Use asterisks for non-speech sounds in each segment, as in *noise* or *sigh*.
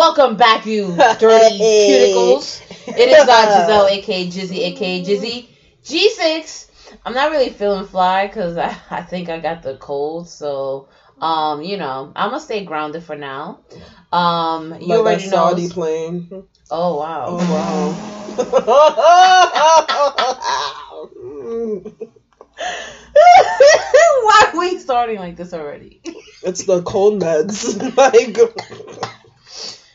Welcome back, you *laughs* dirty Hey. cuticles. It is uh, Giselle, *laughs* aka Jizzy, aka Jizzy. G6. I'm not really feeling fly because I, *laughs* I think I got the cold. So, um, you know, I'm going to stay grounded for now. Um, you like already know. Saudi plane. Oh, wow. Oh wow. Why are we starting like this already? it's the cold meds. like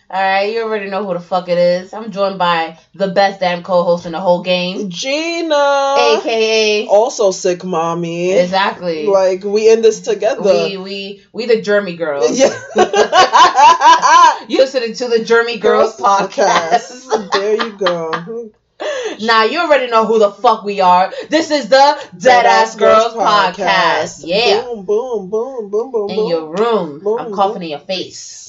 All right, you already know who the fuck it is. I'm joined by the best damn co-host in the whole game, Gina. aka Also sick mommy. exactly. Like we in this together. we we we the Jeremy girls. yeah. *laughs* You listening to the Jeremy Girls podcast. *laughs* there you go. now you already know who the fuck we are. This is the Dead Ass Girls podcast. Yeah. Boom, boom, boom, boom, boom, In boom. your room. Boom, I'm coughing boom. in your face.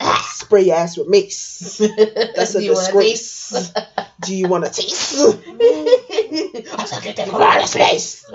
Spray your ass with mace. That's a Do you wanna disgrace. Do you want to taste? *laughs* I'm so get that from out of space. *laughs*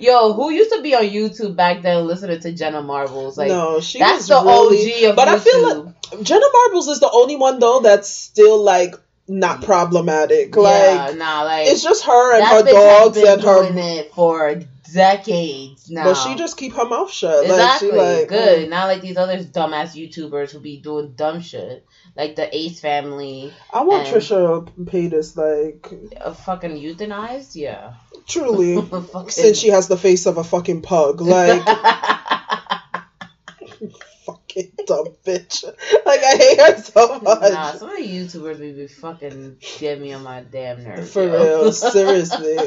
Yo, who used to be on YouTube back then listening to Jenna Marbles? Like no, she that's was the really, OG of But YouTube. I feel like Jenna Marbles is the only one though that's still like not problematic. Like yeah, nah, like it's just her and her dogs and her. it for decades now. But she just keep her mouth shut. exactly Like she like good. Not like these other dumbass YouTubers who be doing dumb shit, like the Ace family, I want Trisha Paytas like uh, fucking euthanized. Yeah, truly. *laughs* Fucking- Since she has the face of a fucking pug, like *laughs* fucking dumb bitch. Like I hate her so much. nah, some of the YouTubers be be fucking get me on my damn nerves. For yo. real, *laughs* seriously,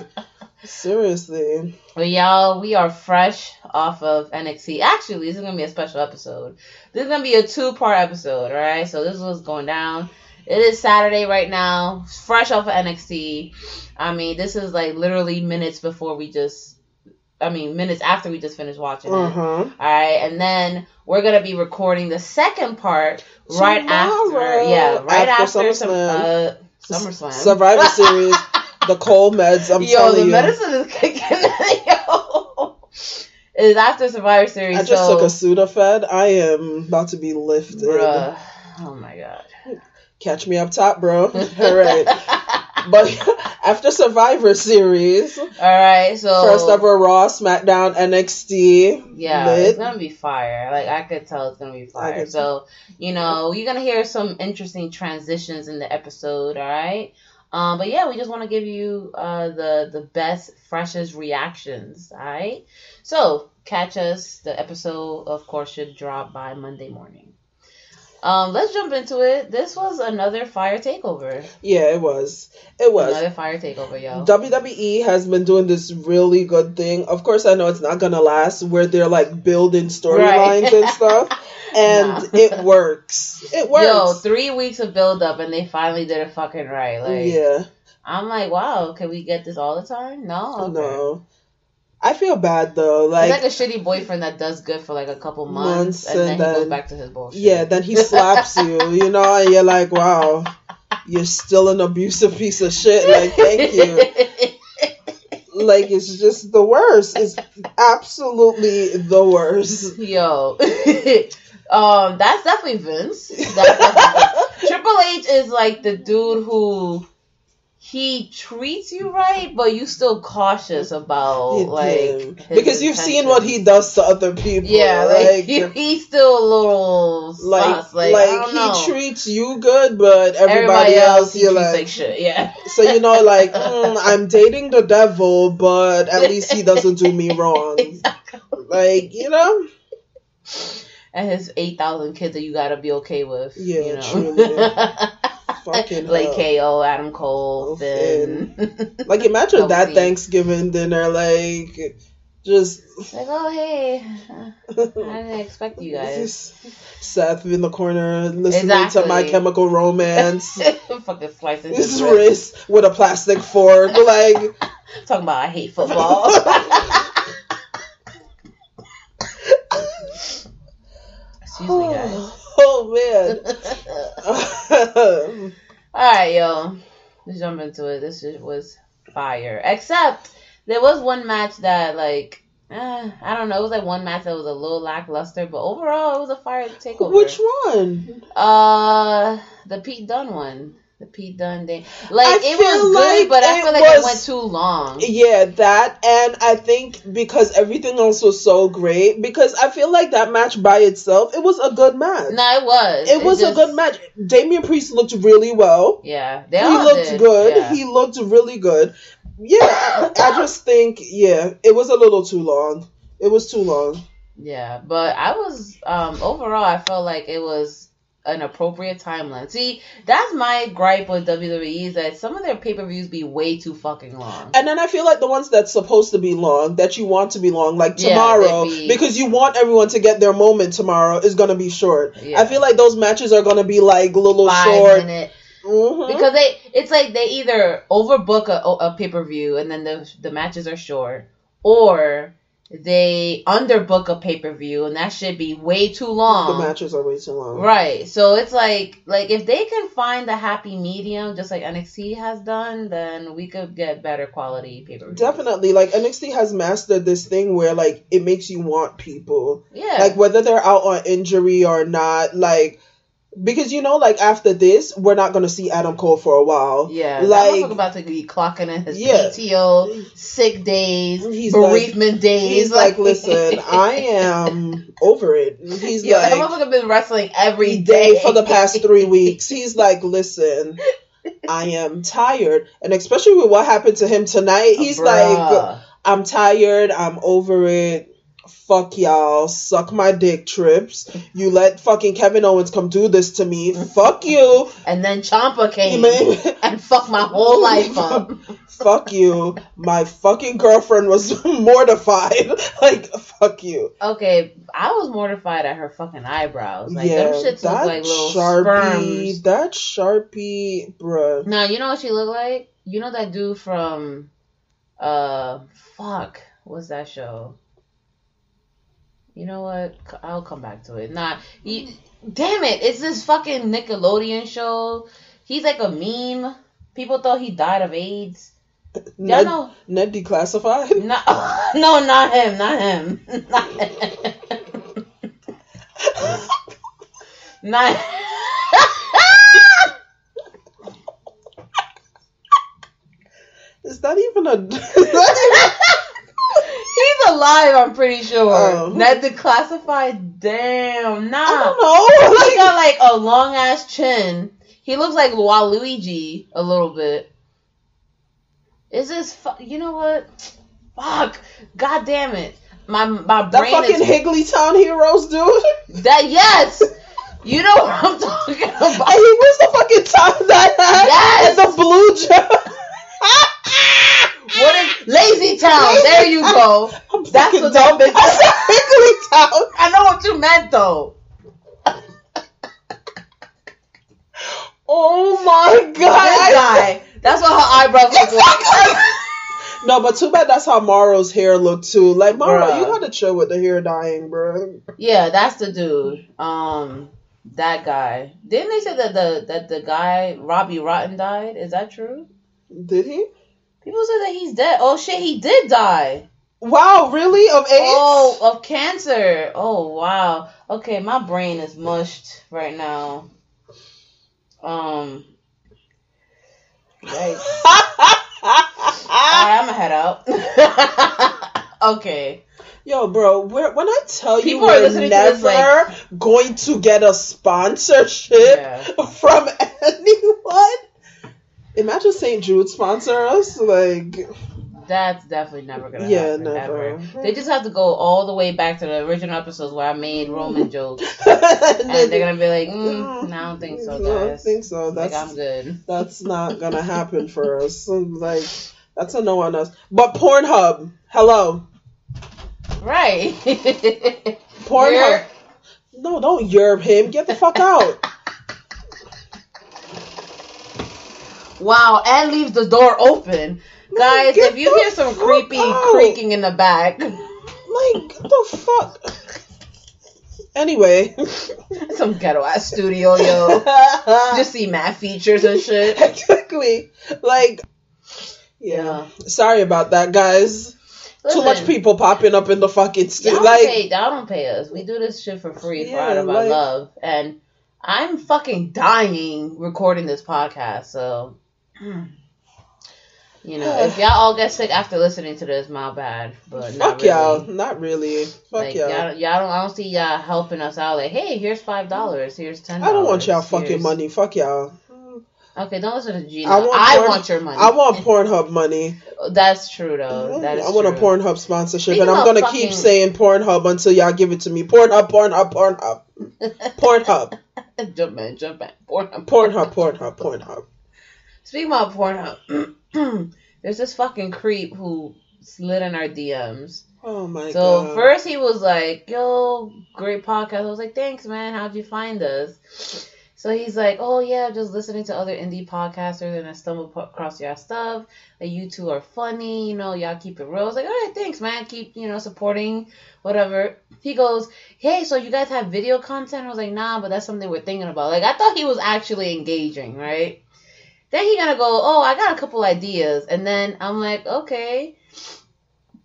seriously. But y'all, we are fresh off of NXT. Actually, this is gonna be a special episode. This is gonna be a two part episode, alright? So this is what's going down. It is Saturday right now, fresh off of NXT. I mean, this is like literally minutes before we just I mean minutes after we just finished watching it. huh. Alright, and then we're gonna be recording the second part right Tomorrow. after yeah, right After after, some SummerSlam. uh SummerSlam. Survivor *laughs* Series, the cold meds. I'm Yo, the you. medicine is kicking. Yo, it is after Survivor Series. I just so, took a Sudafed. I am about to be lifted. bruh. Oh my god. Catch me up top, bro. *laughs* All right. But *laughs* after Survivor Series, All right, so first ever Raw, SmackDown, NXT. Yeah, lit. it's gonna be fire. Like I could tell it's gonna be fire. So you know you're gonna hear some interesting transitions in the episode. All right. Um, but yeah, we just want to give you uh, the the best, freshest reactions. All right. So catch us. The episode, of course, should drop by Monday morning. Um, let's jump into it. This was another fire takeover. Yeah, it was. It was. Another fire takeover, yo. WWE has been doing this really good thing. Of course, I know it's not gonna last, where they're like building storylines Right. *laughs* and stuff, and Nah. it works. It works. Yo, three weeks of build up and they finally did it fucking right. Like, yeah, I'm like, wow, can we get this all the time? No, okay. no. I feel bad though. Like, He's like a shitty boyfriend that does good for like a couple months, Months, and, then, and he goes back to his bullshit. yeah, then he slaps you, you know, and you're like, wow, you're still an abusive piece of shit. Like, thank you. *laughs* Like, it's just the worst. It's absolutely the worst. Yo, *laughs* um, that's definitely Vince. That's definitely Vince. *laughs* Triple H is like the dude who he treats you right, but you still cautious about like because you've seen what he does to other people. Yeah, like, like, *laughs* he, he's still a little like, sus. Like, like, know. he treats you good, but everybody, Everybody else, else, you're like, like shit. Yeah. so you know, like, *laughs* mm, I'm dating the devil, but at least he doesn't do me *laughs* wrong. exactly. Like, you know, and his eight thousand kids that you gotta be okay with. Yeah, you know? truly. Fucking like hell. KO, Adam Cole, Oh, Finn. like *laughs* imagine that. Thanksgiving dinner, like, just, like, oh hey, *laughs* I didn't expect you guys. Seth in the corner listening to My Chemical Romance. *laughs* Fucking slicing his his wrist. wrist with a plastic fork, like. Talking about I hate football. Excuse me, guys. *sighs* Oh man. *laughs* *laughs* All right, yo, let's jump into it. This shit was fire. Except there was one match that like. Eh, I don't know. It was like one match that was a little lackluster, but overall it was a fire takeover. Which one? Uh, the Pete Dunne one. The Pete Dunne thing. Like I it was good, but I feel like it went too long. Yeah, that and I think because everything else was so great, because I feel like that match by itself, it was a good match. No, it was. it was just- a good match. Damian Priest looked really well. Yeah, they he looked did. good. Yeah. He looked really good. Yeah, I, I just think yeah, it was a little too long. It was too long. Yeah, but I was um overall I felt like it was an appropriate timeline. See, that's my gripe with WWE is that some of their pay per views be way too fucking long. And then I feel like the ones that's supposed to be long, that you want to be long, like tomorrow, they be- because you want everyone to get their moment tomorrow, is gonna be short. Yeah. I feel like those matches are gonna be like little Five short. minute Mhm. because they it's like they either overbook a, a pay per view and then the the matches are short, or they underbook a pay per view and that should be way too long. the matches are way too long. Right. So it's like like if they can find the happy medium just like NXT has done, then we could get better quality pay per view. Definitely, like NXT has mastered this thing where like it makes you want people, Yeah. like whether they're out on injury or not, like because you know, like after this, we're not gonna see Adam Cole for a while. yeah. like Like about to be clocking in his Yeah. PTO, sick days, He's bereavement days. He's like, listen, *laughs* I am over it. He's that like, motherfucker been wrestling every day day for the past *laughs* three weeks. He's like, listen, I am tired, and especially with what happened to him tonight, uh, he's like, I'm tired. I'm over it. Fuck y'all. Suck my dick trips. You let fucking Kevin Owens come do this to me. Fuck you. and then Ciampa came and fucked my whole life up. *laughs* fuck you. My fucking girlfriend was *laughs* mortified. *laughs* like, fuck you. Okay, I was mortified at her fucking eyebrows. Like yeah, them shits that look like little sharpie, sperms. that sharpie, bruh. Now you know what she looked like? You know that dude from uh fuck, what's that show? You know what? I'll come back to it. Nah, he, mm-hmm. damn it! It's this fucking Nickelodeon show. He's like a meme. People thought he died of AIDS. *laughs* Y'all Ned, know? Ned declassified. *laughs* No, *laughs* no, not him, not him, not him. not. Is that even a? That He's alive, I'm pretty sure. Oh. Ned declassified. Damn, nah. I don't know. He *laughs* got like a long ass chin. He looks like Waluigi a little bit. Is this? Fu- you know what? Fuck. God damn it. my my That brain fucking is Higglytown heroes, dude. that yes. *laughs* You know what I'm talking And about. he was the fucking top that had Yes. and the blue jump. *laughs* What is Lazy Town? There you go. I'm That's fucking what that dumb. bitch- I said Higglytown. I know what you meant though. *laughs* Oh my This god. guy. That's what her eyebrows look like. No, but too bad that's how Morrow's hair looked too. Like Morrow, Bruh. you had to chill with the hair dyeing, bro. yeah, that's the dude. Um, that guy. Didn't they say that the that the guy Robbie Rotten died? Is that true? Did he? People say that he's dead. Oh shit, he did die. Wow, really? Of AIDS? Oh, of cancer. Oh wow. Okay, my brain is mushed right now. Um. *laughs* Right. Alright, I'm gonna head out. *laughs* okay. Yo, bro, when I tell you People are we're listening to this, never going to get a sponsorship Yeah. from *laughs* anyone. Imagine St. Jude sponsor us, like That's definitely never gonna Yeah, happen. never. Ever. They just have to go all the way back to the original episodes where I made Roman *laughs* jokes, and they're gonna be like, mm, "No, I don't think so, No, I don't think so. Like That's I'm good." that's not gonna happen for *laughs* us. So, like that's a no on us. But Pornhub, hello, Right. *laughs* Pornhub. You're- No, don't yerb him. Get the fuck out. Wow, and leaves the door open. Guys, if you hear some creepy out. creaking in the back, Like the fuck. Anyway, *laughs* some ghetto ass studio, yo. *laughs* Just see mad features and shit. exactly. Like, yeah. Sorry about that, guys. Too much people popping up in the fucking studio. Like, pay, y'all don't pay us. We do this shit for free for out of our like- love. And I'm fucking dying recording this podcast. So, you know, if y'all all get sick after listening to this, my bad. But fuck not y'all. Not really. Fuck Like, y'all. y'all, y'all don't. I don't see y'all helping us out. Like, hey, here's five dollars. Here's ten. I don't want y'all fucking money. Fuck y'all. Okay, don't listen to Gina. I I want want, your money. I want Pornhub money. *laughs* That's true though. Mm-hmm. That is I want a. Pornhub sponsorship, Speaking and I'm gonna fucking- keep saying Pornhub until y'all give it to me. Pornhub, Pornhub, Pornhub, *laughs* Pornhub, jump man, jump man. Pornhub. Pornhub, Pornhub, Pornhub. Speaking about Pornhub, *clears throat* there's this fucking creep who slid in our DMs. Oh my god. So first he was like, "Yo, great podcast." I was like, "Thanks, man. How'd you find us?" So he's like, "Oh yeah, just listening to other indie podcasters, and I stumbled across your stuff. Like you two are funny. You know, y'all keep it real." I was like, "All right, thanks, man. Keep you know supporting whatever." He goes, "Hey, so you guys have video content?" I was like, "Nah, but that's something we're thinking about." Like I thought he was actually engaging, right? Then he gonna go, "Oh, I got a couple ideas," and then I'm like, "Okay."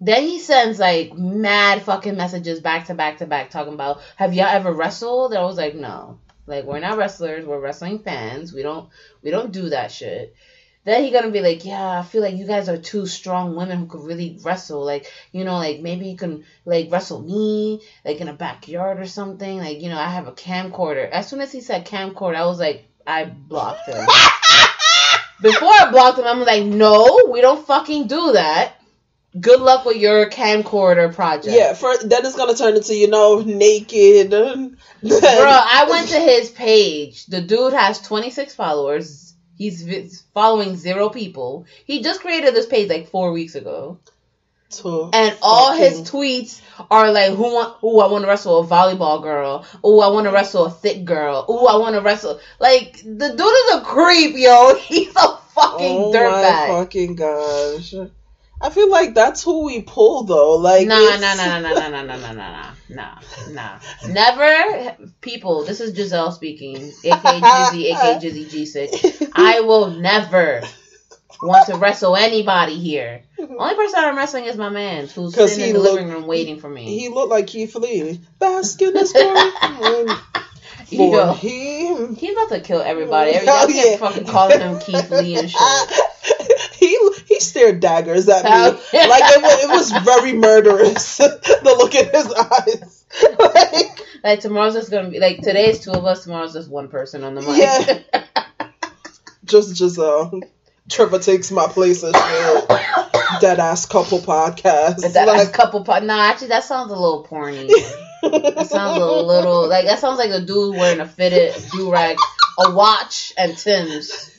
Then he sends like mad fucking messages back to back to back talking about have y'all ever wrestled? And I was like, no. Like we're not wrestlers, we're wrestling fans. We don't we don't do that shit. Then he gonna be like, yeah, I feel like you guys are two strong women who could really wrestle. Like, you know, like maybe you can like wrestle me, like in a backyard or something. Like, you know, I have a camcorder. As soon as he said camcorder, I was like, I blocked him. *laughs* Before I blocked him, I'm like, no, we don't fucking do that. Good luck with your camcorder project. yeah, for then it's gonna turn into you know naked. Bro, *laughs* I went to his page. The dude has 26 followers. He's following zero people. He just created this page like four weeks ago, To and all his tweets are like, "Who want? Oh, I want to wrestle a volleyball girl. Oh, I want to wrestle a thick girl. Oh, I want to wrestle." Like the dude is a creep, yo. He's a fucking dirtbag. oh my fucking gosh. I feel like that's who we pull though. Like Nah, it's- nah, nah, nah, nah, nah, nah, nah, nah, nah, nah, nah. Never, people. This is Giselle speaking, aka Jizzy, aka Jizzy G6. I will never want to wrestle anybody here. Only person I'm wrestling is my man, who's sitting he in the look- living room waiting for me. He looked like Keith Lee. Bask in his. For Yo, him. he's about to kill everybody. Oh, Every y'all kept yeah. fucking calling him Keith Lee and shit. *laughs* he he stared daggers at me. Like it, wa- it was very murderous. *laughs* the look in his eyes. *laughs* like, Like tomorrow's just gonna be like today's two of us. Tomorrow's just one person on the mic. Yeah. just Giselle. Trevor takes my place and shit. dead ass couple podcast. That like, couple Nah, actually, that sounds a little porny. That sounds a little like that sounds like a dude wearing a fitted do rag, a watch, and Tim's.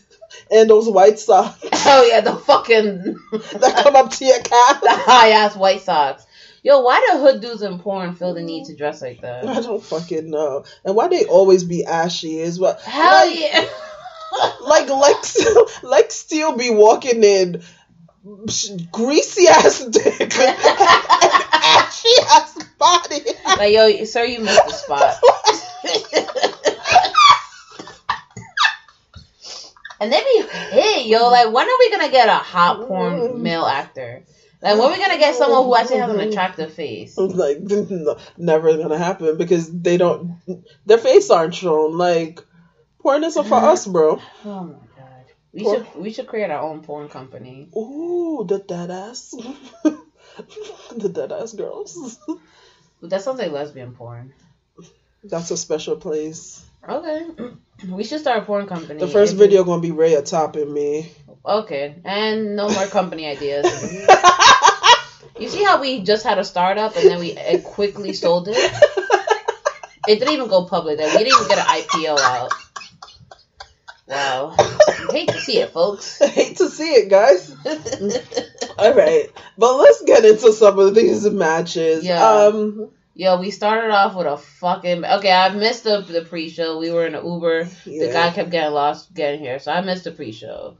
and those white socks *laughs* Oh yeah, the fucking *laughs* that come up to your calf. the high ass white socks. Yo, why do hood dudes in porn feel the need to dress like that? I don't fucking know. And why they always be ashy is what Hell like, yeah. Like like *laughs* like still be walking in greasy ass *laughs* dick and ashy ass body. like yo, sir, you missed the spot. *laughs* and they be hit, yo. Like, when are we gonna get a hot porn male actor? Like, when are we gonna get someone who actually has an attractive face? like never gonna happen because they don't their face aren't shown. Like porn isn't for us, bro. Oh my god. We should we should create our own porn company. Ooh, the dead ass. *laughs* the dead ass girls. That sounds like lesbian porn. That's a special place. Okay. We should start a porn company. The first If- video gonna be Rhea topping me. Okay. And no more company ideas. *laughs* You see how we just had a startup and then we quickly sold it? *laughs* It didn't even go public. Like, we didn't even get an IPO out. Wow. *laughs* Hate to see it, folks. I hate to see it, guys. *laughs* All right, but let's get into some of these matches. Yeah. Um, Yo, we started off with a fucking. Okay, I missed the, the pre show. We were in an Uber. The guy kept getting lost getting here, so I missed the pre show.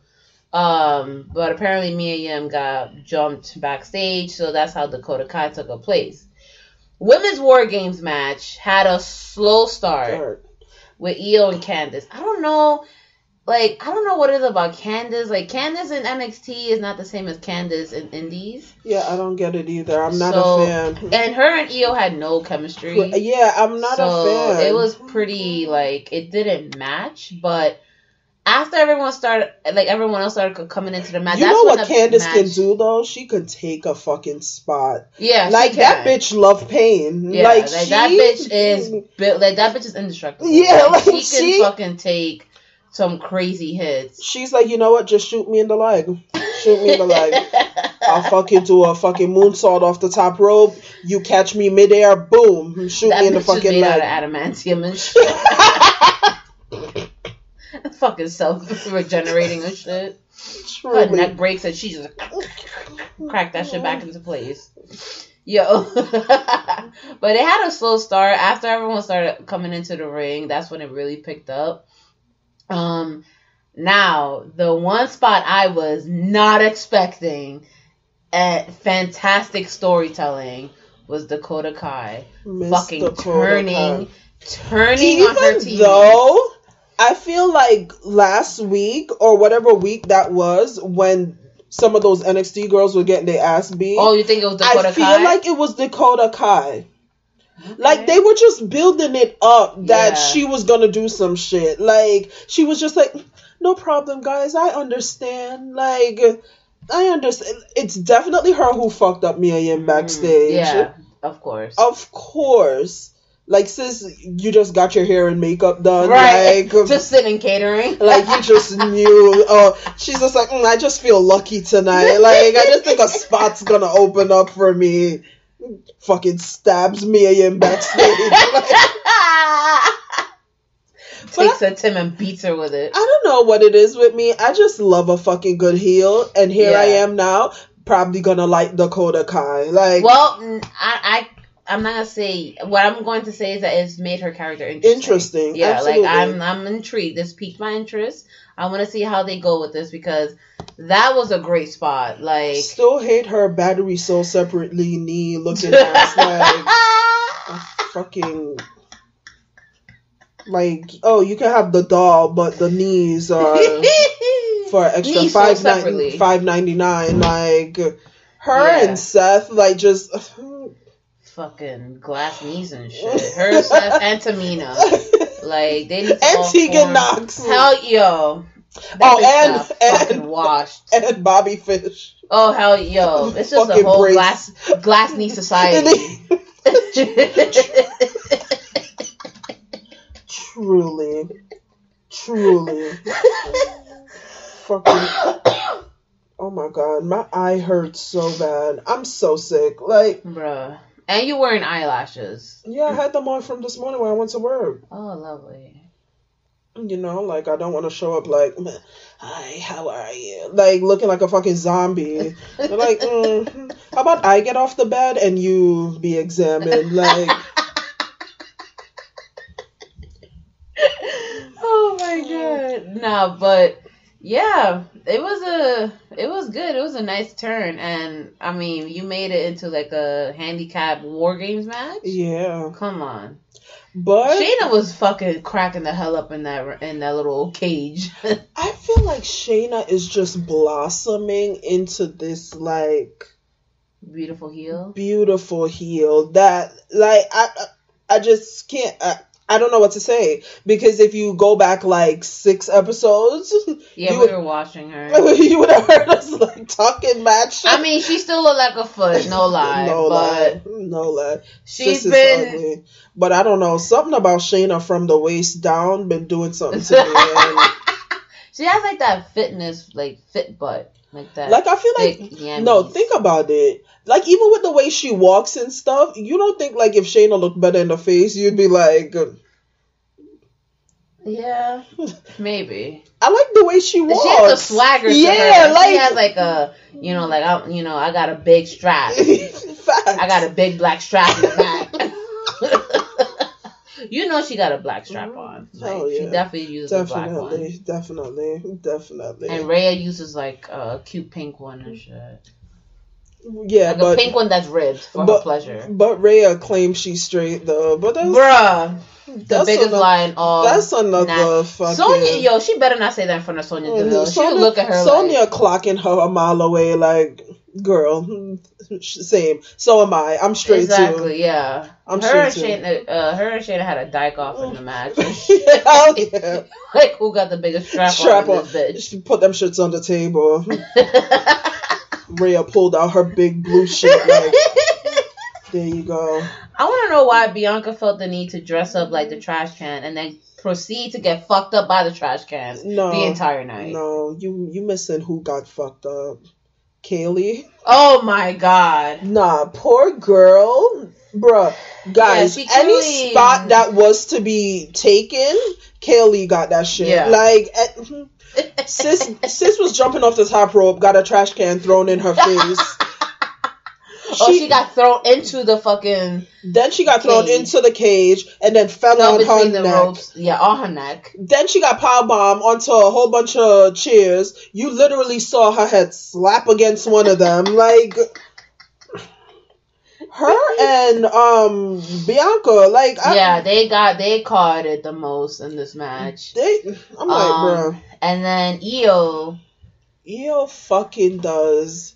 Um, but apparently Mia Yim got jumped backstage, so that's how Dakota Kai took a place. Women's War Games match had a slow start Dark. with Io and Candice. I don't know, like I don't know what it is about Candice. Like Candice in NXT is not the same as Candice in Indies, Yeah, I don't get it either. I'm not So- a fan. and her and Io had no chemistry. Yeah, I'm not so a fan. it was pretty like it didn't match, but after everyone started, like everyone else started coming into the match. You know what Candice can do though? She could take a fucking spot. Yeah, she like that bitch love pain. Yeah, like, like, she, that bitch is built. Like that bitch is indestructible. Yeah, like, she can fucking take some crazy hits. She's like, you know what? Just shoot me in the leg. Shoot me in the leg. *laughs* I'll fucking do a fucking moonsault off the top rope. You catch me midair, boom, shoot that me in the fucking made out leg. of adamantium and shit. *laughs* *laughs* fucking self regenerating and shit. Her neck breaks and she just crack that shit back into place. Yo. but it had a slow start. After everyone started coming into the ring, that's when it really picked up. Um now the one spot I was not expecting at fantastic storytelling was Dakota Kai fucking Dakota turning Kai. turning on her Even team. though I feel like last week or whatever week that was when some of those NXT girls were getting their ass beat. oh, you think it was Dakota I feel Kai? like it was Dakota Kai. Like they were just building it up that Yeah. she was gonna do some shit. Like she was just like, no problem, guys. I understand. Like I understand. It's definitely her who fucked up Mia Yim backstage. Mm, yeah, of course. Of course. Like sis, you just got your hair and makeup done. right. Like, *laughs* just sitting catering. *laughs* like you *laughs* just knew. Oh, she's just like, "Mm, I just feel lucky tonight. Like I just think a spot's gonna open up for me. Fucking stabs me in backstage. *laughs* Like, Takes a Tim and beats her with it. I don't know what it is with me. I just love a fucking good heel, and here I am now, probably gonna like Dakota Kai. Like Well, I, I, I'm not gonna say what I'm going to say is that it's made her character interesting. Interesting, Yeah, absolutely. like I'm, I'm intrigued. This piqued my interest. I want to see how they go with this because that was a great spot. Like, still hate her battery so separately knee looking ass like *laughs* a fucking like oh you can have the doll but the knees are *laughs* for extra Knees five separately. nine five ninety nine like her Yeah. and Seth like just fucking glass knees and shit. *laughs* Her, Seth, and Tamina. Like they need to and Tegan Nox Hell, yo. That Oh, and- and- washed. and Bobby Fish Oh hell, yo! It's just a whole brace. glass glass knee *laughs* society. truly truly fucking Oh my god, my eye hurts so bad. I'm so sick. Like, bruh. And you're wearing eyelashes. Yeah, I had them on from this morning when I went to work. Oh, lovely. You know, like I don't want to show up like, hi, how are you? Like looking like a fucking zombie. like, *laughs* mm, how about I get off the bed and you be examined? Like. *laughs* *laughs* oh my god. No, but yeah, it was a it was good. It was a nice turn, and I mean, you made it into like a handicap war games match. Yeah, come on. But Shayna was fucking cracking the hell up in that in that little cage. *laughs* I feel like Shayna is just blossoming into this like beautiful heel. Beautiful heel that like I I just can't. I, I don't know what to say because if you go back like six episodes, *laughs* yeah, we would, were watching her. *laughs* You would have heard us like talking match. I mean, she still looked like a foot, no lie. *laughs* no lie, no lie. She's been, ugly. but I don't know something about Shayna from the waist down been doing something to me. She has like that fitness, like fit butt. Like that. Like I feel like no, think about it. Like even with the way she walks and stuff, you don't think like if Shayna looked better in the face, you'd be like, uh, yeah, maybe. I like the way she walks. She has a swagger. yeah, like she has like a, you know, like I, you know, I got a big strap. *laughs* I got a big black strap in the back. *laughs* you know, she got a black strap on. Like, oh yeah, she definitely uses definitely, a black one. Definitely, definitely. And Rhea uses like a cute pink one and shit. Yeah, like but, a pink one that's ribbed for but, her pleasure. But Rhea claims she's straight though. But that's, bruh, the biggest another, line of that's another nah. fucking Sonya. Yo, she better not say that in front of Sonya mm-hmm. Deville. She look at her. Sonya like, clocking her a mile away, like girl. Same. So am I. I'm straight exactly, too. yeah. I'm her straight Shayna, too. Uh, her and Shayna had a dyke off in the Mm. match. *laughs* Hell yeah. *laughs* like who got the biggest strap, Strap on? on. Bitch. She put them shits on the table. *laughs* Rhea pulled out her big blue shit. Like, there you go. I want to know why Bianca felt the need to dress up like the trash can and then proceed to get fucked up by the trash can No, the entire night. No, you you missing who got fucked up? Kaylee. Oh my god. Nah, poor girl. Bruh, guys, she any clearly- spot that was to be taken, Kaylee got that shit. Yeah. Like, eh, *laughs* sis, sis was jumping off the top rope, got a trash can thrown in her face. *laughs* oh, she got thrown into the fucking Then she got thrown Cage. into the cage and then fell on her the neck. ropes. Yeah, on her neck. Then she got power bomb onto a whole bunch of chairs. You literally saw her head slap against one of them. *laughs* like her and um Bianca, like I, yeah, they got they caught it the most in this match. they. I'm like, Um, bro, And then Io, Io fucking does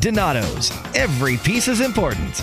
Donato's. Every piece is important.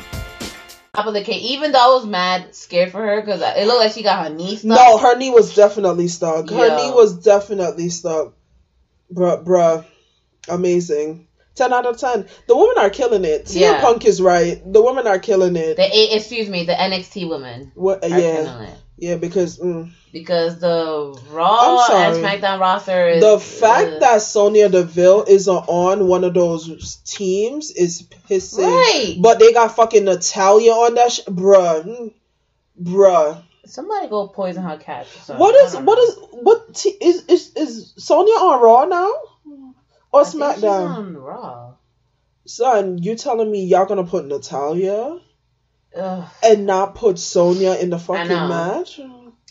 Top of the cake. Even though I was mad, scared for her because it looked like she got her knee stuck. No, her knee was definitely stuck. Her Yo. knee was definitely stuck. Bruh, bruh. Amazing. 10 out of 10. The women are killing it. CM Yeah. Punk is right. The women are killing it. The A, excuse me, the NXT women What, are yeah. Yeah, because mm, because the Raw and. SmackDown roster is the fact uh, that Sonya Deville is on one of those teams is pissing. right. But they got fucking Natalya on that sh- bruh. Bruh. Somebody go poison her cat. What is what is t- is is is Sonya on Raw now? Or I SmackDown? on Raw. Son, you telling me y'all gonna put Natalya Ugh, and not put Sonya in the fucking match?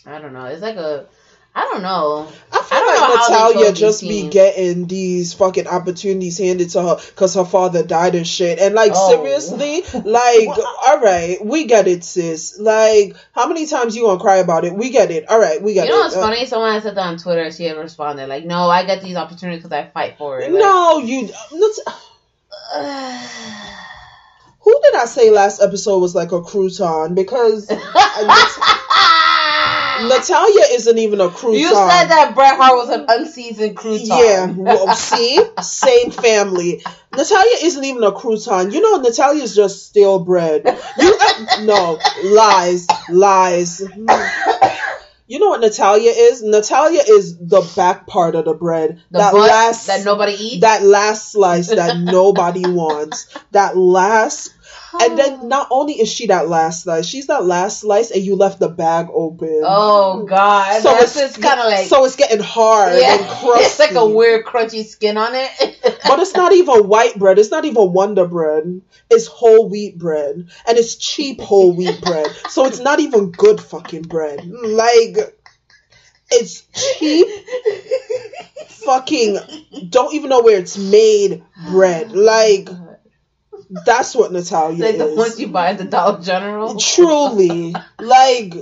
I don't know. It's like a, I don't know. I feel I like Natalya just be getting these fucking opportunities handed to her because her father died and shit. And like Oh. seriously, like *laughs* all right, we get it, sis. Like how many times you gonna cry about it? We get it. All right, we get it. You know what's Uh, funny? Someone had said that on Twitter. She had responded like, "No, I get these opportunities because I fight for it." Like, no, you. *sighs* Ugh. *sighs* *sighs* who did I say last episode was like a crouton? Because *laughs* Natalya isn't even a crouton. you said that Bret Hart was an unseasoned crouton. Yeah, well, see, same family. Natalya isn't even a crouton. You know, Natalya's just stale bread. You uh, no lies, lies. *laughs* You know what Natalya is? Natalya is the back part of the bread. the that last that nobody eats. that last slice that nobody *laughs* wants. That last and then oh. not only is she that last slice, she's that last slice and you left the bag open. oh god, so that's it's kind of like so it's getting hard and yeah, *laughs* crusty. it's like a weird crunchy skin on it. *laughs* But it's not even white bread. It's not even Wonder Bread. It's whole wheat bread. And it's cheap whole wheat bread. So it's not even good fucking bread. Like, it's cheap fucking, don't even know where it's made bread. Like, that's what Natalya is like the ones you buy at the Dollar General. Truly. *laughs* Like,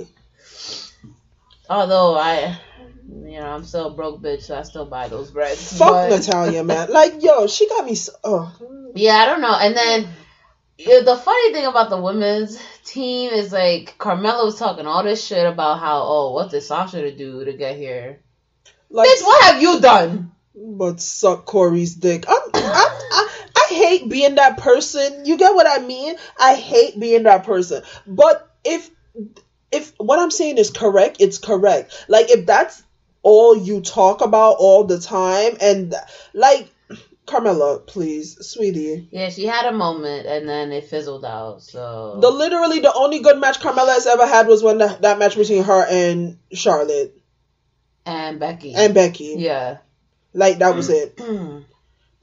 Although I, you know, I'm still a broke bitch, so I still buy those breads. fuck but- Natalya, man. *laughs* Like, yo, she got me so. Oh. Yeah, I don't know. And then the funny thing about the women's team is like Carmella was talking all this shit about how oh what did Sasha to do to get here? Like, Bitch, what have you done? but suck Corey's dick. I'm, I'm, I, I hate being that person. You get what I mean? I hate being that person. But if if what I'm saying is correct, it's correct. Like if that's all you talk about all the time, and like Carmella, please, sweetie. Yeah, she had a moment and then it fizzled out. So The literally the only good match Carmella has ever had was when the, that match between her and Charlotte and Becky and Becky. yeah. Like that was mm. it. *clears throat*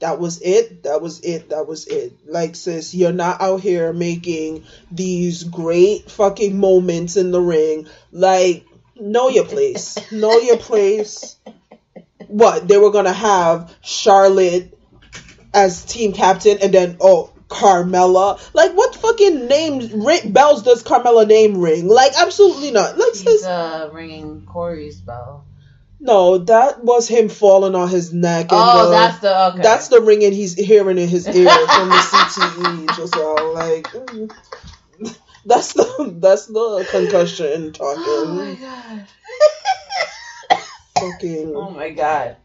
That was it. That was it. That was it. Like sis you're not out here making these great fucking moments in the ring. Like know your place. Know your place. What? They were gonna have charlotte as team captain and then oh Carmella, like what fucking names ring, bells does Carmella name ring? Like absolutely not. Like He's sis, uh ringing Corey's bell. No, that was him falling on his neck. And Oh, the- that's the okay. That's the ringing he's hearing in his *laughs* ear from the CTE. Just all like, mm. *laughs* that's the that's the concussion *gasps* talking. Oh my god. Fucking Oh my god.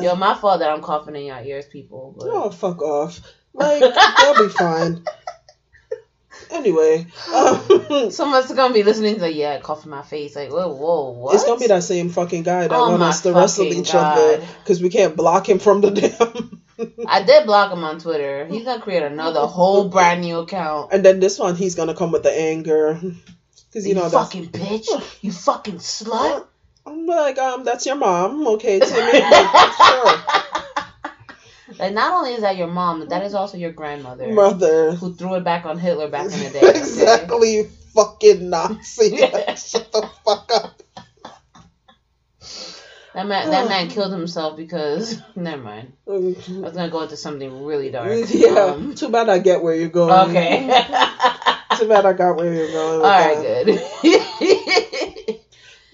Yo, my fault that I'm coughing in your ears, people. But... oh fuck off. *laughs* Like they'll be fine. Anyway, um, *laughs* Someone's gonna be listening to yeah, cough in my face. Like, whoa, whoa, what? it's gonna be that same fucking guy that Oh want my us to wrestle each other because we can't block him from the damn. *laughs* I did block him on Twitter. He's gonna create another whole brand new account. and then this one, he's gonna come with the anger because you You, know fucking bitch. You fucking slut. *laughs* I'm like, um, that's your mom, okay, Timmy. Sure. Like, not only is that your mom, that is also your grandmother Mother. who threw it back on Hitler back in the *laughs* day. okay? exactly, fucking Nazi. *laughs* Shut the fuck up. That man, that man *sighs* killed himself because. *laughs* Never mind. I was gonna go into something really dark. Yeah, Um, too bad I get where you're going. okay. Too bad I got where you're going. All right, that. good.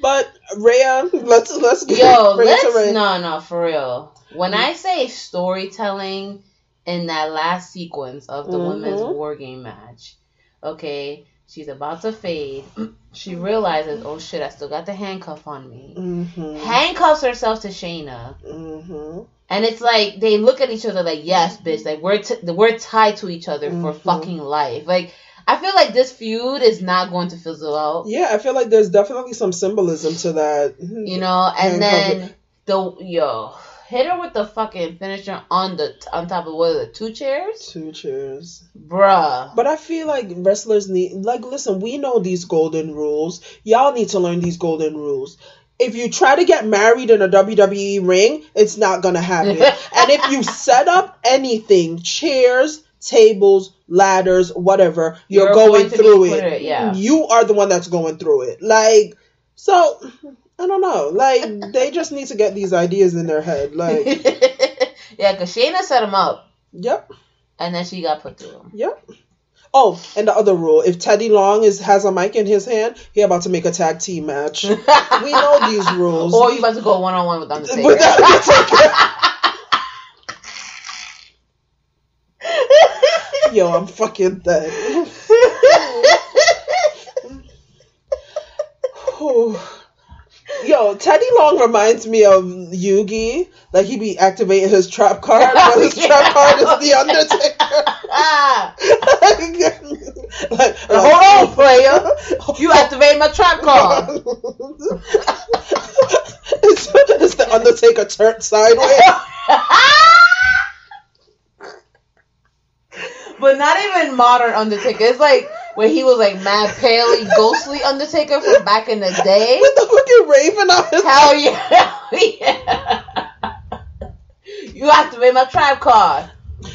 But Rhea, let's let's get Yo, let's Rhea. no, no, for real. When I say storytelling in that last sequence of the women's Mhm. war game match, okay, she's about to fade. *clears throat* She realizes, oh shit, I still got the handcuff on me. Mm-hmm. Handcuffs herself to Shayna, Mm-hmm. and it's like they look at each other like, yes, bitch, like we're t- we're tied to each other for Mhm. fucking life. Like I feel like this feud is not going to fizzle out. Yeah, I feel like there's definitely some symbolism to that. you know, and then the yo hit her with the fucking finisher on the on top of what are the two chairs, Two chairs. bruh. But I feel like wrestlers need like listen, we know these golden rules. Y'all need to learn these golden rules. if you try to get married in a WWE ring, it's not gonna happen. *laughs* and if you set up anything, chairs, tables, ladders, whatever, you're, You're going, going through it. yeah. You are the one that's going through it. Like, so I don't know. Like, *laughs* they just need to get these ideas in their head. Like, *laughs* yeah, because Shayna set him up, yep, and then she got put through him. yep. Oh, and the other rule: if Teddy Long is has a mic in his hand, he about to make a tag team match. *laughs* we know these rules. Or you about to go one on one with Undertaker. With Undertaker. Yo, I'm fucking dead. Yo, Teddy Long reminds me of Yugi. Like he be activating his trap card, but his Yeah. *laughs* trap card is the Undertaker. ah, *laughs* like, hold on, player. You *laughs* activated my trap card. it's, it's the Undertaker turned sideways. But not even modern Undertaker. It's like when he was like mad paley, ghostly Undertaker from back in the day. With the fucking raven on his Hell yeah. *laughs* yeah. You activate my trap card.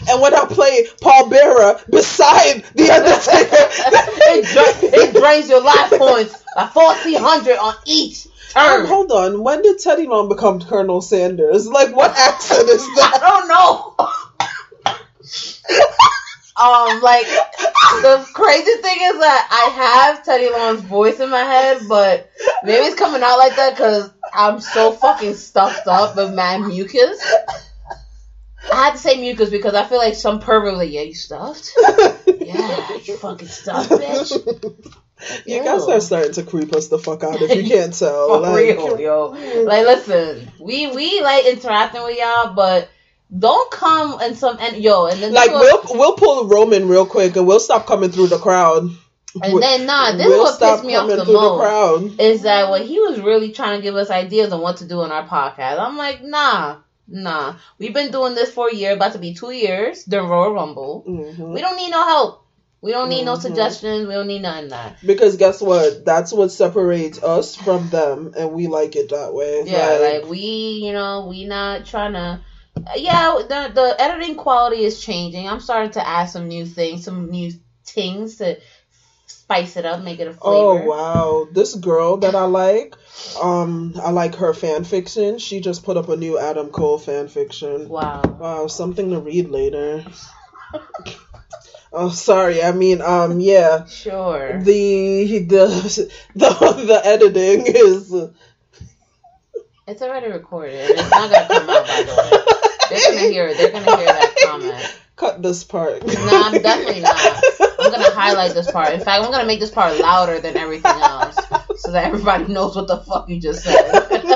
And when I play Paul Bearer beside the Undertaker, *laughs* it, dra- it drains your life points by 1400 on each Um, turn. hold on. When did Teddy Long become Colonel Sanders? Like, what accent is *laughs* that? I don't know. Um, like the crazy thing is that I have Teddy Long's voice in my head, but maybe it's coming out like that because I'm so fucking stuffed up with mad mucus. I had to say mucus because I feel like some pervert like, yeah, you stuffed? Yeah, you fucking stuffed, *laughs* bitch. You guys are starting to creep us the fuck out if you *laughs* can't tell. For like, real, yo. Like, listen, we we like interacting with y'all, but don't come and some and yo and then like is what- we'll we'll pull Roman real quick and we'll stop coming through the crowd. and then nah, this we'll is what stop pissed me off coming the through most. crowd. is that when he was really trying to give us ideas on what to do on our podcast. I'm like, nah, nah. We've been doing this for a year, about to be two years during Royal Rumble. Mhm. We don't need no help. We don't need no Mhm. suggestions. We don't need none of that. Because guess what? That's what separates us from them, and we like it that way. Yeah, like we, you know, we not trying to. Yeah, the the editing quality is changing. I'm starting to add some new things, some new things to spice it up, make it a flavor. Oh wow, this girl that I like, um, I like her fan fiction. She just put up a new Adam Cole fan fiction. Wow. Wow, something to read later. *laughs* oh, sorry. I mean, um, yeah. Sure. The the the the editing is. It's already recorded. It's not gonna come out by the way. *laughs* They're gonna hear it. They're gonna hear that *laughs* comment. Cut this part. No, I'm definitely not. I'm gonna highlight this part. In fact, I'm gonna make this part louder than everything else, so that everybody knows what the fuck you just said. *laughs*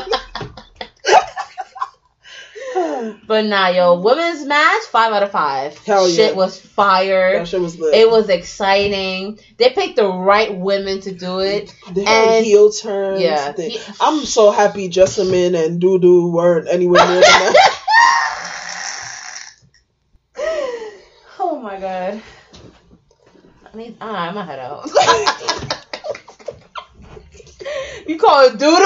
but nah, yo, women's match five out of five. Hell Shit yeah. was fire. That shit was lit. It was exciting. They picked the right women to do it. They had and- heel turns. Yeah. He- I'm so happy Jessamyn and Dudu weren't anywhere near the *laughs* match. oh my god. I need. Ah, I'm gonna head out. *laughs* you call it doodle? *laughs*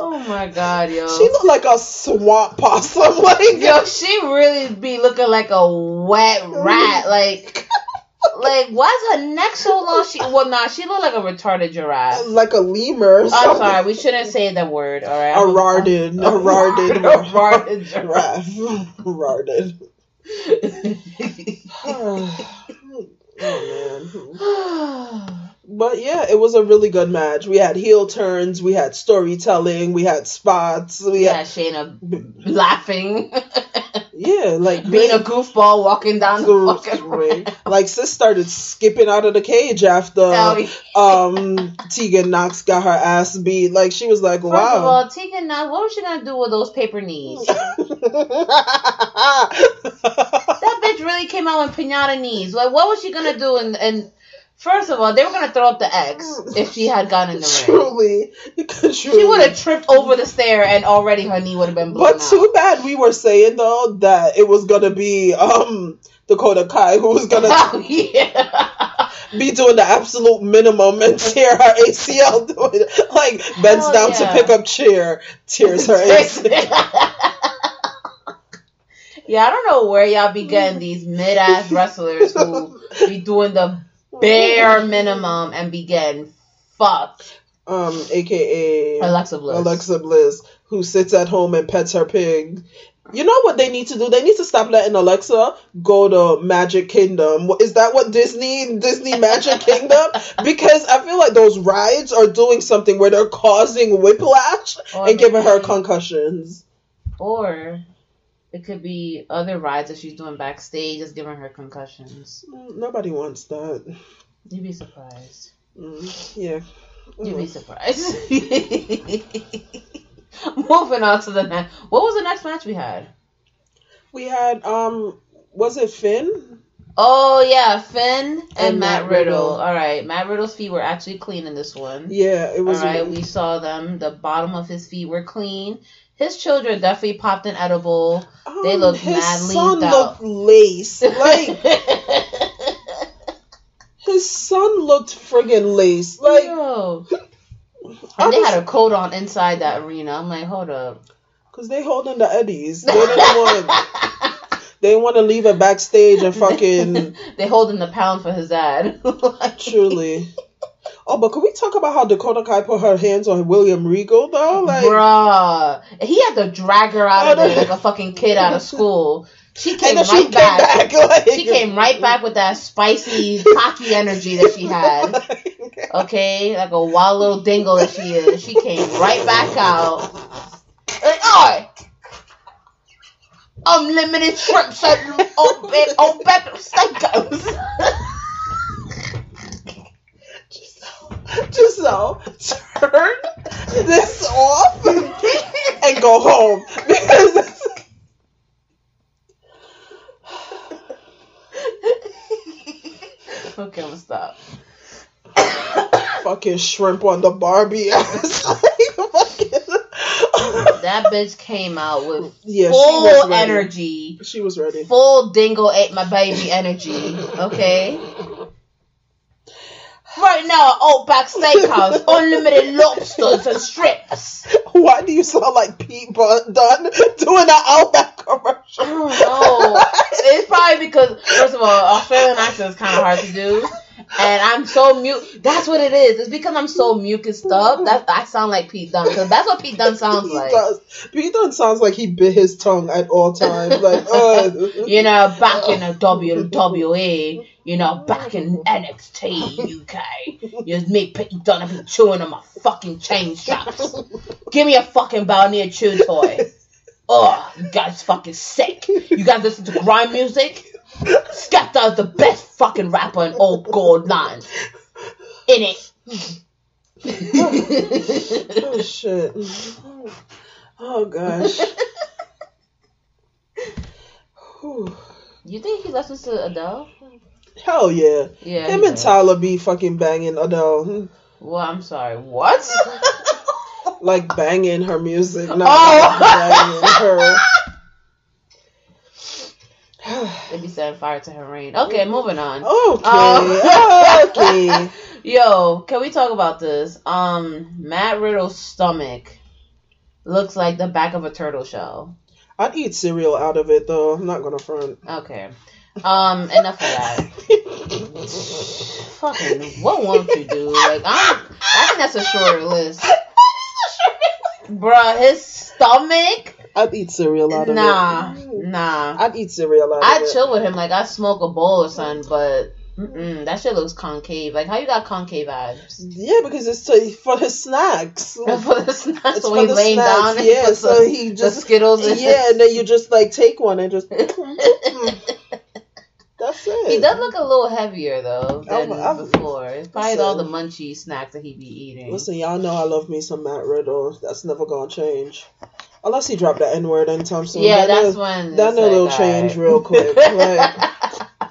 oh my god, yo. She looked like a swamp possum. *laughs* Like, Yo, she really be looking like a wet rat. Like, like why is her neck so long? She well, nah, she look like a retarded giraffe. like a lemur. I'm sorry, we shouldn't say that word. All right, A rarded, a rarded, *laughs* a rarded giraffe. Rarded. *laughs* *laughs* *sighs* oh man. But yeah, it was a really good match. We had heel turns, we had storytelling, we had spots, we yeah, had Shayna laughing, yeah, like being a goofball, walking down the fucking ring. Like sis started skipping out of the cage after um Tegan Nox got her ass beat. Like she was like, First of wow. all, Tegan Nox, what was she gonna do with those paper knees? *laughs* That bitch really came out with pinata knees. Like, what was she gonna do? And and first of all, they were gonna throw up the X if she had gotten in the ring. truly. She would have tripped over the stair, and already her knee would have been blown But too out. bad we were saying though that it was gonna be um Dakota Kai who was gonna *laughs* Oh, yeah. be doing the absolute minimum and tear her ACL doing it. Like bends Hell down yeah. to pick up chair, tears her *laughs* ACL. *laughs* yeah, I don't know where y'all be getting these mid ass wrestlers who be doing the bare minimum and be getting fucked. Um, aka Alexa Bliss. Alexa Bliss, who sits at home and pets her pig. You know what they need to do? They need to stop letting Alexa go to Magic Kingdom. Is that what Disney Disney Magic *laughs* Kingdom? Because I feel like those rides are doing something where they're causing whiplash Or and giving her concussions. Or it could be other rides that she's doing backstage that's giving her concussions. Mm, Nobody wants that. You'd be surprised. Mm, yeah. You'd be Mm. surprised. *laughs* Moving on to the next. What was the next match we had? We had um, was it Finn? Oh yeah, Finn and, And Matt, Matt Riddle. Riddle. All right, Matt Riddle's feet were actually clean in this one. Yeah, it All was. right, we saw them. The bottom of his feet were clean. His children definitely popped an edible. they um, look his mad son looked laced. Like *laughs* his son looked friggin' laced. Like Yo. And they was- had a coat on inside that arena. I'm like, hold up. Cause they holding the eddies. They didn't want. *laughs* They want to leave it backstage and fucking *laughs* they holding the pound for his dad. Like- truly. Oh, but can we talk about how Dakota Kai put her hands on William Regal though? Like, Bruh. He had to drag her out of there like a fucking kid out of school. She came right she back. came back. *laughs* Like, She came right back with that spicy, cocky energy that she had. Okay, like a wild little dingo that she is. She came right back out. Like, Oi! Unlimited shrimps at Old Be- Old Beckham *laughs* Steakhouse. *laughs* Giselle, turn this off and go home because okay, I'm stop. fucking shrimp on the Barbie ass. Like, *laughs* fucking- That bitch came out with yeah, full ready. energy. She was ready. full dingo ate my baby energy. Okay. Right now, at Outback Steakhouse, *laughs* unlimited lobsters and strips. Why do you sound like Pete Dunne doing an Outback commercial? I don't know. *laughs* It's probably because, first of all, Australian accent is kind of hard to do. And I'm so mute. That's what it is. It's because I'm so mucused up that I sound like Pete Dunne. Because that's what Pete Dunne *laughs* sounds he like. does. Pete Dunne sounds like he bit his tongue at all times. Like, *laughs* uh, You know, back in the WWE, you know, back in NXT UK, you me Pete Dunne be chewing on my fucking chain straps. Give me a fucking Balnea chew toy. *laughs* Oh, you guys fucking sick. You guys listen to grime music? Skepta is the best fucking rapper in all gold line. In it. oh shit. Oh gosh. You think he listens to Adele? Hell yeah. Yeah. Him and does. Tyler be fucking banging Adele. Well, I'm sorry. What? Like banging her music, *laughs* not Oh. banging her. They be setting fire to her rain. Okay, moving on. Okay, Oh. okay. *laughs* Yo, can we talk about this? Um, Matt Riddle's stomach looks like the back of a turtle shell. I'd eat cereal out of it though. I'm not gonna front. Okay. Um, enough of that. *laughs* Fucking, what won't you do? Like, I'm, I think that's a shorter list. *laughs* Bruh, his stomach? I'd eat cereal out of Nah, it. nah. Mm. nah. I'd eat cereal out it. I'd chill with him. Like, I'd smoke a bowl or something, but mm-mm, that shit looks concave. Like, how you got concave abs? Yeah, because it's to, for his snacks. *laughs* for the snacks, It's so he's the laying snacks, down, and yeah, so the, he the just- Skittles in Yeah, and then you just like take one and just. *laughs* That's it. He does look a little heavier though than I'm- I'm- before. It's probably all the munchy snacks that he be eating. Listen, y'all know I love me some Matt Riddle. That's never gonna change. Unless he dropped the N word anytime soon. yeah, Then that's it'll- when Then it's it'll change alright. real quick. Like, *laughs*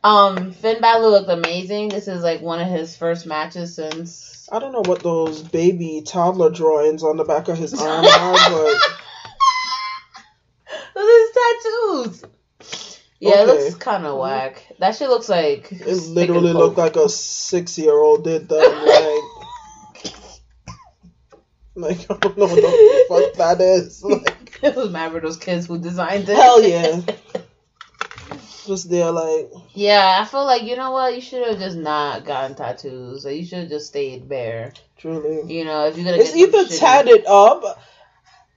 *laughs* um, Finn Balor looked amazing. This is like one of his first matches since. I don't know what those baby toddler drawings on the back of his arm are, but *laughs* Those are his tattoos. Yeah, it looks kind of whack. That shit looks like It literally looked like a six year old did that. Like, like *laughs* I don't know what the fuck that is. *laughs* Like, it was mad for those kids who designed it. hell yeah. *laughs* Just there, like, yeah, I feel like you know what? You should have just not gotten tattoos. Or you should have just stayed bare. truly. You know, if you're gonna It's get either tatted up,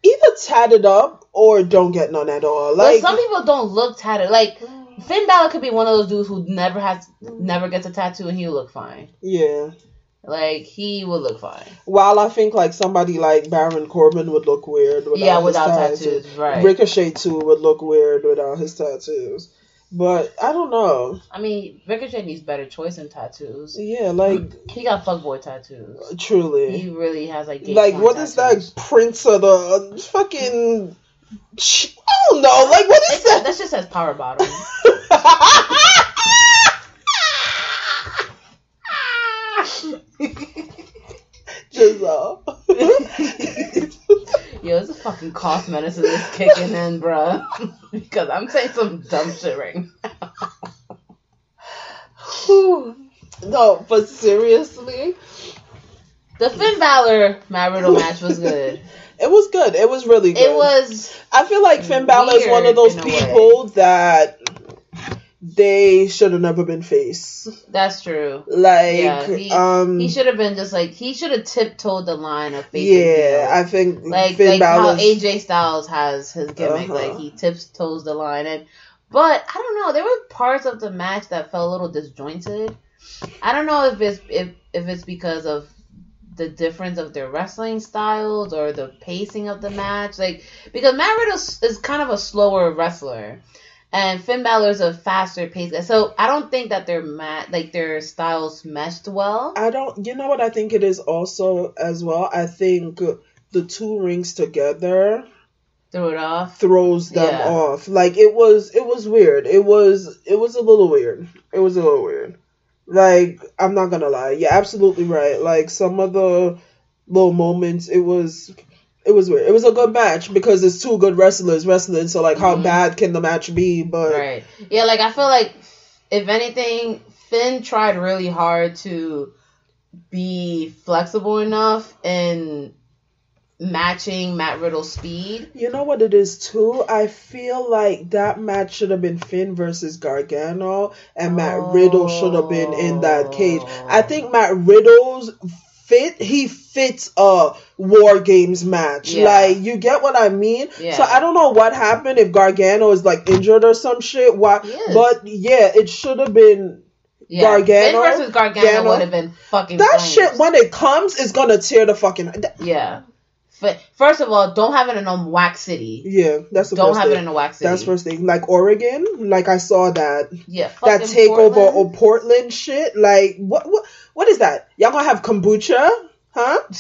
either tatted up or don't get none at all. But Like, some people don't look tatted. Like Finn Balor could be one of those dudes who never has, never gets a tattoo, and he will look fine. yeah. Like he would look fine. While I think like somebody like Baron Corbin would look weird without yeah, without tattoos. tattoos, right? Ricochet too would look weird without his tattoos. But I don't know. I mean, Ricochet needs better choice in tattoos. Yeah, like He got fuckboy tattoos. truly. He really has like like what is that prince of the fucking I don't know. Like what is It's- that? That just says power bottom. *laughs* Giselle. Yo, it's a fucking cough medicine that's kicking in, bruh. because I'm saying some dumb shit right now. No, but seriously, The Finn Balor Matt Riddle match was good. it was good. It was really good. It was I feel like Finn Balor is one of those people that they should have never been face. that's true. Like, Yeah, he, um, he should have been just like he should have tiptoed the line of face. yeah, I think like Finn like how AJ Styles has his gimmick, Uh-huh. like he tiptoes the line, and but I don't know, there were parts of the match that felt a little disjointed. I don't know if it's if if it's because of the difference of their wrestling styles or the pacing of the match, like because Matt Riddle is kind of a slower wrestler. And Finn Balor's a faster pace, so I don't think that their mat like their styles meshed well. I don't. You know what I think it is also as well. I think the two rings together Threw it off. throws them Yeah. off. Like it was. It was weird. It was. It was a little weird. It was a little weird. Like I'm not gonna lie. You're absolutely right. Like some of the little moments, it was. It was weird. It was a good match because it's two good wrestlers wrestling. So like, how Mhm. bad can the match be? But Right. Yeah, like I feel like if anything, Finn tried really hard to be flexible enough in matching Matt Riddle's speed. You know what it is too? I feel like that match should have been Finn versus Gargano, and Matt Riddle should have been in that cage. I think Matt Riddle's fit he fits a War Games match. Yeah. Like you get what I mean? Yeah. So I don't know what happened if Gargano is like injured or some shit. Why? But yeah, it should have been Yeah. Gargano, Finn versus Gargano would have been fucking that flames. shit. When it comes, is gonna tear the fucking. that- Yeah. First of all, don't have it in a wax city. yeah, that's the Don't have thing. it in a wax city. That's first thing. Like Oregon, like I saw that yeah. that takeover Portland. of Portland shit. Like what what what is that? Y'all gonna have kombucha? Huh? *laughs*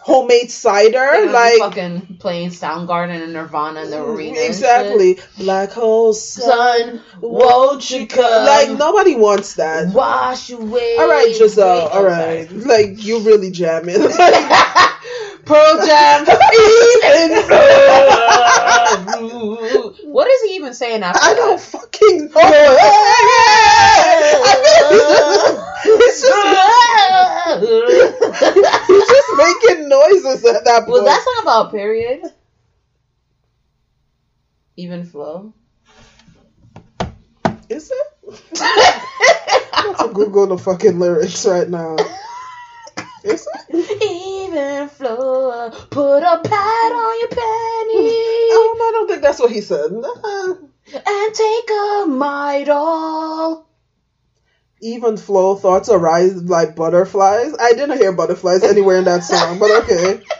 Homemade cider? They're gonna be Like fucking playing Soundgarden and Nirvana in the mm, arena. exactly. Black hole sun. Won't you come? Like nobody wants that. Wash away. All right, Giselle. All oh, like you really jamming. *laughs* *laughs* sorry. Pearl Jam. Even though- *laughs* what is he even saying after I that? don't fucking know. *laughs* I feel he's just, he's just *laughs* he's just making noises at that point. Was that song about period? Even flow. Is it? I'm about to Google the fucking lyrics right now. Even flow. Put a pad on your panties *laughs* Um, I don't think that's what he said. And take a midol. Even flow thoughts arise like butterflies. I didn't hear butterflies anywhere in that song, but okay. *laughs*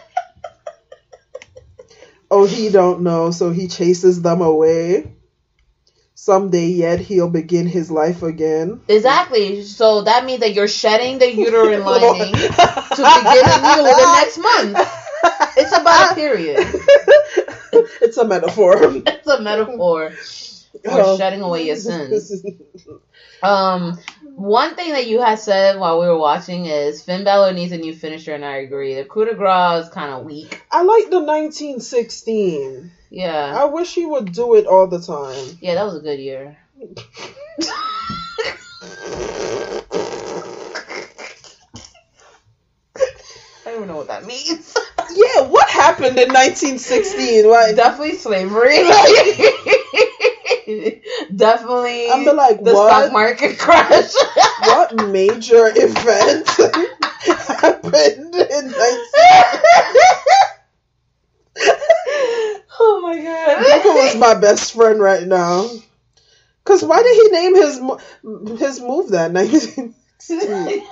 Oh, he don't know, so he chases them away. Someday yet he'll begin his life again. Exactly. So that means that you're shedding the uterine *laughs* lining to begin anew the next month. It's about a period. *laughs* it's a metaphor. *laughs* It's a metaphor for Oh. shedding away your sins. Um, One thing that you had said while we were watching is Finn Balor needs a new finisher, and I agree. The coup de grace is kind of weak. I like the 1916. Yeah. I wish he would do it all the time. Yeah, that was a good year. *laughs* I don't even know what that means. Yeah, what happened in 1916? Like, Definitely slavery. *laughs* *laughs* Definitely. I'm like, the what? stock market crash. *laughs* what major event *laughs* happened in 19? oh my god. Luca was my best friend right now. Cause why did he name his mo- his move that 1916?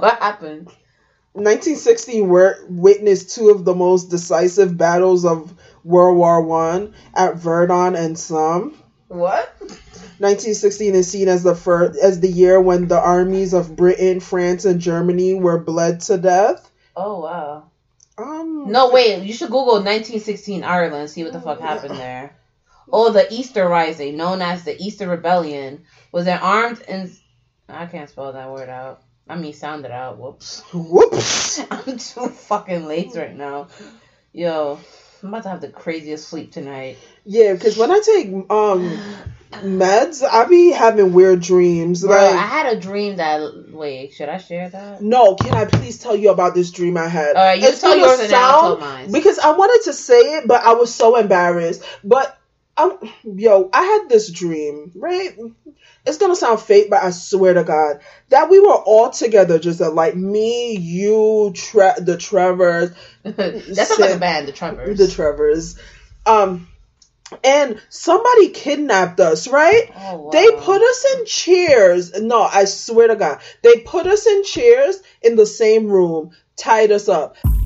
what happened? 1916 were, witnessed two of the most decisive battles of World War One at Verdun and Somme. What? 1916 is seen as the first as the year when the armies of Britain, France, and Germany were bled to death. Oh wow. Um, No, wait. You should Google 1916 Ireland. See what the fuck happened there. Oh, the Easter Rising, known as the Easter Rebellion, was an armed and I can't spell that word out. I mean, sound it out. Whoops. Whoops. *laughs* *laughs* I'm too fucking late right now. Yo, I'm about to have the craziest sleep tonight. Yeah, because when I take um meds, I be having weird dreams. Bro, like, I had a dream that. Wait, should I share that? no, can I please tell you about this dream I had? Alright, you It's tell yours and then I'll tell mine. Because I wanted to say it, but I was so embarrassed. But I, yo, I had this dream, right? It's gonna sound fake, but I swear to God that we were all together, just like me, you, Tre- the Trevors, *laughs* that sounds like a band, the Trevors. the Trevors, um, and somebody kidnapped us, right? Oh, wow. They put us in chairs. No, I swear to God, they put us in chairs in the same room, tied us up.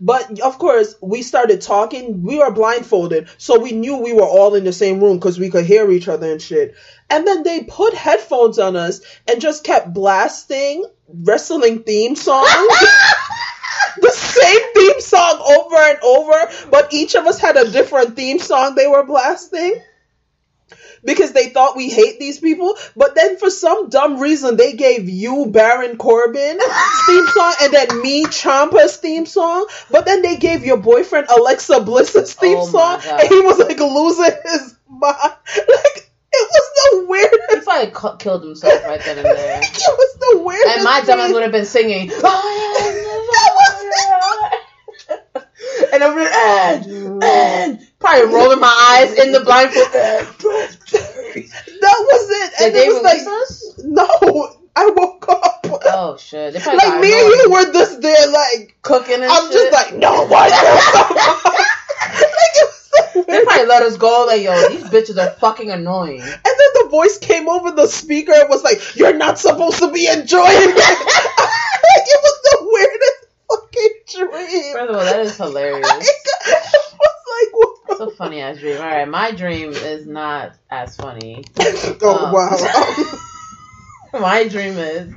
But of course, we started talking. We were blindfolded, so we knew we were all in the same room because we could hear each other and shit. And then they put headphones on us and just kept blasting wrestling theme songs. *laughs* the same theme song over and over, but each of us had a different theme song they were blasting. Because they thought we hate these people, but then for some dumb reason they gave you Baron Corbin *laughs* theme song and then me Ciampa's theme song, but then they gave your boyfriend Alexa Bliss's oh theme Oh song, God. and he was like losing his mind. *laughs* Like it was the He weirdest. probably cu- killed himself right then and there. *laughs* it was the weirdest. And my dumbass thing. would have been singing. That and I'm like, and, mm. and, probably rolling my eyes in the blindfold. *laughs* That was it. Did and they it was like, us? no, I woke up. Oh shit! Like me and you were just there, like cooking and I'm shit. just like, no *laughs* one. *laughs* like it was the they probably let us go. Like yo, these bitches are fucking annoying. And then the voice came over the speaker and was like, "You're not supposed to be enjoying it." like it was the weirdest fucking dream. First of all, that is hilarious. *laughs* was like, a funny ass dream. All right, my dream is not as funny. *laughs* oh um, wow. *laughs* My dream is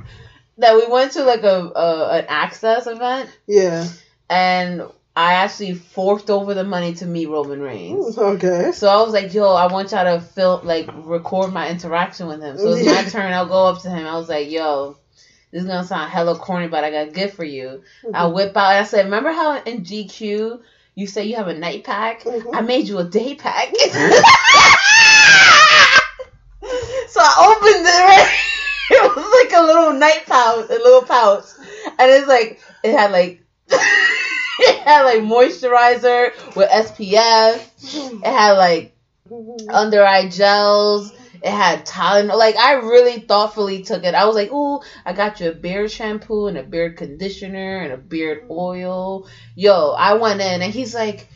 that we went to like a, a an access event yeah. and I actually forked over the money to meet Roman Reigns. Okay. So I was like, yo, I want y'all to film, like, record my interaction with him. So it's my turn. I'll go up to him. I was like, yo, this is gonna sound hella corny, but I got good for you. Mm-hmm. I whip out. I said, remember how in GQ you say you have a night pack? Mm-hmm. I made you a day pack. *laughs* *laughs* so I opened it. Right? *laughs* It was like a little night pouch, a little pouch, and it's like it had like. it had like moisturizer with SPF. Mm-hmm. It had like mm-hmm. under eye gels. It had Tylenol. Like I really thoughtfully took it. I was like, "Ooh, I got you a beard shampoo and a beard conditioner and a beard oil." Yo, I went in and he's like,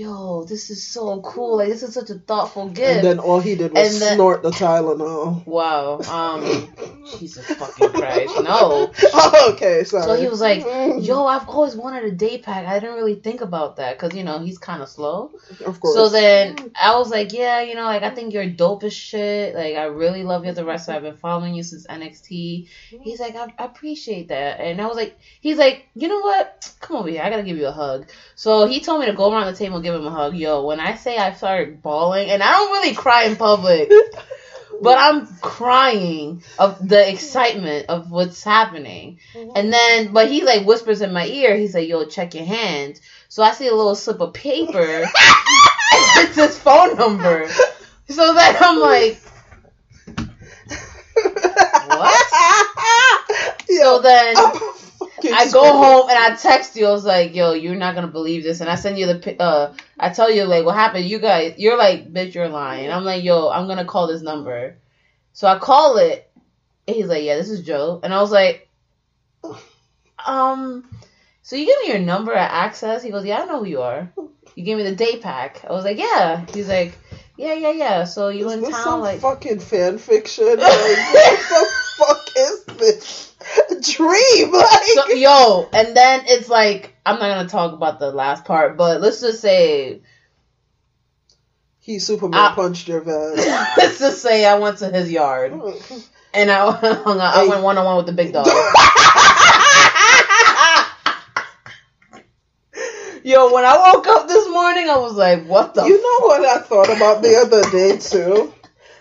"Yo, this is so cool. Like this is such a thoughtful gift." And then all he did was then- snort the Tylenol. wow. Um, *laughs* Jesus fucking Christ, no. Oh, *laughs* okay, sorry. So he was like, "Yo, I've always wanted a day pack. I didn't really think about that because you know he's kind of slow." of course. So then I was like, yeah, you know, like I think you're dope as shit. Like I really love you as a wrestler. I've been following you since NXT. He's like, I, I appreciate that. And I was like, he's like, you know what? Come over here. I gotta give you a hug. So he told me to go around the table and give him a hug. Yo, when I say I started bawling, and I don't really cry in public. *laughs* But I'm crying of the excitement of what's happening. Mm-hmm. And then, but he like whispers in my ear, he's like, yo, check your hands. So I see a little slip of paper. *laughs* it's his phone number. So then I'm like, *laughs* what? So then I go home and I text you. I was like, yo, you're not gonna believe this. And I send you the, uh, I tell you like what happened. You guys, you're like, bitch, you're lying. I'm like, yo, I'm gonna call this number. So I call it. And he's like, yeah, this is Joe. And I was like, um, so you give me your number at Access? He goes, yeah, I know who you are. You gave me the day pack. I was like, yeah. He's like, yeah, yeah, yeah. So you Is in town? some Like, fucking fan fiction? Like, what the *laughs* fuck is this? *laughs* Dream, like. so, yo, and then it's like I'm not gonna talk about the last part, but let's just say, he Superman I- punched your *laughs* vest. let's just say I went to his yard *laughs* and I hung out. I went one on one with the big dog. Yo, when I woke up this morning, I was like, "What the?" You know what I thought about the other day too?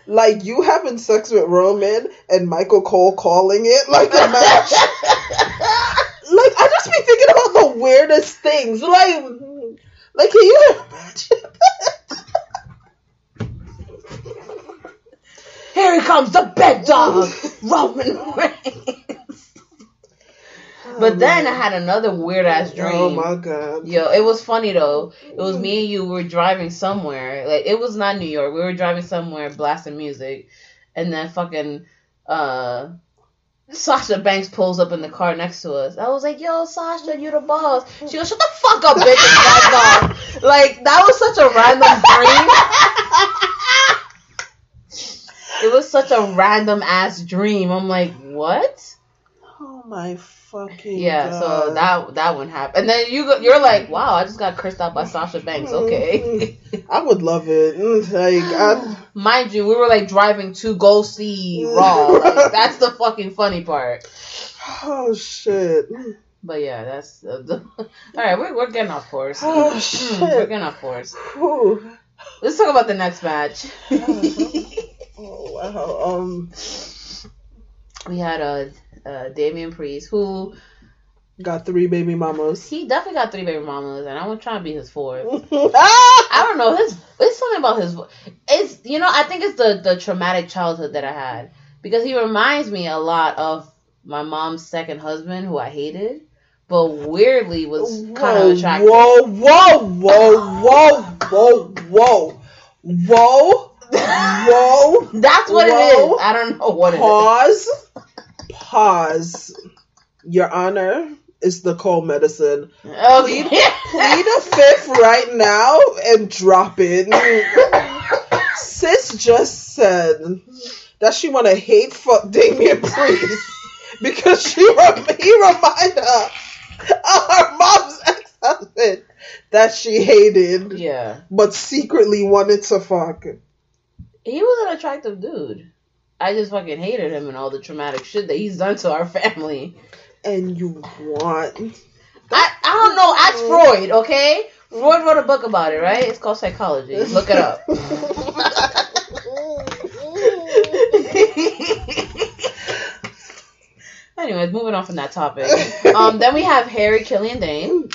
Like you having sex with Roman and Michael Cole calling it like a match. *laughs* like I just be thinking about the weirdest things. Like, like can you imagine? Here he comes, the bed dog, *laughs* Roman Reigns. But then I had another weird ass dream. Oh my god. Yo, it was funny though. It was me and you we were driving somewhere. Like it was not New York. We were driving somewhere blasting music. And then fucking uh Sasha Banks pulls up in the car next to us. I was like, "Yo, Sasha, you the boss." She goes, "Shut the fuck up, bitch!" and drives off. Like that was such a random dream. *laughs* It was such a random ass dream. I'm like, "What?" Oh my fucking Yeah, god. so that that one happened, and then you go, you're like, wow, I just got cursed out by Sasha Banks. Okay, I would love it. Mm, Like I, *gasps* mind you, we were like driving to go see Raw. Like, that's the fucking funny part. *sighs* oh shit. But yeah, that's uh, the, *laughs* all right. We're we're getting off course. *sighs* Oh shit! we're getting off course. Whew. Let's talk about the next match. *laughs* Oh *laughs* wow. Um we had uh, uh Damian Priest, who got three baby mamas. he definitely got three baby mamas, and I was trying to be his fourth. *laughs* I don't know. His it's something about his. It's you know I think it's the the traumatic childhood that I had because he reminds me a lot of my mom's second husband who I hated, but weirdly was kind of attractive. Whoa, whoa, whoa, whoa, whoa, whoa, whoa, *laughs* whoa. That's what it Whoa. is. I don't know what it is. Pause. Pause. Your Honor is the cold medicine. Oh, okay. Plead a fifth right now and drop it. Sis just said that she want to hate fuck Damian Priest *laughs* because she rem- he remind her of her mom's ex husband that she hated yeah, but secretly wanted to fuck. he was an attractive dude. I just fucking hated him and all the traumatic shit that he's done to our family. And you want I, I don't know. Ask Freud, okay? Freud wrote a book about it, right? It's called Psychology. Look it up. *laughs* *laughs* Anyways, moving on from that topic. Um, then we have Harry Killian Dain.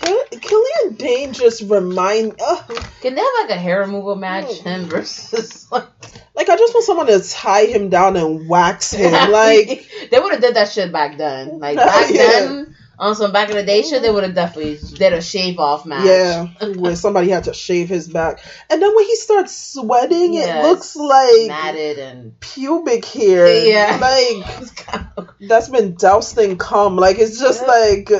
Kill- Killian Dain just remind uh, Can they have like a hair removal match? Him versus *laughs* like Like I just want someone to tie him down and wax him. *laughs* Like *laughs* they would have did that shit back then. Like back yeah. then, on some back in the day shit, they would have definitely did a shave off match. yeah, where somebody had to shave his back, and then when he starts sweating, Yeah, it looks like matted and pubic hair. Yeah. like that's been doused in cum. Like it's just Yeah. like.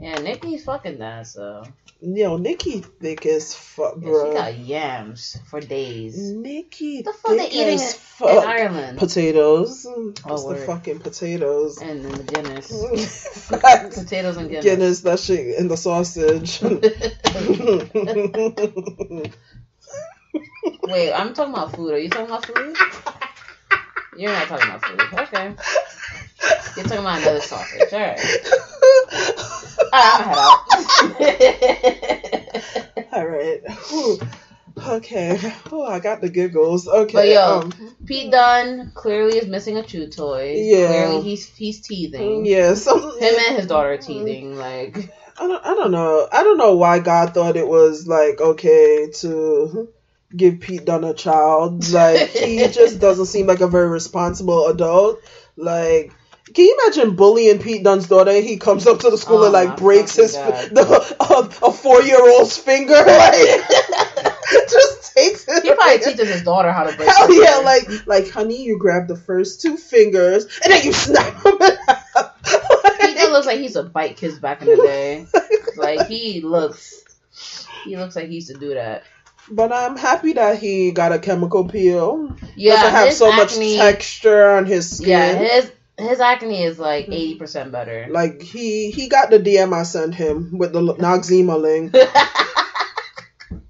Yeah, Nikki's fucking that. So Yo, Nikki thick as fuck, yeah, bro. she got yams for days. Nikki The fuck they thick eating as in, in. Ireland Potatoes. Oh, it's the word. fucking potatoes. and in the Guinness. *laughs* *laughs* Potatoes and Guinness. Guinness, that shit and the sausage. *laughs* Wait, I'm talking about food. Are you talking about food? You're not talking about food. Okay. You're talking about another sausage. All right. *laughs* All right, I'm gonna head out. All right. Whew. Okay. Oh, I got the giggles. Okay. But yo, um, Pete Dunne clearly is missing a chew toy. Yeah. Clearly he's he's teething. yeah. Some, Him and his daughter are teething. Like I don't, I don't know. I don't know why God thought it was like okay to give Pete Dunne a child. Like he *laughs* just doesn't seem like a very responsible adult. Like. Can you imagine bullying Pete Dunne's daughter? He comes up to the school Oh and like breaks his *laughs* the, a, a four year old's finger, *laughs* like *laughs* just takes it. he probably teaches his daughter how to break. Hell fingers. yeah, like like honey, you grab the first two fingers and then you snap them in half. He just looks like he's a bite kiss back in the day. Like he looks, he looks like he used to do that. But I'm happy that he got a chemical peel. Yeah, Doesn't have his so much texture on his skin. Yeah, his his acne is like eighty percent better. like he he got the DM I sent him with the *laughs* Noxzema link. *laughs*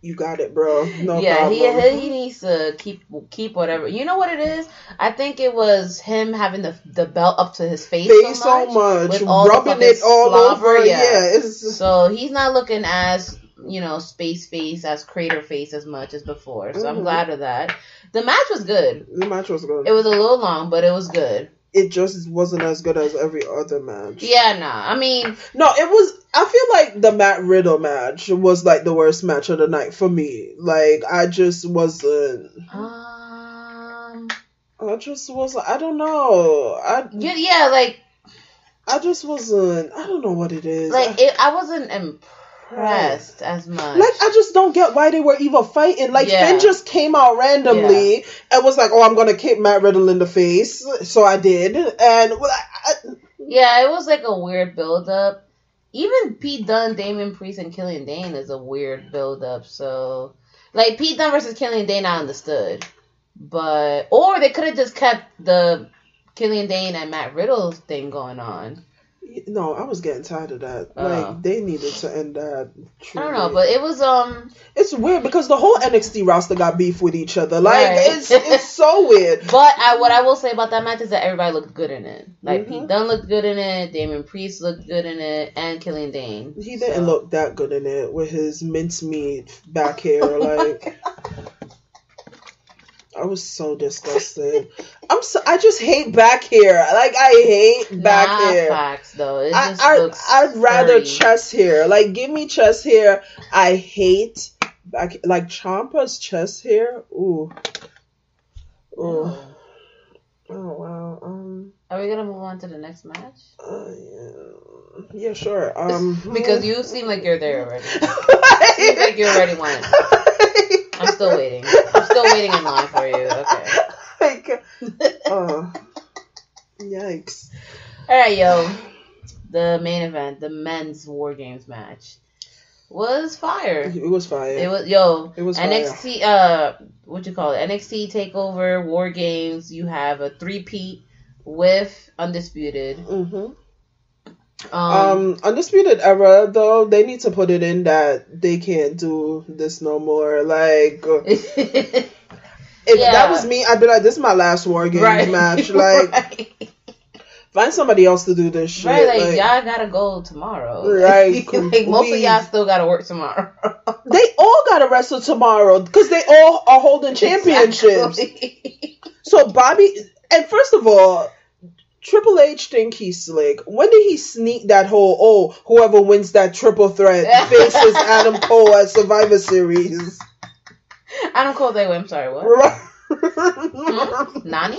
You got it, bro. No yeah, he, problem. he he needs to keep keep whatever. You know what it is? I think it was him having the the belt up to his face, Face so much, so much, with all the rubbing it all slobber, over. Yeah. Yeah, it's So he's not looking as you know space face as crater face as much as before. So I'm Mhm. glad of that. The match was good. the match was good. It was a little long, but it was good. It just wasn't as good as every other match. Yeah, nah. I mean, No, it was. I feel like the Matt Riddle match was like the worst match of the night for me. Like I just wasn't. um, I just wasn't. I don't know. I yeah, yeah, like I just wasn't. I don't know what it is. like I, it, I wasn't impressed Oh. as much. like I just don't get why they were even fighting. Like Yeah. Finn just came out randomly and was like, "Oh, I'm gonna kick Matt Riddle in the face," so I did. And well, I, I, Yeah, it was like a weird build up. Even Pete Dunne, Damian Priest, and Killian Dain is a weird build up. So, like Pete Dunne versus Killian Dain, I understood, but or they could have just kept the Killian Dain and Matt Riddle thing going on. No, I was getting tired of that. Oh. Like they needed to end that. I don't know, but it was um. It's weird because the whole NXT roster got beef with each other. Like Right. it's it's so *laughs* weird. But I, what I will say about that match is that everybody looked good in it. Like Mhm. Pete Dunne looked good in it, Damian Priest looked good in it, and Killian Dain. He didn't So- look that good in it with his mincemeat back hair. Like *laughs* I was so disgusted. I'm so I just hate back hair. Like I hate back Nah, hair. facts though. It I, just I looks. I'd rather chest hair. Like give me chest hair. I hate back like Ciampa's chest hair. Ooh. Ooh. Oh wow. Um. Are we gonna move on to the next match? Uh, yeah. yeah, sure. Um. *laughs* Because you seem like you're there already. *laughs* Seems like you already went. I'm still waiting. I'm still waiting in line for you. Okay. *laughs* like, uh, yikes. All right, yo. The main event, the men's War Games match, was fire. It was fire. It was yo. It was fire. NXT. Uh, what you call it? NXT Takeover War Games. You have a three peat with undisputed. hmm Um, Um, undisputed era though they need to put it in that they can't do this no more. Like, if *laughs* Yeah. that was me, I'd be like, "This is my last war game right match." *laughs* Like, right. find somebody else to do this shit. Right, like, Like, y'all gotta go tomorrow. Right, *laughs* like most of y'all still gotta work tomorrow. they all gotta wrestle tomorrow because they all are holding championships. Exactly. So Bobby, and first of all, Triple H think he's slick. When did he sneak that whole oh whoever wins that triple threat faces *laughs* Adam Cole at Survivor Series? Adam Cole, they I'm sorry, what? Hmm? Nani?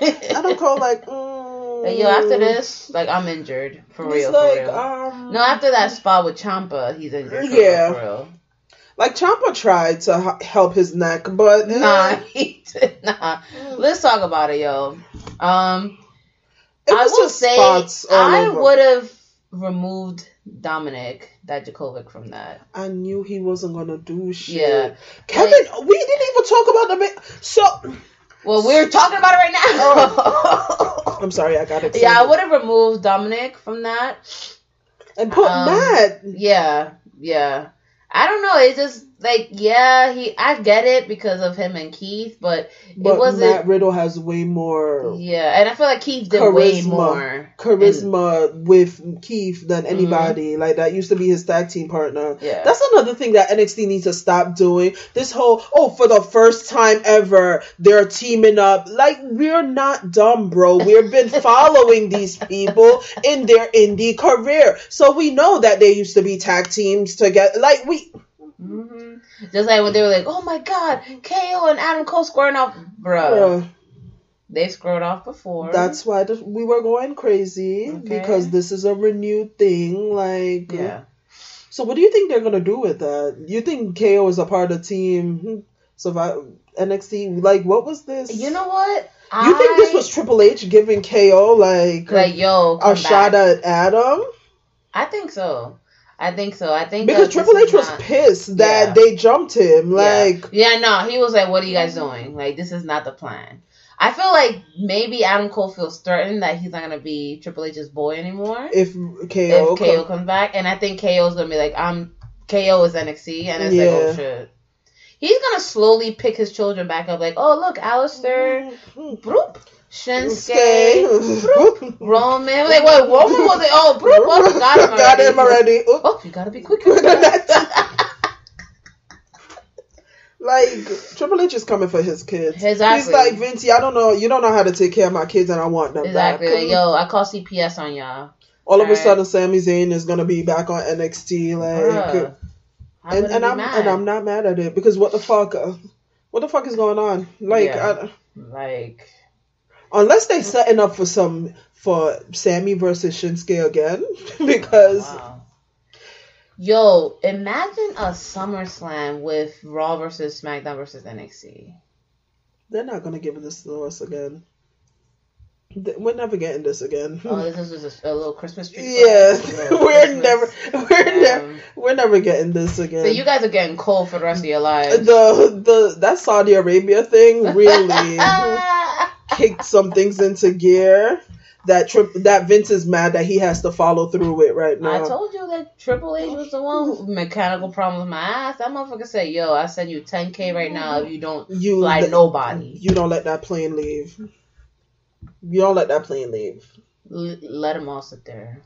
*laughs* Adam Cole like. Mm, Like, yo, after this, like I'm injured for he's real. like, for real. um, no, after that spot with Ciampa, he's injured. For Yeah. real, for real. Like Ciampa tried to help his neck, but eh, Nah, *laughs* he did not. Let's talk about it, yo. Um, it I was will say I would have removed Dominik Dijakovic from that. I knew he wasn't gonna do shit. Yeah. Kevin, we didn't even talk about the. Ma- so Well, we're talking about it right now. *laughs* I'm sorry, I got excited. yeah, I would have removed Dominik from that. and put um, Matt. Yeah, yeah. I don't know. It's just like, yeah, he. I get it because of him and Keith, but, But it wasn't. Matt Riddle has way more yeah, and I feel like Keith did way more. charisma with Keith than anybody. Like that used to be his tag team partner. Mm-hmm. Yeah. That's another thing that NXT needs to stop doing. This whole oh, for the first time ever, they're teaming up. Like we're not dumb, bro. We've been *laughs* following these people in their indie career, so we know that they used to be tag teams together. Like we. Hmm Just like when they were like, "Oh my God, KO and Adam Cole squaring off, bro." uh, They squared off before. that's why the, we were going crazy Okay. because this is a renewed thing. Like, yeah. So what do you think they're gonna do with that? You think KO is a part of team survive NXT? Like what was this? You know what? You think this was Triple H giving KO like, like yo a come shot at Adam? I think so. I think so. I think Because Triple H was not- pissed that Yeah. they jumped him. Like yeah, no, he was like, "What are you guys doing? Like, this is not the plan." I feel like maybe Adam Cole feels threatened that he's not gonna be Triple H's boy anymore if KO, if KO come- comes back, and I think KO's gonna be like, "I'm KO is NXT," and it's like, "Oh shit." He's gonna slowly pick his children back up, like, "Oh look, Aleister, mm-hmm. broop, Shinsuke, *laughs* Roman." Like, wait, Roman was it? Oh, oh, you got him already. Got him already. Oh, you gotta be quicker. than *laughs* that. Like Triple H is coming for his kids. Exactly. He's like Vince. I don't know. You don't know how to take care of my kids, and I want them exactly. back. Yo, I call CPS on y'all. All of a sudden, Sami Zayn is gonna be back on NXT. Like, Bruh. And, and I'm mad. and I'm not mad at it because what the fuck, uh, what the fuck is going on? Like, Yeah. I, like unless they setting up for some for Sami versus Shinsuke again, *laughs* because wow. Yo, imagine a SummerSlam with Raw versus SmackDown versus NXT. they're not gonna give this to us again. We're never getting this again. Oh, this is just a, a little Christmas tree. yeah, *laughs* *laughs* we're Christmas. never, we're never, we're never getting this again. So you guys are getting cold for the rest of your lives. the the that Saudi Arabia thing really kicked some things into gear. That trip, that Vince is mad that he has to follow through with right now. I told you that Triple H was the one who mechanical problem with my ass. That motherfucker said, "Yo, I send you 10k right now if you don't you fly nobody. You don't let that plane leave. You don't let that plane leave. L- let them all sit there."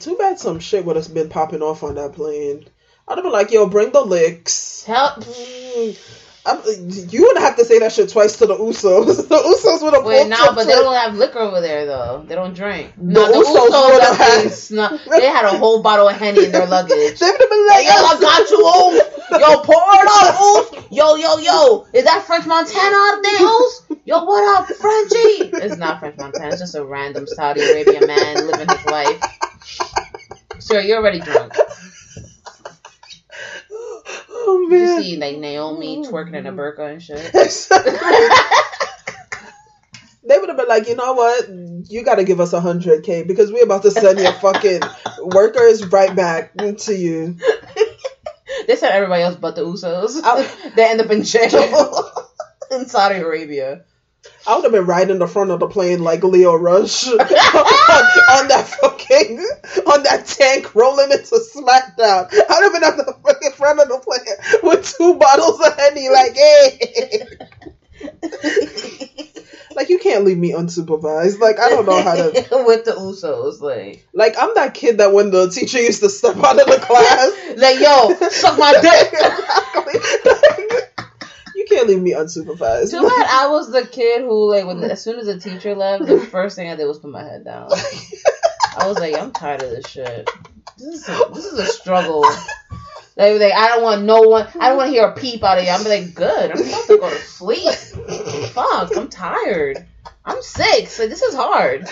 Too bad some shit would have been popping off on that plane. I'd have been like, yo, bring the licks. Help. *laughs* I'm, you would have to say that shit twice to the Usos. *laughs* The Usos would have Wait, pulled nah, but they don't have liquor over there though. They don't drink. The No, the Usos Usos, would've definitely had- *laughs* snuck- They had a whole bottle of henny in their luggage. They would have been like, Yo, I got you, Oos. Yo, pour it up, *laughs* Oos. Yo, yo, yo. Is that French Montana out there, Oos? Yo, what up, Frenchie? It's not French Montana. It's just a random Saudi Arabian man living his life. Sir, you're already drunk. Oh Did you see like Naomi oh, twerking in a burqa and shit? *laughs* they would have been like, you know what? You got to give us a hundred k because we're about to send your fucking workers right back to you. *laughs* They said everybody else but the Usos. I- *laughs* they end up in jail in Saudi Arabia. I would have been riding in the front of the plane like Lio Rush on, *laughs* on that fucking on that tank rolling into SmackDown. I would have been at the fucking front of the plane with two bottles of Henny, like, hey, *laughs* like you can't leave me unsupervised. Like I don't know how to. *laughs* with the Usos, like, Like I'm that kid that when the teacher used to step out of the class, like yo, suck my dick. You can't leave me unsupervised. Too bad I was the kid who, like, when *laughs* as soon as the teacher left, the first thing I did was put my head down. I was like, I'm tired of this shit. This is a, this is a struggle. Like, like I don't want no one. I don't want to hear a peep out of you. I'm like, good. I'm about to go to sleep. Fuck, I'm tired. I'm sick. So this is hard.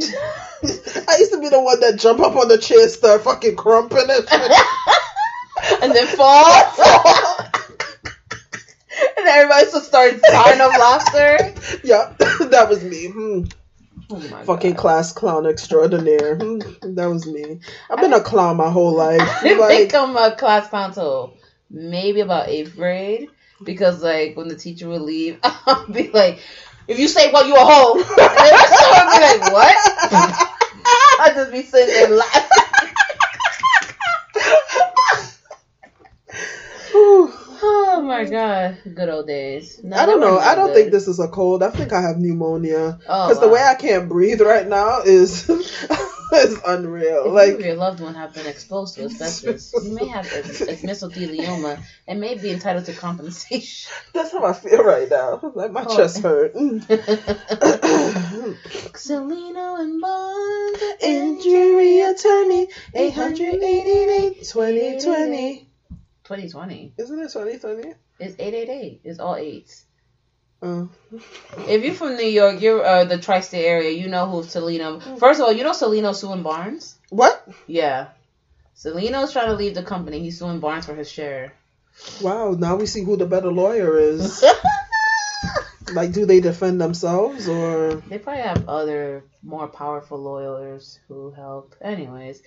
I used to be the one that jump up on the chair, and start fucking crumping shit. *laughs* and then fall. *laughs* and everybody just started dying of laughter. *laughs* yeah, *coughs* that was me. Hmm. Oh Fucking God. class clown extraordinaire. Hmm. That was me. I've been a clown my whole life. *laughs* I Like, become a class clown till maybe about eighth grade because like when the teacher would leave, *laughs* I'd be like, "If you say what, you a hoe," and then someone be like, "What?" I'd just be sitting there laughing. oh my mm-hmm. god, good old days. No, I don't know. I don't good. think this is a cold. I think I have pneumonia. Oh, Because the wow. way I can't breathe right now is *laughs* is unreal. If Like or your loved one have been exposed to asbestos, you may have mesothelioma and may be entitled to compensation. *laughs* that's how I feel right now. Like my Oh. chest hurt. *laughs* Cellino and Bond, Injury attorney, 888 2020. 2020. Isn't it 2020? It's 888. It's all eights. Oh. If you're from New York, you're uh, the tri-state area. You know who Cellino. First of all, you know Cellino suing Barnes. What? Yeah, Cellino's trying to leave the company. He's suing Barnes for his share. Wow, now we see who the better lawyer is. *laughs* like, do they defend themselves or. They probably have other more powerful lawyers who help. Anyways,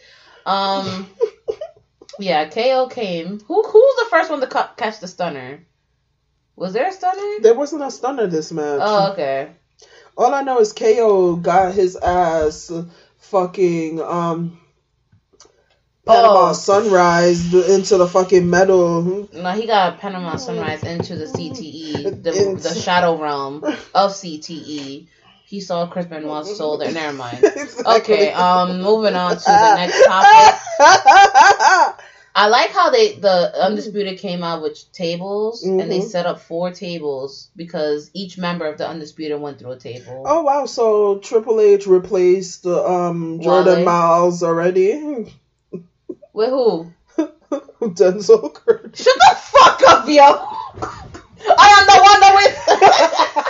um, *laughs* yeah, KO came. Who who's the first one to ca- catch the stunner? Was there a stunner? There wasn't a stunner this match. Oh, okay. All I know is KO got his ass fucking um Panama Oh. Sunrise into the fucking metal. No, he got Panama Sunrise into the CTE, the, Into- the shadow realm of CTE. He saw Chris Benoit's soul there. Never mind. *laughs* Exactly. Okay, um, moving on to the next topic. *laughs* I like how they the undisputed came out with tables and they Mhm. set up four tables because each member of the undisputed went through a table. oh wow, so Triple H replaced um Jordan Wale. Miles already. *laughs* With who? *laughs* Denzel Curry. Shut the fuck up, yo! *laughs* I am the one that wins.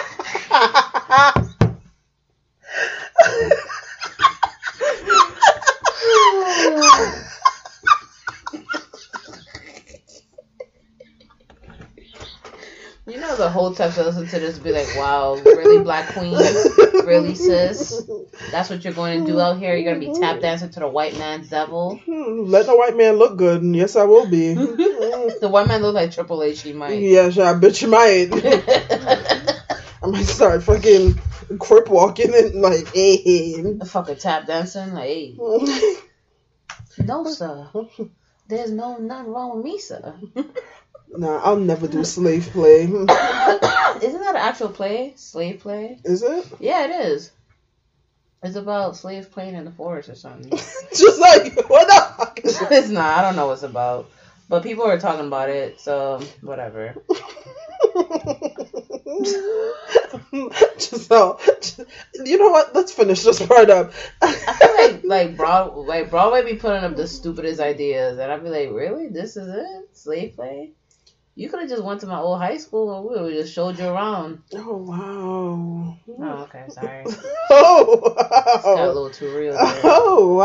Whole time to listen to this be like, wow, really black queen? Really sis? That's what you're going to do out here? You're gonna be tap dancing to the white man's devil? Hmm, Let the white man look good, and yes, I will be. *laughs* the white man looks like Triple H, he might. yeah, sure, I bet you might. *laughs* I might start fucking crip walking and like, hey. The fucking tap dancing, like, hey. *laughs* No, sir. There's no nothing wrong with me, sir. Nah, I'll never do slave play. *coughs* Isn't that an actual play? Slave play? Is it? Yeah, it is. It's about slaves playing in the forest or something. *laughs* Just like what the fuck *laughs* it's not. I don't know what it's about. But people are talking about it, so whatever. just *laughs* so, you know what? Let's finish this part up. I feel like like Broad like Broadway be putting up the stupidest ideas, and I'd be like, really? This is it? Slave play? You could have just went to my old high school and we would have just showed you around. oh wow. Oh, okay, sorry. *laughs* Oh, Got a Oh little too real *laughs* there. Oh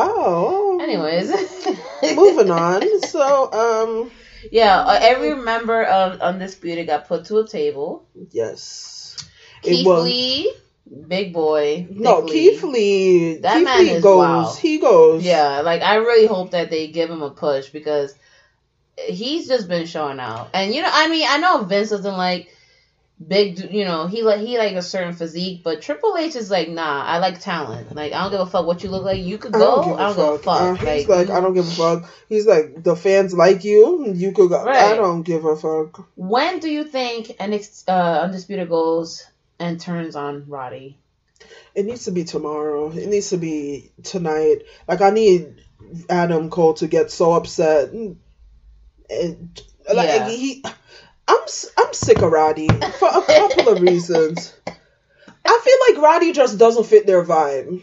wow. Anyways, *laughs* moving on. So um Yeah, uh, every member of Undisputed got put to a table. yes. Keith was- Lee, big boy. No, Dick Keith Lee. That Keith man Lee is goes. wild. He goes. Yeah, like I really hope that they give him a push because he's just been showing out. And you know, I mean, I know Vince doesn't like big, you know, he like he like a certain physique, but Triple H is like, nah, I like talent. Like I don't give a fuck what you look like. You could I go. don't give a I don't give a fuck. Uh, he's like, like, I don't give a fuck. He's like, the fans like you. You could go. I don't give a fuck. when do you think NXT uh, Undisputed goes and turns on Roddy? It needs to be tomorrow. It needs to be tonight. Like I need Adam Cole to get so upset. And, like Yeah. he, I'm I'm sick of Roddy for a couple of reasons. I feel like Roddy just doesn't fit their vibe.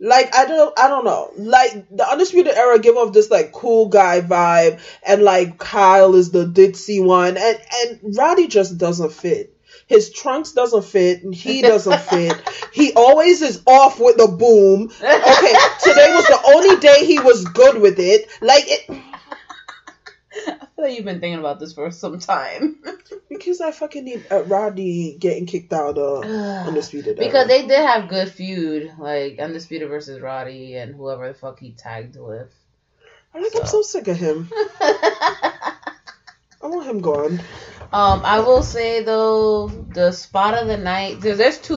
Like I don't I don't know. Like the Undisputed Era give off this like cool guy vibe and like Kyle is the ditzy one and and Roddy just doesn't fit. His trunks doesn't fit and he *laughs* doesn't fit. He always is off with the boom. Okay, today was the only day he was good with it. Like it I feel like you've been thinking about this for some time. *laughs* because I fucking need uh, Roddy getting kicked out of Undisputed Era. because they did have good feud, like Undisputed versus Roddy and whoever the fuck he tagged with. I'm like I'm so sick of him. *laughs* I want him gone. Um, I will say though, the spot of the night. There's, there's two.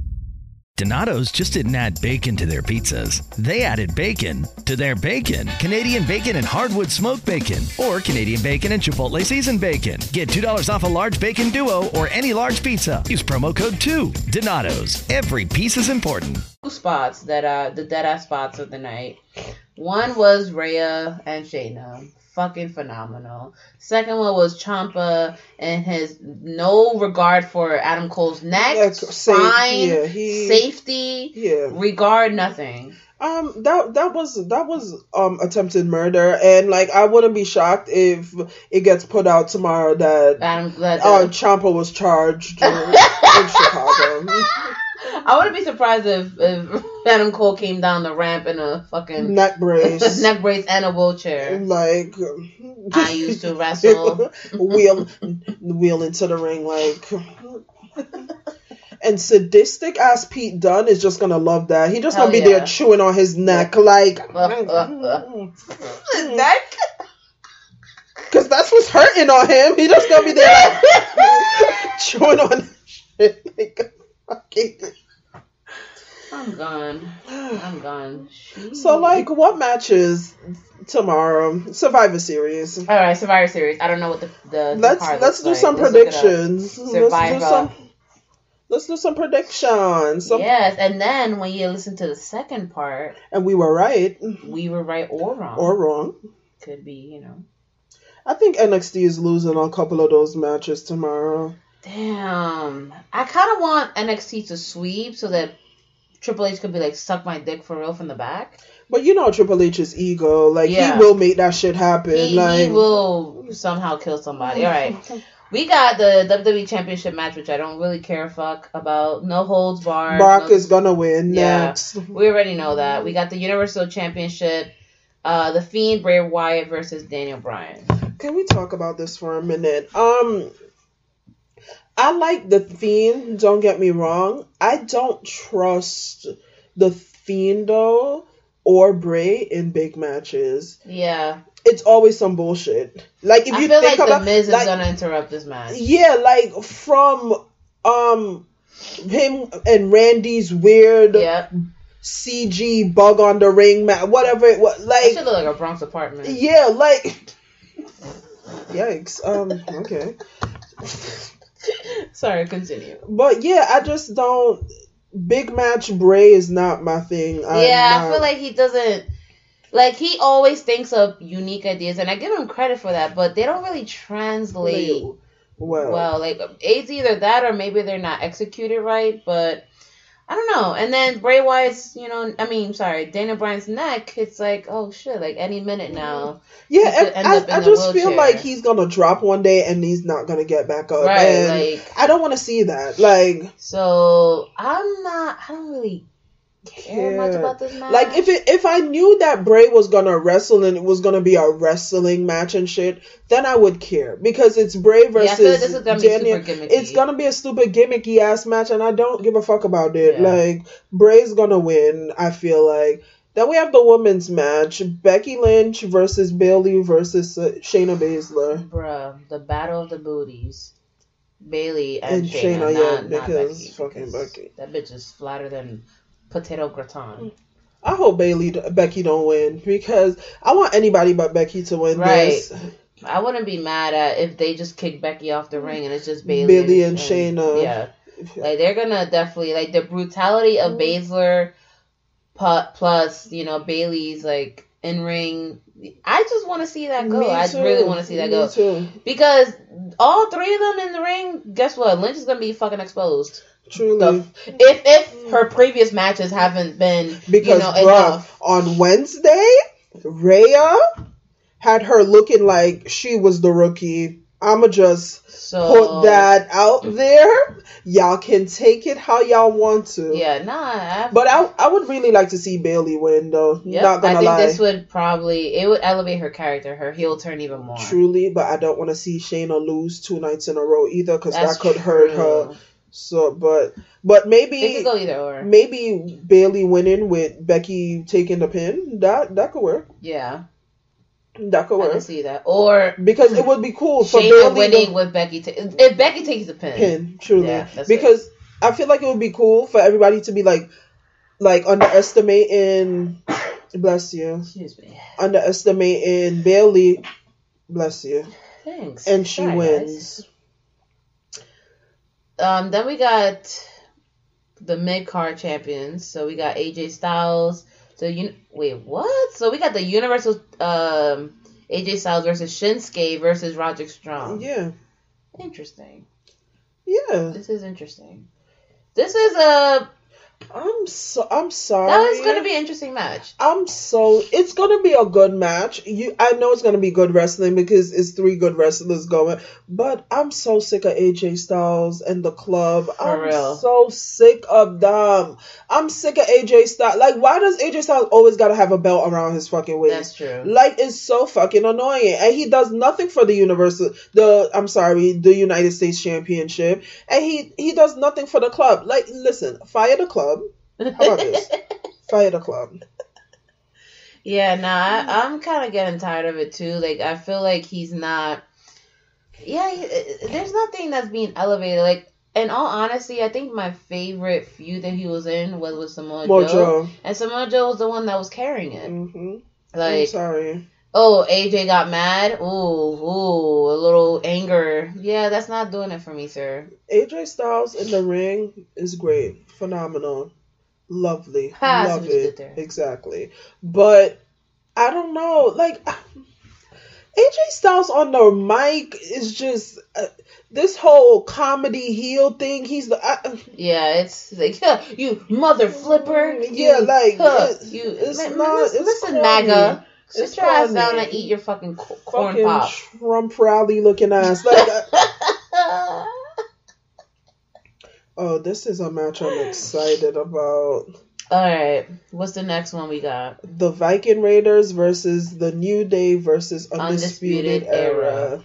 Donato's just didn't add bacon to their pizzas. They added bacon to their bacon. Canadian bacon and hardwood smoked bacon, or Canadian bacon and Chipotle seasoned bacon. Get $2 off a large bacon duo or any large pizza. Use promo code 2. Donato's. Every piece is important. two spots that are the dead ass spots of the night. One was Rhea and Shayna. Fucking phenomenal. Second one was Ciampa and his no regard for Adam Cole's neck, Yeah, safe- spine, yeah, he- safety, Yeah. regard nothing. Um, that that was that was um attempted murder, and like I wouldn't be shocked if it gets put out tomorrow that Adam, that, uh, Ciampa was charged in Chicago. *laughs* *laughs* I wouldn't be surprised if, if *laughs* Adam Cole came down the ramp in a fucking Neck brace, *laughs* neck brace and a wheelchair. like I used to wrestle. *laughs* wheel wheel into the ring like. And sadistic ass Pete Dunne is just gonna love that. He just Hell gonna be yeah. there chewing on his neck, like, neck? cause that's what's hurting on him. He just gonna be there like, chewing on shit. Like, fucking. I'm gone. I'm gone. So, like, what matches tomorrow? Survivor Series. All right, Survivor Series. I don't know what the the, the Let's card let's looks do like. some Let's look it up. predictions. Let's do Survivor. some. Let's do some predictions. Some, Yes, and then when you listen to the second part, And we were right we were right or wrong. or wrong. could be, you know. I think NXT is losing a couple of those matches tomorrow. Damn. I kind of want NXT to sweep so that Triple H could be like, suck my dick for real from the back. But you know Triple H's ego, like Yeah. he will make that shit happen. He, like he will somehow kill somebody. All right. *laughs* We got the WWE Championship match, which I don't really care a fuck about. No holds barred. Brock no- is gonna win Yeah. next. We already know that. We got the Universal Championship. Uh, the Fiend Bray Wyatt versus Daniel Bryan. Can we talk about this for a minute? Um I like the Fiend, don't get me wrong. I don't trust the Fiend though or Bray in big matches. Yeah, It's always some bullshit. Like if I you feel think like about the Miz is like, gonna interrupt this match. Yeah, like from um him and Randy's weird Yep, CG bug on the ring mat, whatever it was. Like should look like a Bronx apartment. yeah, like yikes. Um, okay. *laughs* Sorry, continue. But yeah, I just don't. Big match Bray is not my thing. I'm yeah, I feel like he doesn't. Like he always thinks of unique ideas, and I give him credit for that. But they don't really translate well. well. Like it's either that or maybe they're not executed right. But I don't know. And then Bray Wyatt's, you know, I mean, sorry, Dana Bryan's neck. It's like, oh shit, like any minute now. yeah, and I, I just feel like he's gonna drop one day and he's not gonna get back up. Right, and like- I don't want to see that. Like, So I'm not. I don't really care much about this match. like if it if I knew that Bray was gonna wrestle and it was gonna be a wrestling match and shit, then I would care because it's Bray versus Yeah, I feel like this is gonna be Daniel. super gimmicky. It's gonna be a stupid gimmicky ass match, and I don't give a fuck about it. Yeah. Like Bray's gonna win. I feel like. Then we have the women's match: Becky Lynch versus Bayley versus uh, Shayna Baszler. Bruh, the battle of the booties. Bayley and, And Shayna, Shayna, not, yeah, not because Becky, fucking because Becky. That bitch is flatter than potato gratin. Mm. I hope Bayley Becky don't win because I want anybody but Becky to win Right. this. I wouldn't be mad at if they just kick Becky off the ring and it's just Bayley, Bayley and Shayna. Yeah, like they're gonna definitely like the brutality of mm. Baszler, plus you know Bayley's like in ring. I just want to see that go. I really want to see that Me go too. because all three of them in the ring. Guess what? Lynch is gonna be fucking exposed. Truly. The, if if her previous matches haven't been Because you know bruh, enough. on Wednesday, Rhea had her looking like she was the rookie. I'ma just So put that out there. Y'all can take it how y'all want to. Yeah, nah. I, But I I would really like to see Bayley win though. Yep, Not gonna I think lie. this would probably it would elevate her character, her heel turn even more. Truly, but I don't want to see Shayna lose two nights in a row either because that could hurt her. So, but but maybe could go either or. maybe Bayley winning with Becky taking the pin. That that could work. Yeah, That could work. I can see that. Or because it would be cool for Shayna Bayley winning to with Becky. Ta- if Becky takes the pin, pin. Truly, Yeah, because I feel like it would be cool for everybody to be like like underestimating. Bless you. excuse me. Underestimating Bayley. Bless you. Thanks. And she Sorry, wins. guys. Um, then we got the mid card champions. So we got AJ Styles. So you wait, what? So we got the Universal um AJ Styles versus Shinsuke versus Roderick Strong. Yeah. Interesting. Yeah. This is interesting. This is a I'm so I'm sorry. that is going to be an interesting match. I'm so it's gonna be a good match. You I know it's gonna be good wrestling because it's three good wrestlers going, but I'm so sick of AJ Styles and the club. I'm real. so sick of them. I'm sick of AJ Styles. Like why does AJ Styles always gotta have a belt around his fucking waist? That's true. Like it's so fucking annoying, and he does nothing for the universal. The I'm sorry, the United States Championship, and he he does nothing for the club. Like, listen, fire the club. How about this? *laughs* Fire the club. Yeah, nah, I, I'm kind of getting tired of it too. Like, I feel like he's not. Yeah, he, there's nothing that's being elevated. Like, in all honesty, I think my favorite feud that he was in was with Samoa Joe, Mojo. and Samoa Joe was the one that was carrying it. hmm I'm Like, sorry. oh, AJ got mad. Ooh, ooh, a little anger. Yeah, that's not doing it for me, sir. AJ Styles in the ring is great, phenomenal, lovely, love see what you it exactly. But I don't know, like *laughs* AJ Styles on the mic is just uh, this whole comedy heel thing. He's the I, Yeah, it's like huh, *laughs* you mother flipper. Yeah, you, like, huh, it's- you. it's man, not- it's listen corny. MAGA. Sit It's your ass down and eat your fucking co- corn fucking pop. Trump rally looking ass. Like, *laughs* uh, oh, this is a match I'm excited about. All right, what's the next one we got? the Viking Raiders versus the New Day versus Undisputed, Undisputed Era. Era.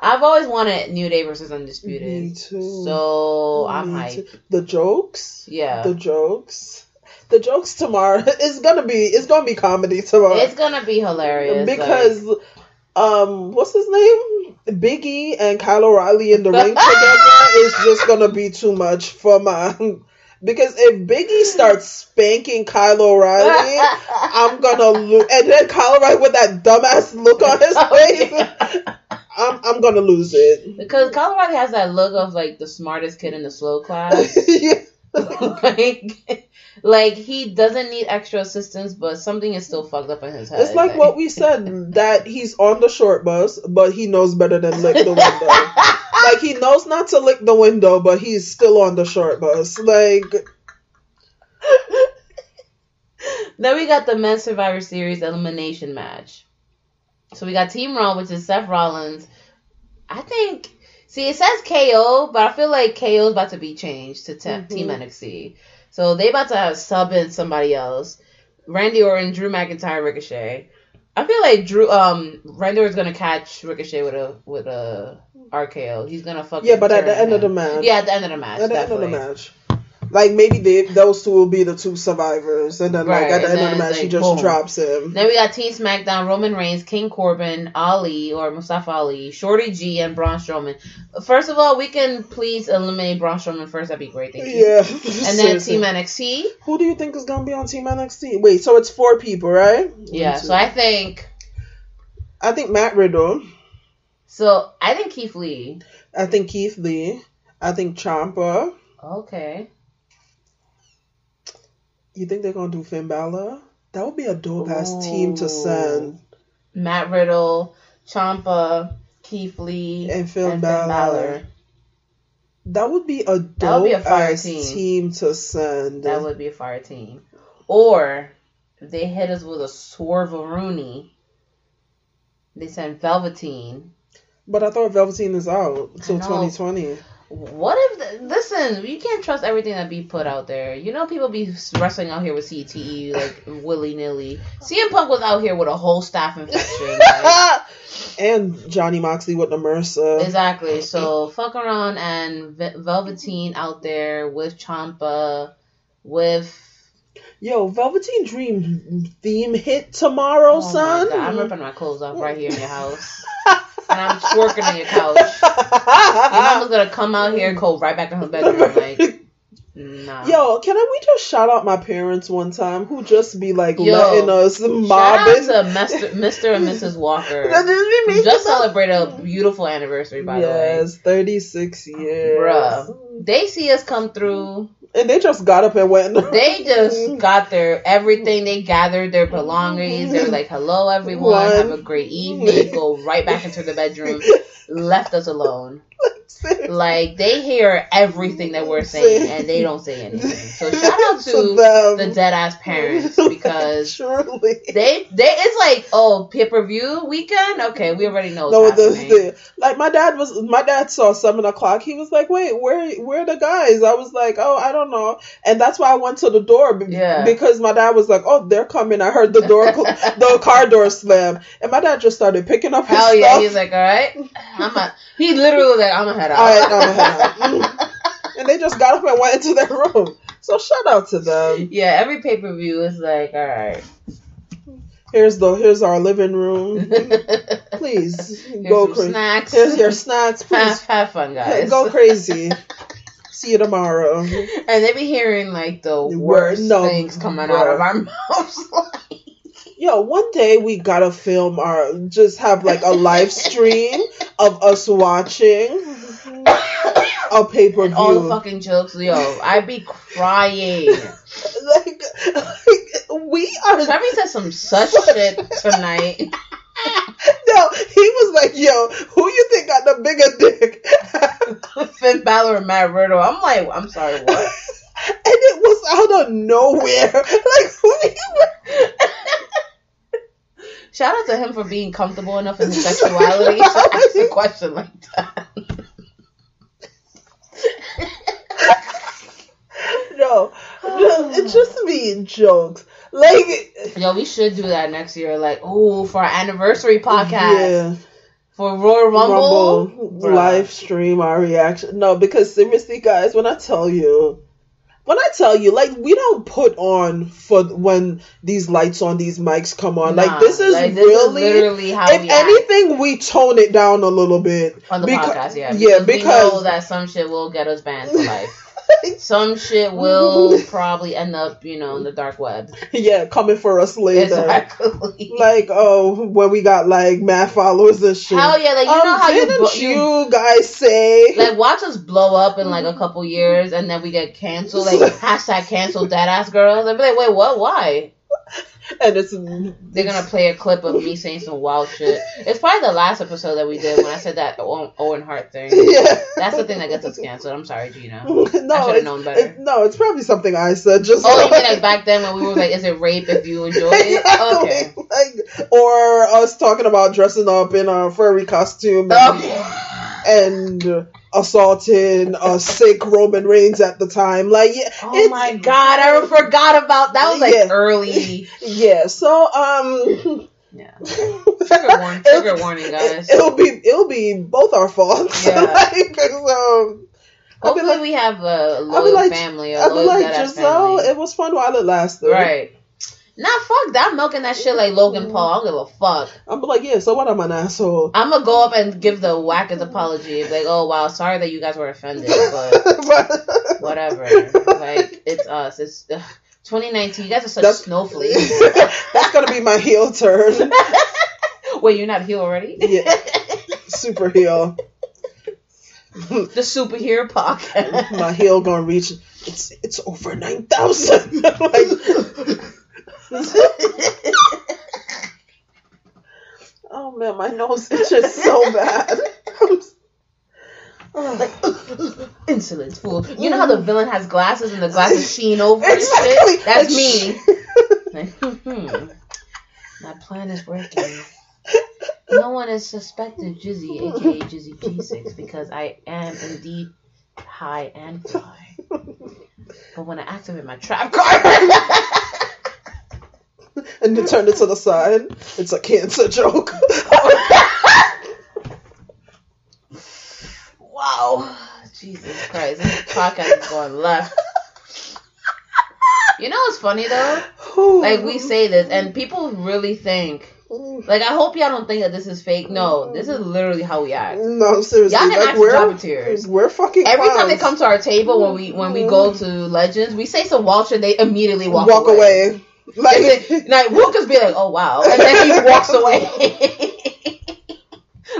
I've always wanted New Day versus Undisputed. Me too. So I'm hyped. too. The jokes, Yeah, the jokes, the jokes tomorrow *laughs* is gonna be it's gonna be comedy tomorrow it's gonna be hilarious because like- um what's his name Biggie and Kyle O'Reilly in the ring *laughs* together is just gonna be too much for my. Because if Biggie starts spanking Kyle O'Reilly, I'm gonna lose. And then Kyle O'Reilly with that dumbass look on his *laughs* oh, face, I'm I'm gonna lose it. because Colorado has that look of like the smartest kid in the slow class. *laughs* Yeah. *laughs* like, like he doesn't need extra assistance, but something is still fucked up in his head. It's like what we said that he's on the short bus, but he knows better than lick the window. *laughs* like he knows not to lick the window, but he's still on the short bus. Like Then we got the men's Survivor Series elimination match. So we got Team Raw, which is Seth Rollins. I think. See, it says KO, but I feel like KO is about to be changed to te- Mhm. Team NXT. So they about to have sub in somebody else. Randy Orton, Drew McIntyre, Ricochet. I feel like Drew, um, Randy Orton's gonna catch Ricochet with a with a RKO. He's gonna fuck. yeah, but at the end of the match, Yeah, at the end of the match. at the end of the match, Like maybe they, those two will be the two survivors, and then like Right, at the end of the match, it's she just boom. drops him. Then we got Team SmackDown, Roman Reigns, King Corbin, Ali or Mustafa Ali, Shorty G, and Braun Strowman. First of all, we can please eliminate Braun Strowman first. That'd be great. Thank you. Yeah. And *laughs* then. Team NXT. Who do you think is gonna be on Team NXT? Wait, so it's four people, right? Yeah. So I think. I think Matt Riddle. So I think Keith Lee. I think Keith Lee. I think Ciampa. Okay. You think they're gonna do Finn Balor? That would be a dope ass team to send. Matt Riddle, Ciampa, Keith Lee, And Finn Balor. That would be a That would be a dope fire ass team. team. to send. That would be a fire team. Or if they hit us with a swerve Rooney, they send Velveteen. But I thought Velveteen is out until know. 2020. What if? The, listen, you can't trust everything that be put out there. You know, people be wrestling out here with CTE like willy nilly. CM Punk was out here with a whole staph infection. *laughs* like, and Johnny Moxley with the MRSA. exactly. So fuck around and Ve- Velveteen out there with Ciampa, with Yo, Velveteen Dream theme hit tomorrow, oh son. I'm ripping my clothes off right here in your house, *laughs* and I'm twerking on your couch. *laughs* Your mama's gonna come out here, and go right back in her bedroom. Like, nah. Yo, can I, we just shout out my parents one time who just be like Yo, letting us Shout mob out it? to Mr. *laughs* Mr. and Mrs. Walker. That just Just us- celebrated a beautiful anniversary, by yes, 36 years. way. Bruh. They see us come through. And they just got up and went. *laughs* They just got their everything. They gathered their belongings. They were like, hello, everyone. One. Have a great evening. Go right back into the bedroom. *laughs* Left us alone. *laughs* Like, they hear everything that we're saying *laughs* and they don't say anything. So, *laughs* shout out to them. the dead ass parents because Surely. they, they, it's like, oh, pay per view weekend? Okay, we already know No, the, like my dad was my dad saw seven o'clock. He was like, "Wait, where where are the guys?" I was like, "Oh, I don't know." And that's why I went to the door be- Yeah. because my dad was like, "Oh, they're coming." I heard the door, the car door slam, and my dad just started picking up his Hell yeah, stuff. he's like, all right, I'm a. He literally was like, I'm gonna head out. I'm gonna head out. and they just got up and went into their room. So shout out to them. yeah, every pay per view is like, all right. Here's the here's our living room. *laughs* Please Here's go crazy. snacks. Here's your snacks. *laughs* have, Please have fun, guys. go crazy. *laughs* See you tomorrow. And they be hearing like the worst no, things coming out of our mouths. Yo, one day we gotta film our just have like a live stream of us watching a pay per and all the fucking jokes, yo, I'd be crying. *laughs* Like, like we are. Trevor said some such *laughs* shit tonight. *laughs* No, he was like, "Yo, who you think got the bigger dick?" Finn Balor and Matt Riddle. I'm like, I'm sorry, what? and it was out of nowhere. Like we were. Shout out to him for being comfortable enough in his sexuality to ask a question like that. *laughs* No, it's just being jokes. Like, Yo, we should do that next year. Like, oh, for our anniversary podcast yeah. for Royal Rumble. Rumble live stream our reaction. No, because seriously, guys, when I tell you, when I tell you, like we don't put on for when these lights on these mics come on. Nah, like this is like, this is really, literally how if we act. anything, we tone it down a little bit on the Beca- podcast, yeah. yeah, we know that some shit will get us banned for life. *laughs* some shit will *laughs* probably end up, you know, in the dark web. yeah, coming for us later. Exactly. Like oh, when we got like mad followers and shit. Hell yeah, like you um, know how you, didn't you, you guys say like watch us blow up in like a couple years and then we get canceled, like *laughs* hashtag cancel dead ass girls. I'd be like, wait, what? Why? *laughs* and it's They're gonna play a clip of me saying some wild shit. It's probably the last episode that we did when I said that Owen, Hart thing. *laughs* yeah. That's the thing that gets us canceled. I'm sorry, Gina. *laughs* no, I should have it's- known better. it- no, it's probably something I said. Just Oh, you mean like back then when we were like, is it rape if you enjoy it? Exactly. Okay. Like, or us talking about dressing up in a furry costume and, oh, Okay. And assaulting a sick Roman Reigns at the time. Like, yeah, Oh my god, I forgot about that. Was like Yeah. early. *laughs* yeah. So, um, Yeah. Trigger *laughs* warning, trigger warning, guys. It, will be it'll be both our faults. Yeah. *laughs* like, so, Hopefully, like, we have a I'll be loyal like, family, a I'll be like, Giselle, family. it was fun while it lasted. Right. Nah, fuck that. I'm milking that shit like Logan Paul. I don't give a fuck. I'm like, yeah, so what? I'm an asshole. I'm gonna go up and give the wackest apology. Like, oh wow, sorry that you guys were offended, but *laughs* whatever. like, it's us. It's ugh, 2019. You guys are such That's- snowflakes. *laughs* That's gonna be my heel turn. *laughs* Wait, you're not heel already? Yeah. Super heel. the superhero podcast. My heel gonna reach. It's it's over nine thousand. like, *laughs* oh man, my nose itches so bad. Oh. Insolent fool. You know how the villain has glasses and the glasses sheen over and Exactly. shit? That's me. *laughs* Like, hmm. My plan is working. No one has suspected Jizzy, aka Jizzy G6, because I am indeed high and fly. But when I activate my trap card, *laughs* *laughs* and you turn it to the side. It's a cancer joke. *laughs* wow, Jesus Christ, this podcast is going left. You know what's funny though? Like we say this, and people really think. Like I hope y'all don't think that this is fake. No, this is literally how we act. No, seriously. Y'all can like ask we're, fucking Every time they clowns. come to our table when we when we go mm-hmm. to Legends, we say some Walter. They immediately walk, walk away. Like Like, like we'll just be like, "Oh wow," and then he walks *laughs* away. *laughs*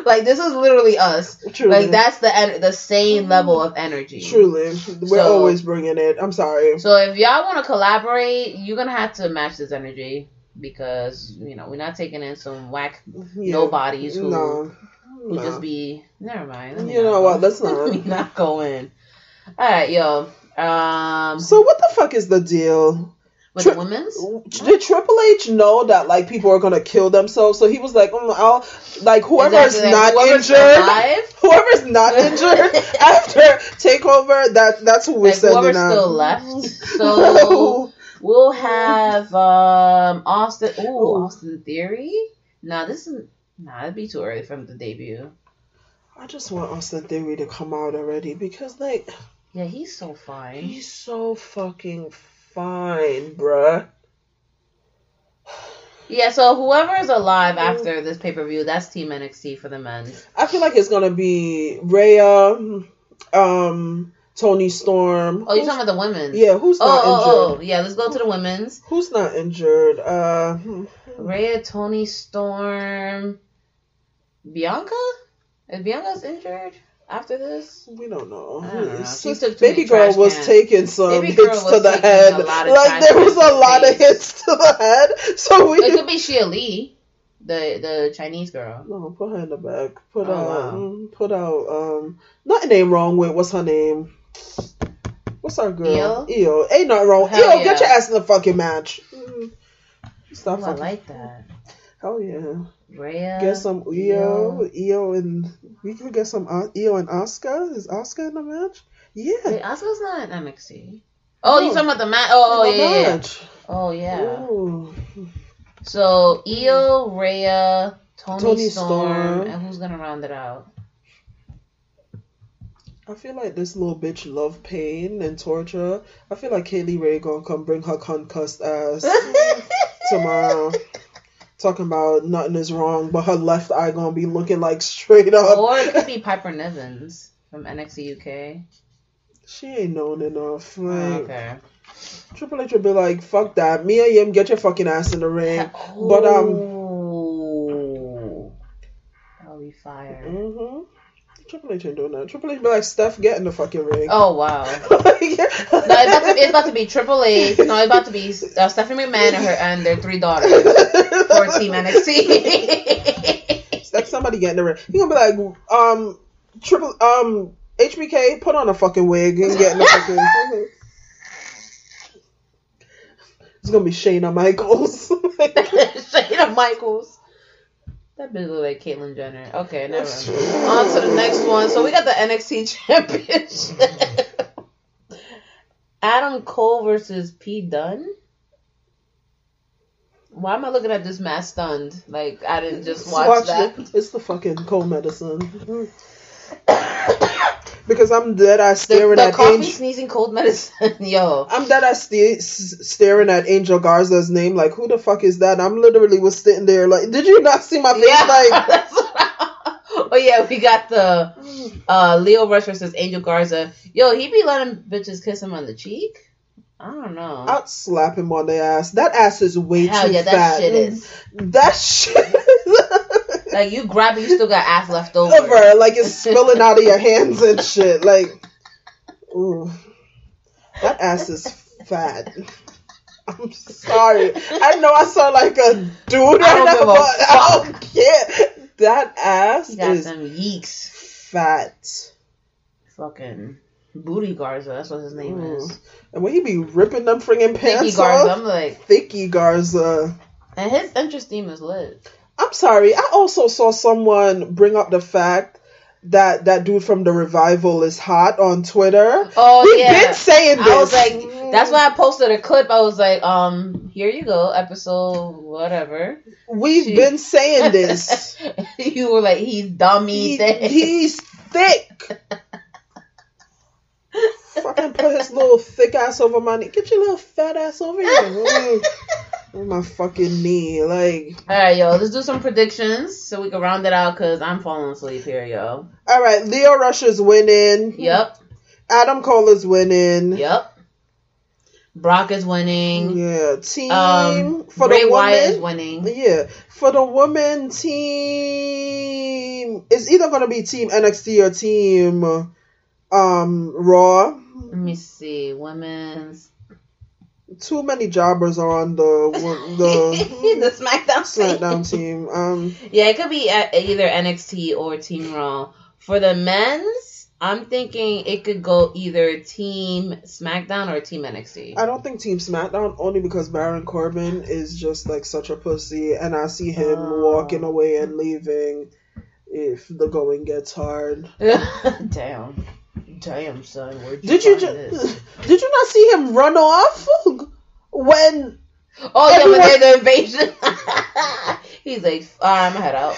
like this is literally us. Truly. Like that's the en- the same level of energy. truly, we're So- always bringing it. I'm sorry. So if y'all want to collaborate, you're gonna have to match this energy because you know we're not taking in some whack Yeah. nobodies who No. who no. just be. Never mind. You know go- what, let's not. *laughs* Let me not go in. All right, yo. Um, So what the fuck is the deal? With tri- the women's. Did Triple H know that like people are gonna kill themselves? So he was like, mm, "I'll like whoever's Exactly, not whoever's injured, alive, *laughs* whoever's not *laughs* injured after takeover. That that's who we're like sending whoever's out." still left. *laughs* So we'll have um Austin. Ooh, Austin Theory. Nah, this is nah. It'd be too early from the debut. I just want Austin Theory to come out already because like Yeah, he's so fine. he's so fucking fine, bruh. Yeah, so whoever is alive after this pay per view, that's Team NXT for the men. I feel like it's gonna be Rhea, um, Toni Storm. Oh, you're Who's- talking about the women? Yeah, who's Oh, not oh, oh, injured? yeah. Let's go to the women's. Who's not injured? Uh, hmm. Rhea, Toni Storm, Bianca. Is Bianca's injured after this? we don't know. I don't know. It's She just- took too baby girl was cans. taking some Baby hits to the head. a lot of Like there was a lot of hits to the head. *laughs* So we It could be Xia Li, the the Chinese girl. no put her in the back. Put Oh, out. wow. mm, Put out. Um, nothing ain't wrong with what's her name. What's our girl? Io. Ain't nothing wrong. Hell Io, get your ass in the fucking match. Mm. Stop Oh, I fucking. like that. Hell yeah. Rhea. Get some Io, Io, and we could get some uh, Io and Asuka. Is Asuka in the match? Yeah. Wait, Asuka's not in NXT. Oh, you No. talking about the match? Oh, oh yeah, yeah. Oh yeah. Ooh. So Io, Rhea, Toni, Toni Storm, Storm. and who's gonna round it out? I feel like this little bitch love pain and torture. I feel like Kaylee Ray gonna come bring her concussed ass *laughs* tomorrow. Talking about nothing is wrong, but her left eye gonna be looking like straight up. or it could be Piper Nivens from NXT UK. She ain't known enough. Oh, Like okay. Triple H would be like, "Fuck that, Mia Yim, get your fucking ass in the ring." But um, Ooh. that'll be fire. hmm Triple H ain't doing that. Triple H be like, "Steph, get in the fucking ring." Oh wow. *laughs* No, it's about, to, it's about to be *laughs* Triple H. No, it's about to be uh, Stephanie McMahon and her and their three daughters for Team NXT. *laughs* Steph, somebody get in the ring. He gonna be like, um, triple, um, HBK, put on a fucking wig and get in the fucking. it's gonna be Shayna Michaels. Shayna Michaels. That bitch look like Caitlyn Jenner. Okay, never mind. On to the next one. So we got the NXT *laughs* Championship. Adam Cole versus Pete Dunne. Why am I looking at this match stunned? Like I didn't just watch, that. it. It's the fucking cold medicine. *laughs* because I'm dead ass The, staring the at coffee Angel. sneezing cold medicine, *laughs* yo. I'm dead ass sta- s- staring at Angel Garza's name. Like, who the fuck is that? I'm literally was sitting there like, did you not see my face? Yeah. Like, That's what I- oh yeah, we got the *sighs* uh, Lio Rush versus Angel Garza. Yo, he be letting bitches kiss him on the cheek. I don't know. I'd slap him on the ass. That ass is way Hell too yeah, that fat. shit is. That shit. *laughs* Like you grab it, you still got ass left over. over. Like it's spilling out of your hands and shit. Like, ooh, that ass is fat. I'm sorry. I know I sound like a dude I right don't now, but I don't care. That ass He got is them yeeks. fat. Fucking booty Garza. That's what his name is. And when he be ripping them friggin' Thicky pants Garza. off, I'm like, thicky Garza. and his entrance theme is lit. I'm sorry. I also saw someone bring up the fact that that dude from the revival is hot on Twitter. Oh We've yeah. been saying this. I was like, that's why I posted a clip. I was like, um, here you go, episode whatever. We've She- been saying *laughs* this. you were like, he's dummy He- thick. he's thick. *laughs* Fucking put his little thick ass over my knee. Get your little fat ass over here. *laughs* On my fucking knee. Like, All right, yo, let's do some predictions so we can round it out because I'm falling asleep here, yo. all right, Lio Rush is winning. Yep, Adam Cole is winning. yep. Brock is winning. Yeah, team Um, for Bray the Wyatt is winning. Yeah, for the woman team, it's either gonna be Team NXT or Team um Raw. Let me see, women's. Too many jobbers are on the the *laughs* the SmackDown. *laughs* team. SmackDown team. Um, Yeah, it could be either NXT or Team Raw. For the men's, I'm thinking it could go either Team SmackDown or Team NXT. I don't think Team SmackDown only because Baron Corbin is just like such a pussy, and I see him Oh. walking away and leaving if the going gets hard. *laughs* Damn. Damn, son. Where'd you Did you just *laughs* did you not see him run off *laughs* when Oh, yeah, Everyone- there's the invasion. *laughs* He's like, I'm head out.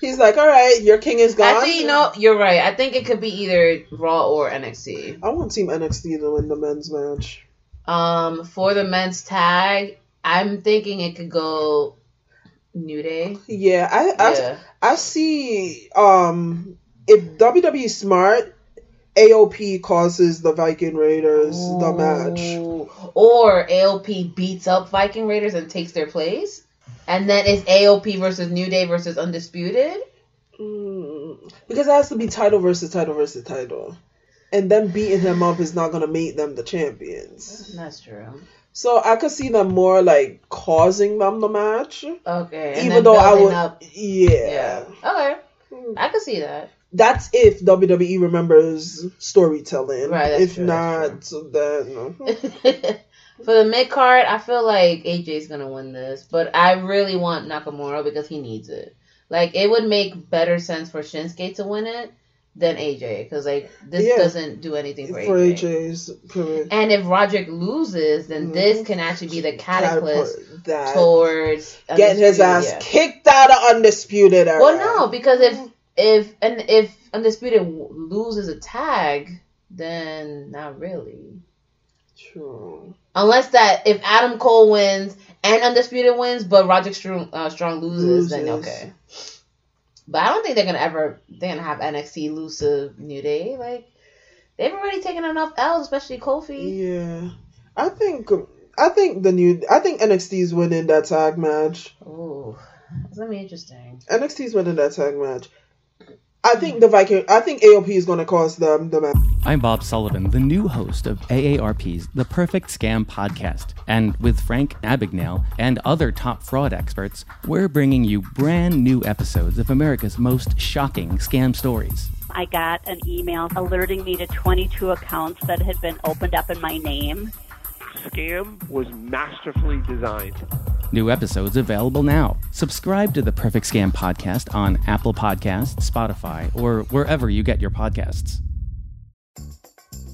he's like, "All right, your king is gone." Actually, you know, you're right. I think it could be either Raw or NXT. I want Team NXT to win the men's match. Um, for the men's tag, I'm thinking it could go New Day. Yeah, I I, Yeah. I see. Um, if WWE smart, AOP causes the Viking Raiders the match. Or AOP beats up Viking Raiders and takes their place. And then it's AOP versus New Day versus Undisputed. Mm, because it has to be title versus title versus title, and them beating them up is not gonna make them the champions. That's true. So I could see them more like causing them the match, Okay. And even then though I would. Up. Yeah. Yeah. Okay. I could see that. That's if WWE remembers storytelling. Right, that's if true, not, then *laughs* For the mid card, I feel like AJ's gonna win this, but I really want Nakamura because he needs it. Like it would make better sense for Shinsuke to win it than AJ because like this Yeah. doesn't do anything for, for AJ. AJ's period. And if Roderick loses, then Mhm. this can actually be the catalyst that towards getting his ass yeah. kicked out of undisputed era. Well, no, because if if and if Undisputed loses a tag, then not really. True. Unless that if Adam Cole wins and Undisputed wins, but Roderick Strong, uh, Strong loses, then okay. But I don't think they're gonna ever they're gonna have NXT lose to New Day. Like they've already taken enough L's, especially Kofi. Yeah, I think I think the new I think NXT is winning that tag match. Ooh, that's gonna be interesting. NXT's winning that tag match. I think the Viking. I think AOP is going to cost them the match. I'm Bob Sullivan, the new host of AARP's The Perfect Scam podcast. And with Frank Abagnale and other top fraud experts, we're bringing you brand new episodes of America's most shocking scam stories. I got an email alerting me to 22 accounts that had been opened up in my name. Scam was masterfully designed. New episodes available now. Subscribe to the Perfect Scam podcast on Apple Podcasts, Spotify, or wherever you get your podcasts.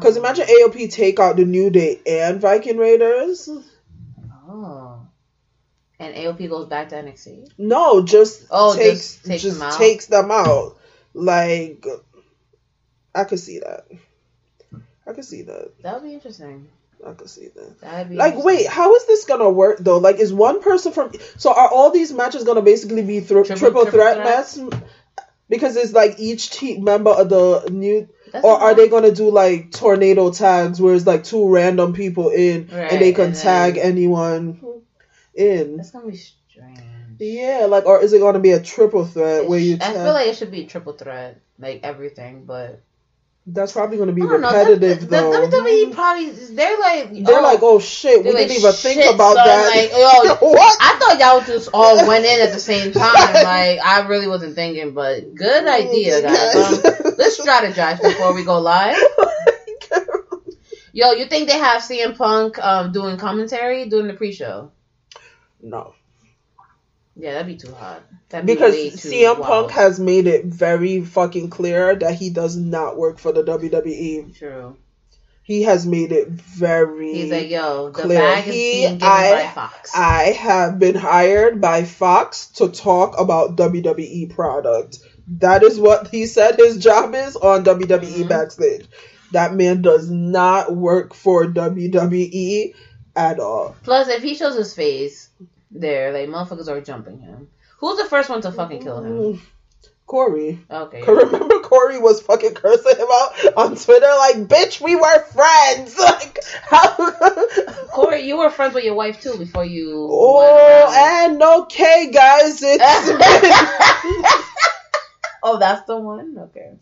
Because imagine AOP take out the New Day and Viking Raiders. Oh. And AOP goes back to NXT. No, just Oh, takes just takes just them out? takes them out. Like I could see that. I could see that. That would be interesting. I could see that. That would be Like, wait, how is this gonna work though? Like, is one person from? So, are all these matches gonna basically be thro- Triple- triple, triple threat threats? match? Because it's like each team member of the new, That's or are they gonna do like tornado tags where it's like two random people in Right, and they can and then- tag anyone in? That's gonna be strange. Yeah, like, or is it gonna be a triple threat where you? I Tag? feel like it should be triple threat, like everything, but That's probably gonna be I know. repetitive though. The WWE probably they're like They're like, oh shit, we like, didn't even think about son," that. Like, yo, *laughs* what? I thought y'all just all *laughs* went in at the same time. Like, I really wasn't thinking, but good idea, guys. Um, let's strategize before we go live. *laughs* Yo, you think they have CM Punk um, doing commentary during the pre-show? no. Yeah, that'd be too hot. That'd because too CM wild. Punk has made it very fucking clear that he does not work for the WWE. True. He has made it very He's like, yo, the clear. bag is He- being given I- by Fox. I have been hired by Fox to talk about WWE product. That is what he said his job is on WWE Mhm. backstage. That man does not work for WWE at all. Plus, if he shows his face there, like motherfuckers are jumping him. Who's the first one to fucking kill him? Corey. Okay. *laughs* Remember Corey was fucking cursing him out on Twitter like, bitch, we were friends. *laughs* Like, how? *laughs* Corey, you were friends with your wife too before you. oh, and okay, guys, it's oh, that's the one. Okay.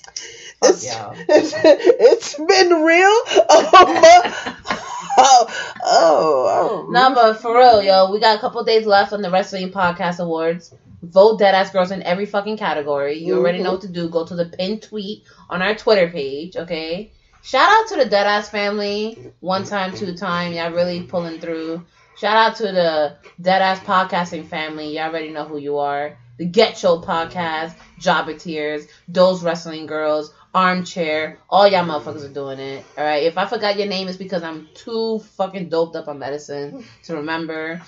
It's, it's, it's been real. Um, *laughs* oh, oh, oh. Nah, but for real, yo, we got a couple days left on the Wrestling Podcast Awards. Vote Deadass Girls in every fucking category. You already Mhm. know what to do. Go to the pinned tweet on our Twitter page, okay? Shout out to the Deadass family. One time, two time. Y'all really pulling through. Shout out to the Deadass Podcasting family. Y'all already know who you are. The Get Show Podcast, Jobber Tears, Those Wrestling Girls, Armchair. All y'all motherfuckers are doing it. Alright? If I forgot your name, it's because I'm too fucking doped up on medicine to remember.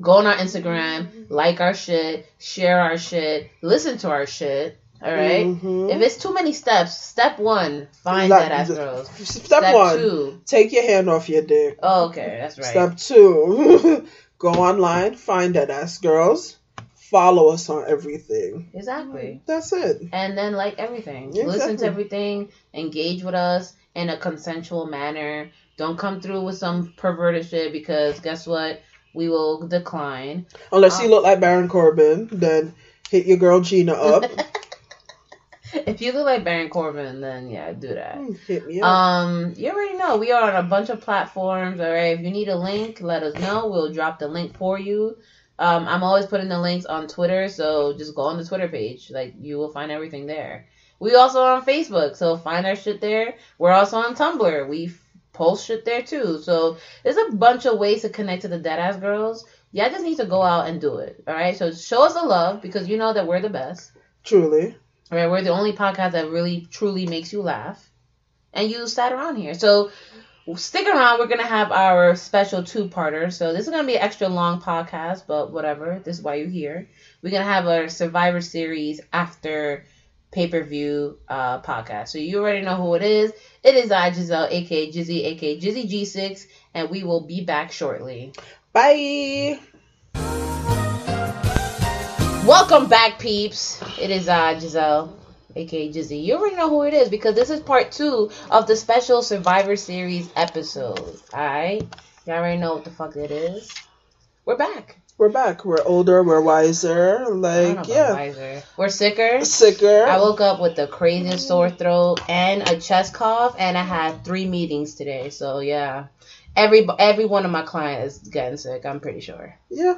Go on our Instagram, like our shit, share our shit, listen to our shit. All right? Mhm. If it's too many steps, step one, find Like, that ass girls. Step, one, two. take your hand off your dick. Oh, okay, that's right. Step two, *laughs* go online, find that ass girls, follow us on everything. Exactly. That's it. And then like everything. Yeah, Listen to everything, engage with us in a consensual manner. Don't come through with some perverted shit because guess what? We will decline. Unless you Um, look like Baron Corbin, then hit your girl Gina up. *laughs* If you look like Baron Corbin, then yeah, do that. hit me up. Um, you already know we are on a bunch of platforms. All right, if you need a link, let us know. We'll drop the link for you. Um, I'm always putting the links on Twitter, so just go on the Twitter page. Like you will find everything there. We also are on Facebook, so find our shit there. We're also on Tumblr. We post shit there too. So there's a bunch of ways to connect to the Deadass Girls. Y'all just need to go out and do it. All right, so show us the love because you know that we're the best. Truly. All right, we're the only podcast that really truly makes you laugh, and you sat around here. So stick around. We're gonna have our special two-parter. So this is gonna be an extra long podcast, but whatever. This is why you're here. We're gonna have our Survivor Series after pay-per-view uh, podcast. So you already know who it is. It is I Giselle, aka Jizzy, aka Jizzy G6, and we will be back shortly. Bye. Welcome back, peeps. It is I, Giselle, aka Jizzy. You already know who it is because this is part two of the special Survivor Series episode. Alright? Y'all already know what the fuck it is. We're back. We're back. We're older. We're wiser. I don't know Like yeah, wiser. We're sicker. sicker. I woke up with the craziest sore throat and a chest cough, and I had three meetings today. So yeah, every every one of my clients is getting sick. I'm pretty sure. yeah,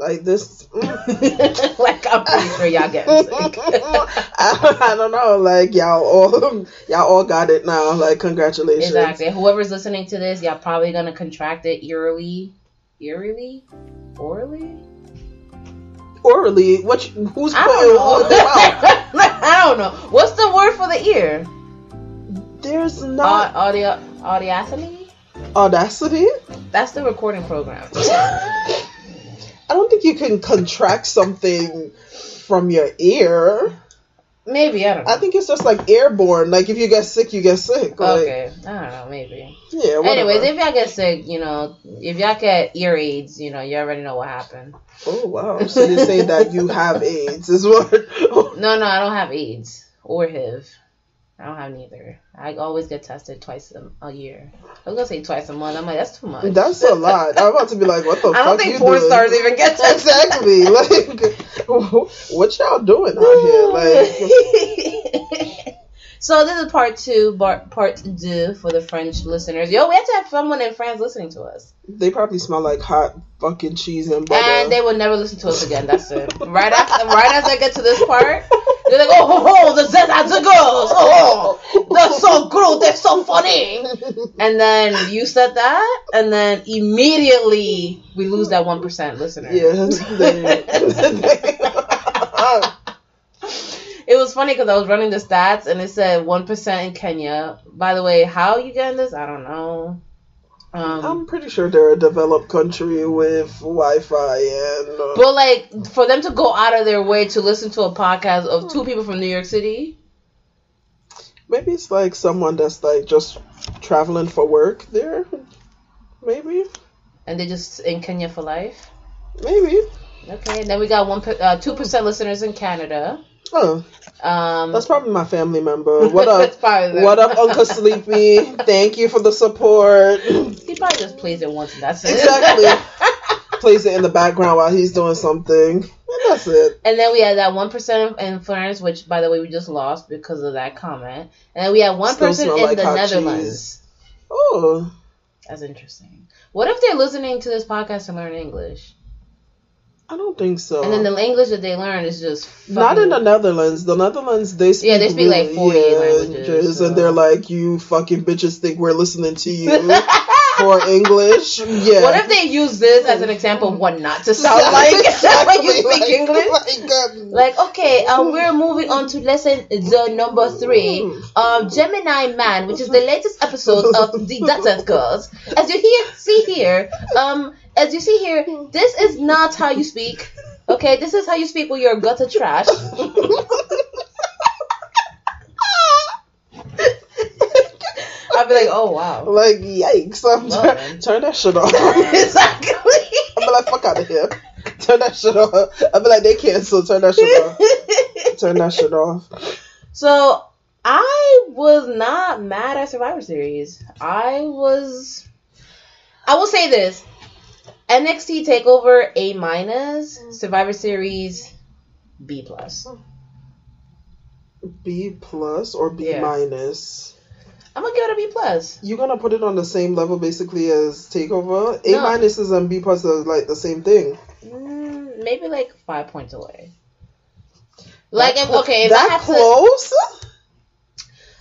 like this. *laughs* like I'm pretty sure y'all *laughs* sick. I, I don't know. Like y'all all *laughs* y'all all got it now. Like congratulations. exactly. Whoever's listening to this, y'all probably gonna contract it eerily, eerily, orally. Orally, what? you- Who's I putting know. out? I don't know. What's the word for the ear? There's Uh, not audio audacity. audacity. That's the recording program. I don't think you can contract something from your ear. Maybe I don't know. I think it's just like airborne. Like if you get sick, you get sick. Like, okay, I don't know. Maybe. Yeah. Whatever. Anyways, if y'all get sick, you know, if y'all get ear aids, you know, you already know what happened. oh wow. So you're saying that you have AIDS is what? *laughs* No, no, I don't have AIDS or HIV. I don't have neither. I always get tested twice a, a year. I was gonna say twice a month. I'm like, that's too much. That's a lot. I'm about to be like, what the *laughs* I fuck don't think porn doing? stars even get *laughs* tested. Exactly. Like, *laughs* what y'all doing out here? Like, so this is part two, part deux for the French listeners. Yo, we have to have someone in France listening to us, they probably smell like hot fucking cheese and butter. and they will never listen to us again. That's it. Right after, right as I get to this part, they're like, oh, oh, oh the Zeta the girls, oh, they're so good, they're so funny. And then you said that, and then immediately we lose that one percent listener. yeah. *laughs* They, *laughs* *laughs* It was funny because I was running the stats and it said one percent in Kenya. By the way, how you getting this? I don't know. Um, I'm pretty sure they're a developed country with Wi-Fi and. Uh, but like for them to go out of their way to listen to a podcast of two people from New York City, Maybe it's like someone that's like just traveling for work there. Maybe. and they just in Kenya for life. Maybe. Okay, then we got one uh, two percent listeners in Canada. Oh, Um, that's probably my family member. What *laughs* up? what up, Uncle Sleepy? Thank you for the support. he probably just plays it once and that's it. Exactly. *laughs* Plays it in the background while he's doing something. And that's it. And then we had that one percent in France, which by the way we just lost because of that comment. And then we had one Still person in like the Netherlands. Oh. That's interesting. What if they're listening to this podcast to learn English? I don't think so. And then the English that they learn is just Not in the Netherlands. The Netherlands, they speak Yeah, they speak, like, really- 48 yeah, languages, so- and they're like, "You fucking bitches think we're listening to you *laughs* *laughs* English." Yeah. What if they use this as an example of what not to sound like *laughs* when you speak like, English? Like, Like, okay, um, *laughs* we're moving on to lesson the number three, um, Gemini Man, which is the latest episode of the Dutton Girls. As you hear, see here, um, as you see here, this is not how you speak. Okay, this is how you speak when you're gutter trash. I'll be like, oh wow. like, yikes! I'm Well, turn, turn that shit off. *laughs* exactly. I'm be like, fuck out of here. Turn that shit off. I'll be like, they cancel. Turn that shit off. Turn that shit off. *laughs* So I was not mad at Survivor Series. I was. I will say this: NXT Takeover A minus, mm. Survivor Series B plus. Mm. B plus or B Yeah. minus? I'm gonna give it a B plus. You're gonna put it on the same level basically as Takeover. A No. minus and B plus are like the same thing. Mm, maybe like five points away. Like if, okay, if I that to, close?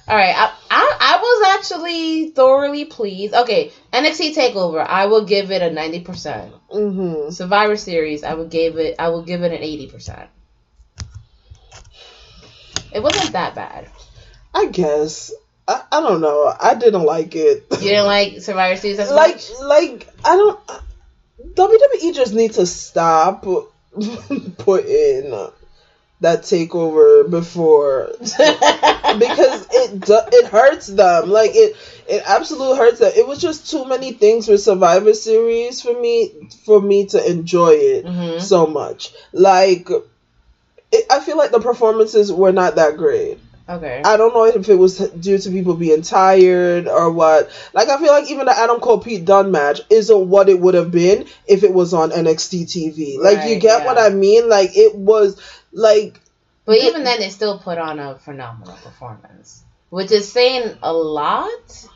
all right, I, I I was actually thoroughly pleased. Okay, NXT Takeover, I will give it a ninety percent. Mm-hmm. Survivor Series, I would give it I would give it an eighty percent. It wasn't that bad. I guess. I, I don't know. I didn't like it. You didn't like Survivor Series as like much? like I don't. WWE just need to stop *laughs* putting that takeover before *laughs* because it do, it hurts them. Like it it absolutely hurts them. It was just too many things with Survivor Series for me for me to enjoy it Mhm. so much. Like it, I feel like the performances were not that great. Okay. I don't know if it was due to people being tired or what. Like I feel like even the Adam Cole Pete Dunne match isn't what it would have been if it was on NXT TV. Like you get yeah. what I mean? Like it was like But even then, they still put on a phenomenal performance, which is saying a lot.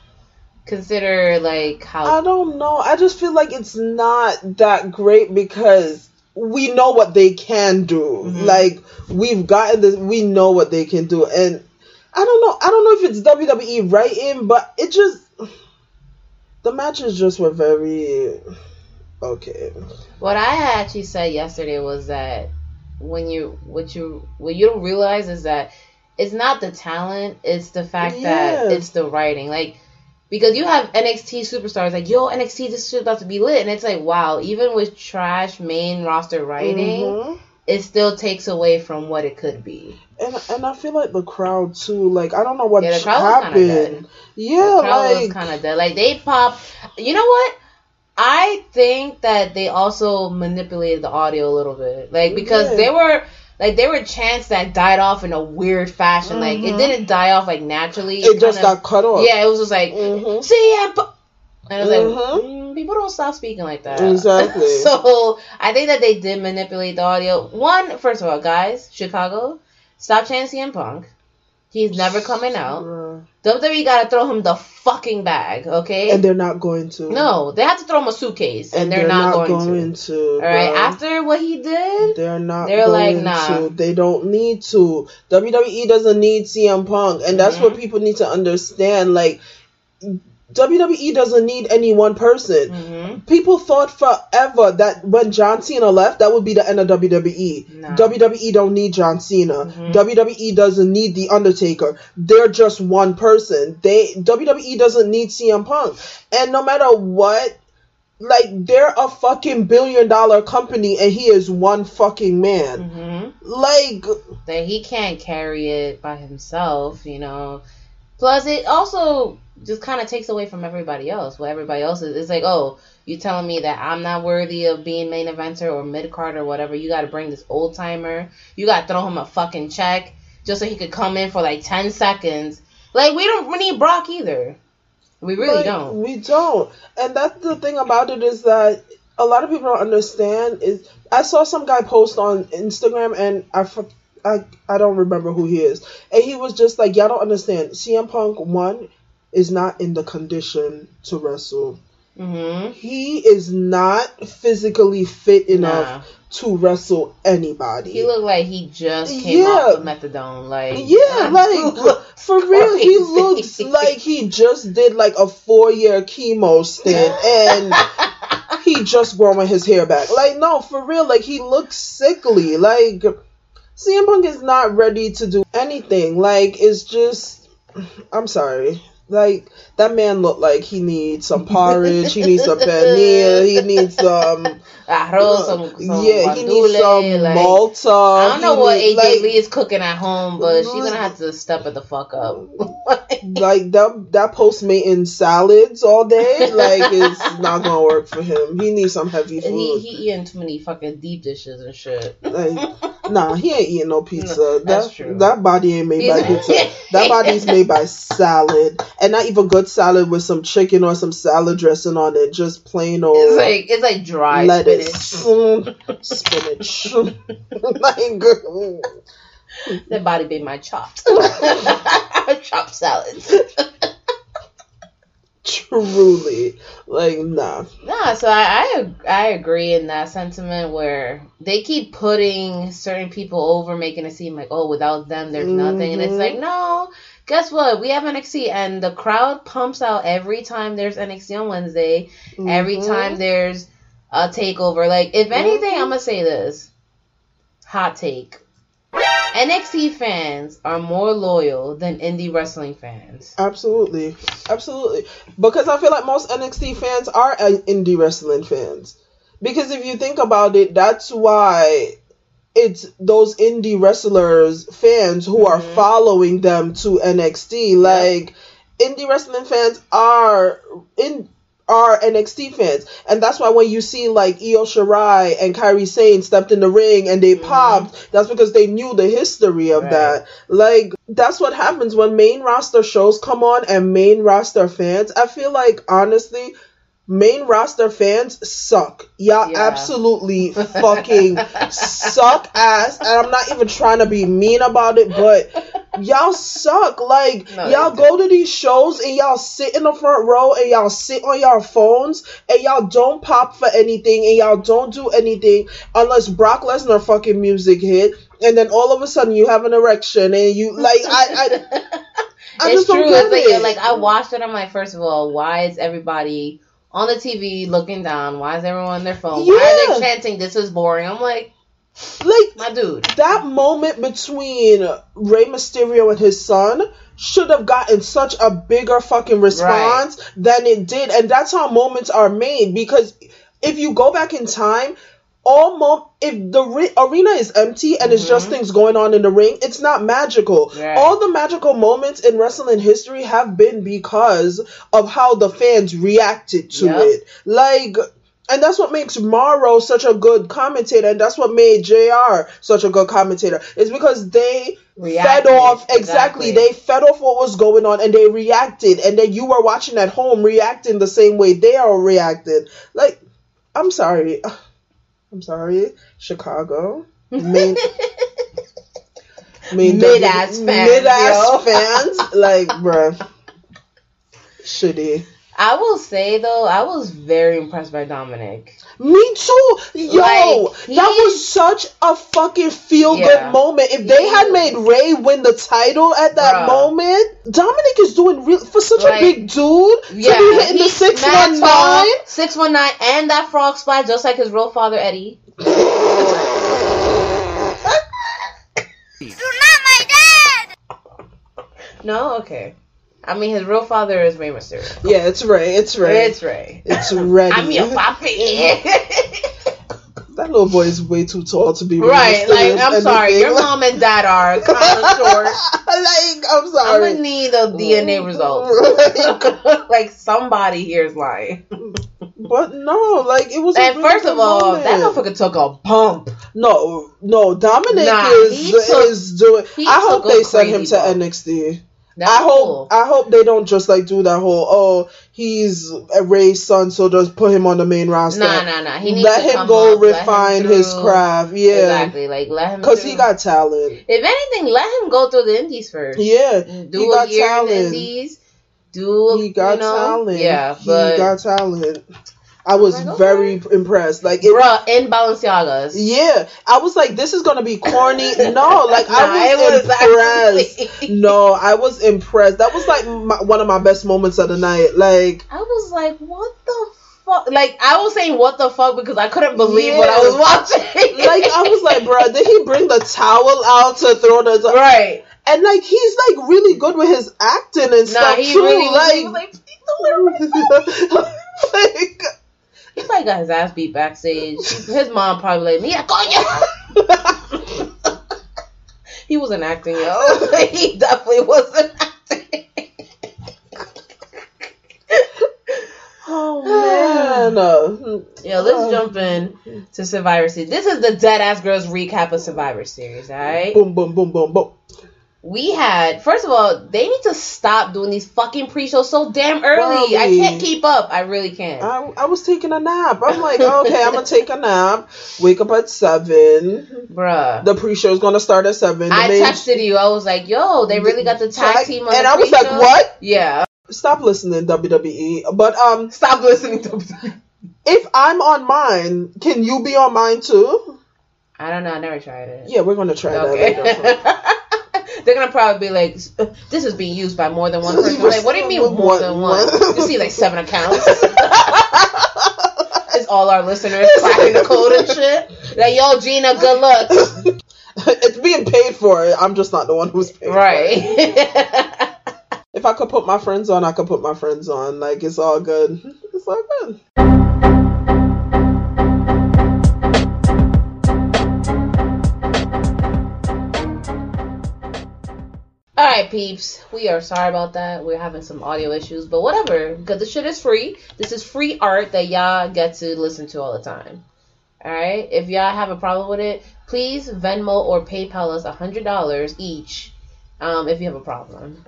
Consider like how I don't know. I just feel like it's not that great because we know what they can do. Mm-hmm. Like we've gotten this, we know what they can do, and I don't know. I don't know if it's WWE writing, but it just the matches just were very okay. What I actually said yesterday was that when you what you what you don't realize is that it's not the talent, it's the fact that it's the writing. Like because you have NXT superstars like yo NXT this shit about to be lit, and it's like wow, even with trash main roster writing, Mhm. it still takes away from what it could be. And and I feel like the crowd too. Like I don't know what Yeah, happened. Yeah, the crowd was like kind of dead. Like they pop. You know what? I think that they also manipulated the audio a little bit, like because Yeah. they were like there were chants that died off in a weird fashion. Like it Mhm. didn't die off like naturally. it just kinda- got cut off. Yeah, it was just like Mhm. see ya. bu-" And it was like Mhm. mm, people don't stop speaking like that. Exactly. *laughs* so I think that they did manipulate the audio. One, first of all, guys, Chicago, stop chanting CM Punk. He's never coming out. Bruh. WWE gotta throw him the fucking bag, okay? And they're not going to. no, they have to throw him a suitcase, and, they're, not, going, to. to. All right, bruh. after what he did, They're not They're like, going nah. to. They don't need to. WWE doesn't need CM Punk. And that's Mm-hmm. what people need to understand. Like, WWE doesn't need any one person. Mm-hmm. People thought forever that when John Cena left, that would be the end of WWE. No. WWE don't need John Cena. Mm-hmm. WWE doesn't need The Undertaker. They're just one person. They WWE doesn't need CM Punk. And no matter what, like they're a fucking billion dollar company and he is one fucking man. Mm-hmm. Like that he can't carry it by himself, you know. Plus, it also just kind of takes away from everybody else. What everybody else is, it's like, oh, you telling me that I'm not worthy of being main eventer or mid card or whatever. You got to bring this old timer. You got to throw him a fucking check just so he could come in for like ten seconds. Like we don't need Brock either. We really like, don't. We don't. And that's the thing about it is that a lot of people don't understand is I saw some guy post on Instagram and I I, I don't remember who he is. And he was just like, Y'all don't understand. CM Punk one is not in the condition to wrestle. Hmm He is not physically fit enough Nah. to wrestle anybody. He looked like he just came Yeah. off the methadone. Like Yeah, like for *laughs* real, he looks *laughs* like he just did like a four year chemo stint *laughs* and he just growing his hair back. Like no, for real, like he looks sickly. Like CM Punk is not ready to do anything. Like it's just, I'm sorry. Like that man looked like he needs some porridge. he needs some pernil. He needs some. arroz, some, some yeah, he needs some like- Malta. I don't know He what need- AJ like, Lee is cooking at home, but she's gonna have to step it the fuck up. *laughs* like that that postmating salads all day *laughs* like it's not gonna work for him he needs some heavy food he he eating too many fucking deep dishes and shit. like, *laughs* nah he ain't eating no pizza No, that's that, true. that body ain't made by pizza that body's made by salad and not even good salad with some chicken or some salad dressing on it just plain old It's like it's like dry lettuce spinach. *laughs* Spinach *laughs* like. That body made my chops. *laughs* Chopped salads. truly like nah Nah, so I, I I agree in that sentiment where they keep putting certain people over, making it seem like oh without them there's nothing, and it's like mm-hmm. no. Guess what? We have NXT, and the crowd pumps out every time there's NXT on Wednesday. Every Mhm. time there's a takeover. Like if anything, Mhm. I'm gonna say this. Hot take. NXT fans are more loyal than indie wrestling fans. Absolutely, absolutely. Because I feel like most NXT fans are uh, indie wrestling fans. Because if you think about it, that's why it's those indie wrestlers fans who are Mhm. following them to NXT. Like indie wrestling fans are in are NXT fans. And that's why when you see like Io Shirai and Kairi Sane stepped in the ring and they popped, that's because they knew the history of Right. that. Like that's what happens when main roster shows come on and main roster fans. I feel like honestly main roster fans suck. Y'all Yeah. absolutely *laughs* fucking suck ass. And I'm not even trying to be mean about it, but y'all suck. Like No, y'all go to these shows and y'all sit in the front row and y'all sit on y'all phones and y'all don't pop for anything and y'all don't do anything unless Brock Lesnar fucking music hit. And then all of a sudden you have an erection and you like I I, *laughs* I it's true. It's like, it. like I watched it. I'm like, first of all, why is everybody on the TV looking down? Why is everyone on their phone? Why are they chanting? This is boring. I'm like, like my dude. that moment between Rey Mysterio and his son should have gotten such a bigger fucking response than it did. And that's how moments are made because if you go back in time, all mo- if the ri- arena is empty and it's just things going on in the ring, it's not magical. Mm-hmm. All the magical moments in wrestling history have been because of how the fans reacted to Yep. it. Like and that's what makes Mauro such a good commentator, and that's what made JR such a good commentator. Is because they Reacted, fed off exactly. exactly. They fed off what was going on, and they reacted, and then you were watching at home reacting the same way they all reacted. Like, I'm sorry, I'm sorry, Chicago. *laughs* Main, main Mid-ass fans, mid-ass fans, like, bruh, shitty. I will say though, I was very impressed by Dominik. Me too. Yo, Like, that he's- was such a fucking feel good Yeah. moment. If they He- had made Rey win the title at that Bruh. moment, Dominik is doing real for such Like, a big dude Yeah, to be hitting the he's six mad one tall, nine. 619, and that frog splash, just like his real father Eddie. *laughs* You're not my dad. No, okay. I mean, his real father is Rey Mysterio. Yeah, it's Rey. It's Rey. It's Rey. It's *laughs* ready. I'm your papi. That little boy is way too tall to be Rey right, like, I'm sorry. anything. Your mom and dad are *laughs* kind of short. like, I'm sorry. I'm gonna need a DNA result. *laughs* like somebody here is lying. but no, like it was. And really first of all, moment. that motherfucker took a bump. No, no, Dominik Nah, is took- is doing. I hope they send him to bump. NXT. That's I hope cool. I hope they don't just like do that whole oh he's a Rey's son so just put him on the main roster. Nah, nah, nah. He needs let to him go up, let him refine his craft. Yeah, Exactly. Like let him. because he got talent. If anything, let him go through the indies first. Yeah, Do he a got year in talent. the indies. Do He got you know, talent. Yeah, he got talent. I was like, okay. very impressed. Like it, bruh, in Balenciagas. Yeah, I was like, this is gonna be corny. *laughs* No, like Nah, I was, was impressed. actually- no, I was impressed. That was like my, one of my best moments of the night. Like, I was like, what the fuck? Like I was saying, what the fuck, because I couldn't believe what I was watching. like I was like, bro, did he bring the towel out to throw the? right. And like he's like really good with his acting and Nah, stuff he too. really like, he was *laughs* like, "Please don't let me like, He probably got his ass beat backstage. His mom probably like, Mia, coño. *laughs* he wasn't acting, yo. *laughs* he definitely wasn't acting. *laughs* oh man, *sighs* uh, Yo, let's jump in to Survivor Series. This is the Dead Ass Girls recap of Survivor Series, alright? boom, boom, boom, boom, boom. We had, first of all, they need to stop doing these fucking pre shows so damn early. I can't keep up. I really can't. I, I was taking a nap. I'm like, okay, I'm gonna take a nap. Wake up at seven. Bruh. The pre-show is gonna start at seven. The I main- texted you. I was like, yo, they really got the tag Tag- team on and I was like, what? Yeah. Stop listening, WWE. But um, Stop listening to if I'm on mine, can you be on mine too? I don't know. I never tried it. Yeah, we're gonna try Okay. that later. *laughs* They're gonna probably be like, "This is being used by more than one person." Like, what do you mean more than one? You see, like seven accounts. *laughs* it's all our listeners cracking the code and shit. Like, yo, Gina, good luck. *laughs* it's being paid for. I'm just not the one who's paid. for it. Right. *laughs* If I could put my friends on, I could put my friends on. Like it's all good. It's all good. All right, peeps. We are sorry about that. We're having some audio issues, but whatever. Because the shit is free. This is free art that y'all get to listen to all the time. All right. If y'all have a problem with it, please Venmo or PayPal us a hundred dollars each. Um, if you have a problem.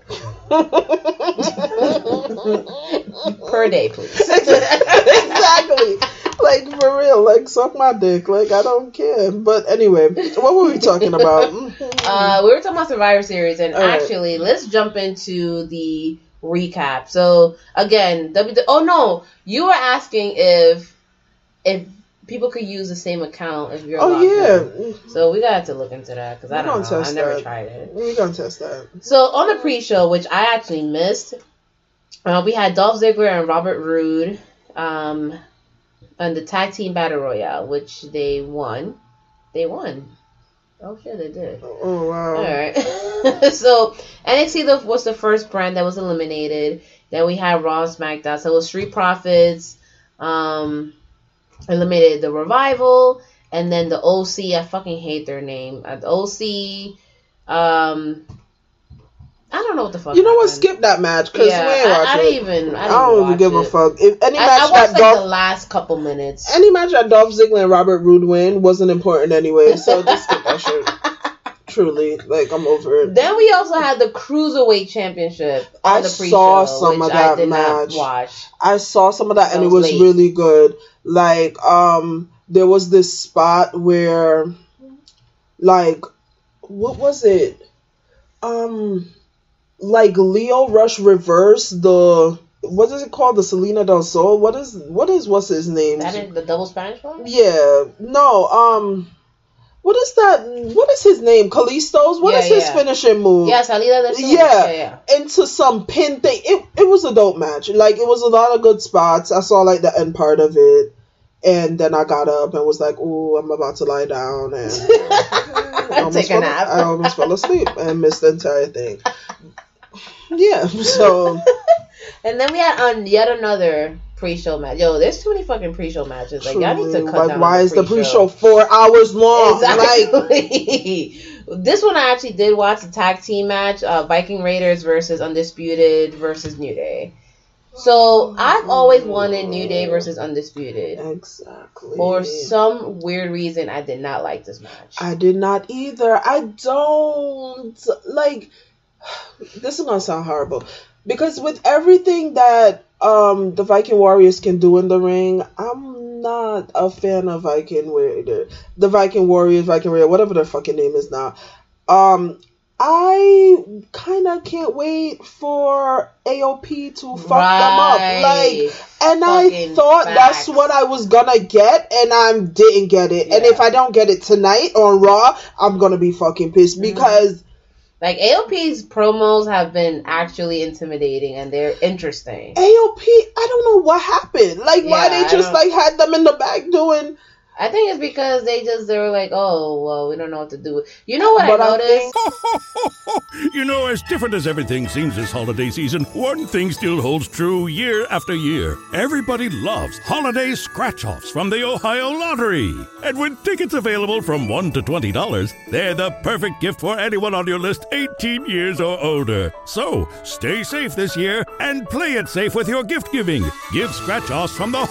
*laughs* per day, please. *laughs* exactly. Like for real, like suck my dick. Like I don't care. But anyway, what were we talking about? *laughs* Uh, we were talking about Survivor Series, and All right. actually, let's jump into the recap. So again, W. Oh no, you were asking if if people could use the same account if you're. Oh yeah, in. So we got to look into that because I don't know. test I never that. tried it. we're gonna test that. So on the pre-show, which I actually missed, uh, we had Dolph Ziggler and Robert Roode um, on the tag team battle royale, which they won. They won. Oh shit, they did. Oh wow. All right. *laughs* so NXT was the first brand that was eliminated. Then we had Raw and SmackDown. So it was Street Profits, um, eliminated the Revival, and then the OC. I fucking hate their name. Uh, the OC. Um, I don't know what the fuck. You know what? Skip that match because Yeah, we ain't I, watching I it. didn't even. I, I didn't don't even give a fuck. If any I, match I watched that like Dolph, the last couple minutes. any match that Dolph Ziggler and Robert Roode win wasn't important anyway. So just skip that shit. Truly, like I'm over it. Then we also had the cruiserweight championship I the saw some of I that did match. not watch. I saw some of that and it was was late. really good. Like, um, there was this spot where, like, what was it? Um, like Lio Rush reversed the what is it called? The Salida Del Sol. What is what is what's his name? That is the double Spanish one. Yeah, no. Um, what is that? What is his name? Kalisto's. What Yeah, is his yeah. finishing move? Yeah, Salida Sol. Yeah. yeah, yeah. into some pin thing. It it was a dope match. Like it was a lot of good spots. I saw like the end part of it. And then I got up and was like, "Ooh, I'm about to lie down," and *laughs* I almost Take a fell- nap. I almost fell asleep and missed the entire thing. *laughs* Yeah, so *laughs* And then we had on yet another pre-show match. Yo, there's too many fucking pre-show matches. Like y'all need to cut like, down. why is the pre-show four hours long? Like, Exactly. *laughs* this one I actually did watch the tag team match, uh, Viking Raiders versus Undisputed versus New Day. So I've always wanted New Day versus Undisputed. exactly. For some weird reason, I did not like this match. I did not either. I don't like. *sighs* This is gonna sound horrible because with everything that um the Viking Warriors can do in the ring, I'm not a fan of Viking Warrior, the Viking Warriors, Viking Warrior, whatever their fucking name is now. Um, I kind of can't wait for AOP to fuck them up, like. And I Fucking thought that's what I was gonna get, and I didn't get it. And if I don't get it tonight on Raw, I'm gonna be fucking pissed Mm-hmm. because Like AOP's promos have been actually intimidating and they're interesting. AOP, I don't know what happened. Like, why they I just don't- like had them in the back doing. I think it's because they just they were like, oh well, we don't know what to do. You know what But I I think- *laughs* You know, as different as everything seems this holiday season, one thing still holds true year after year. Everybody loves holiday scratch offs from the Ohio Lottery. And with tickets available from $1 to $20, they're the perfect gift for anyone on your list 18 years or older. So stay safe this year and play it safe with your gift giving. Give scratch offs from the *laughs*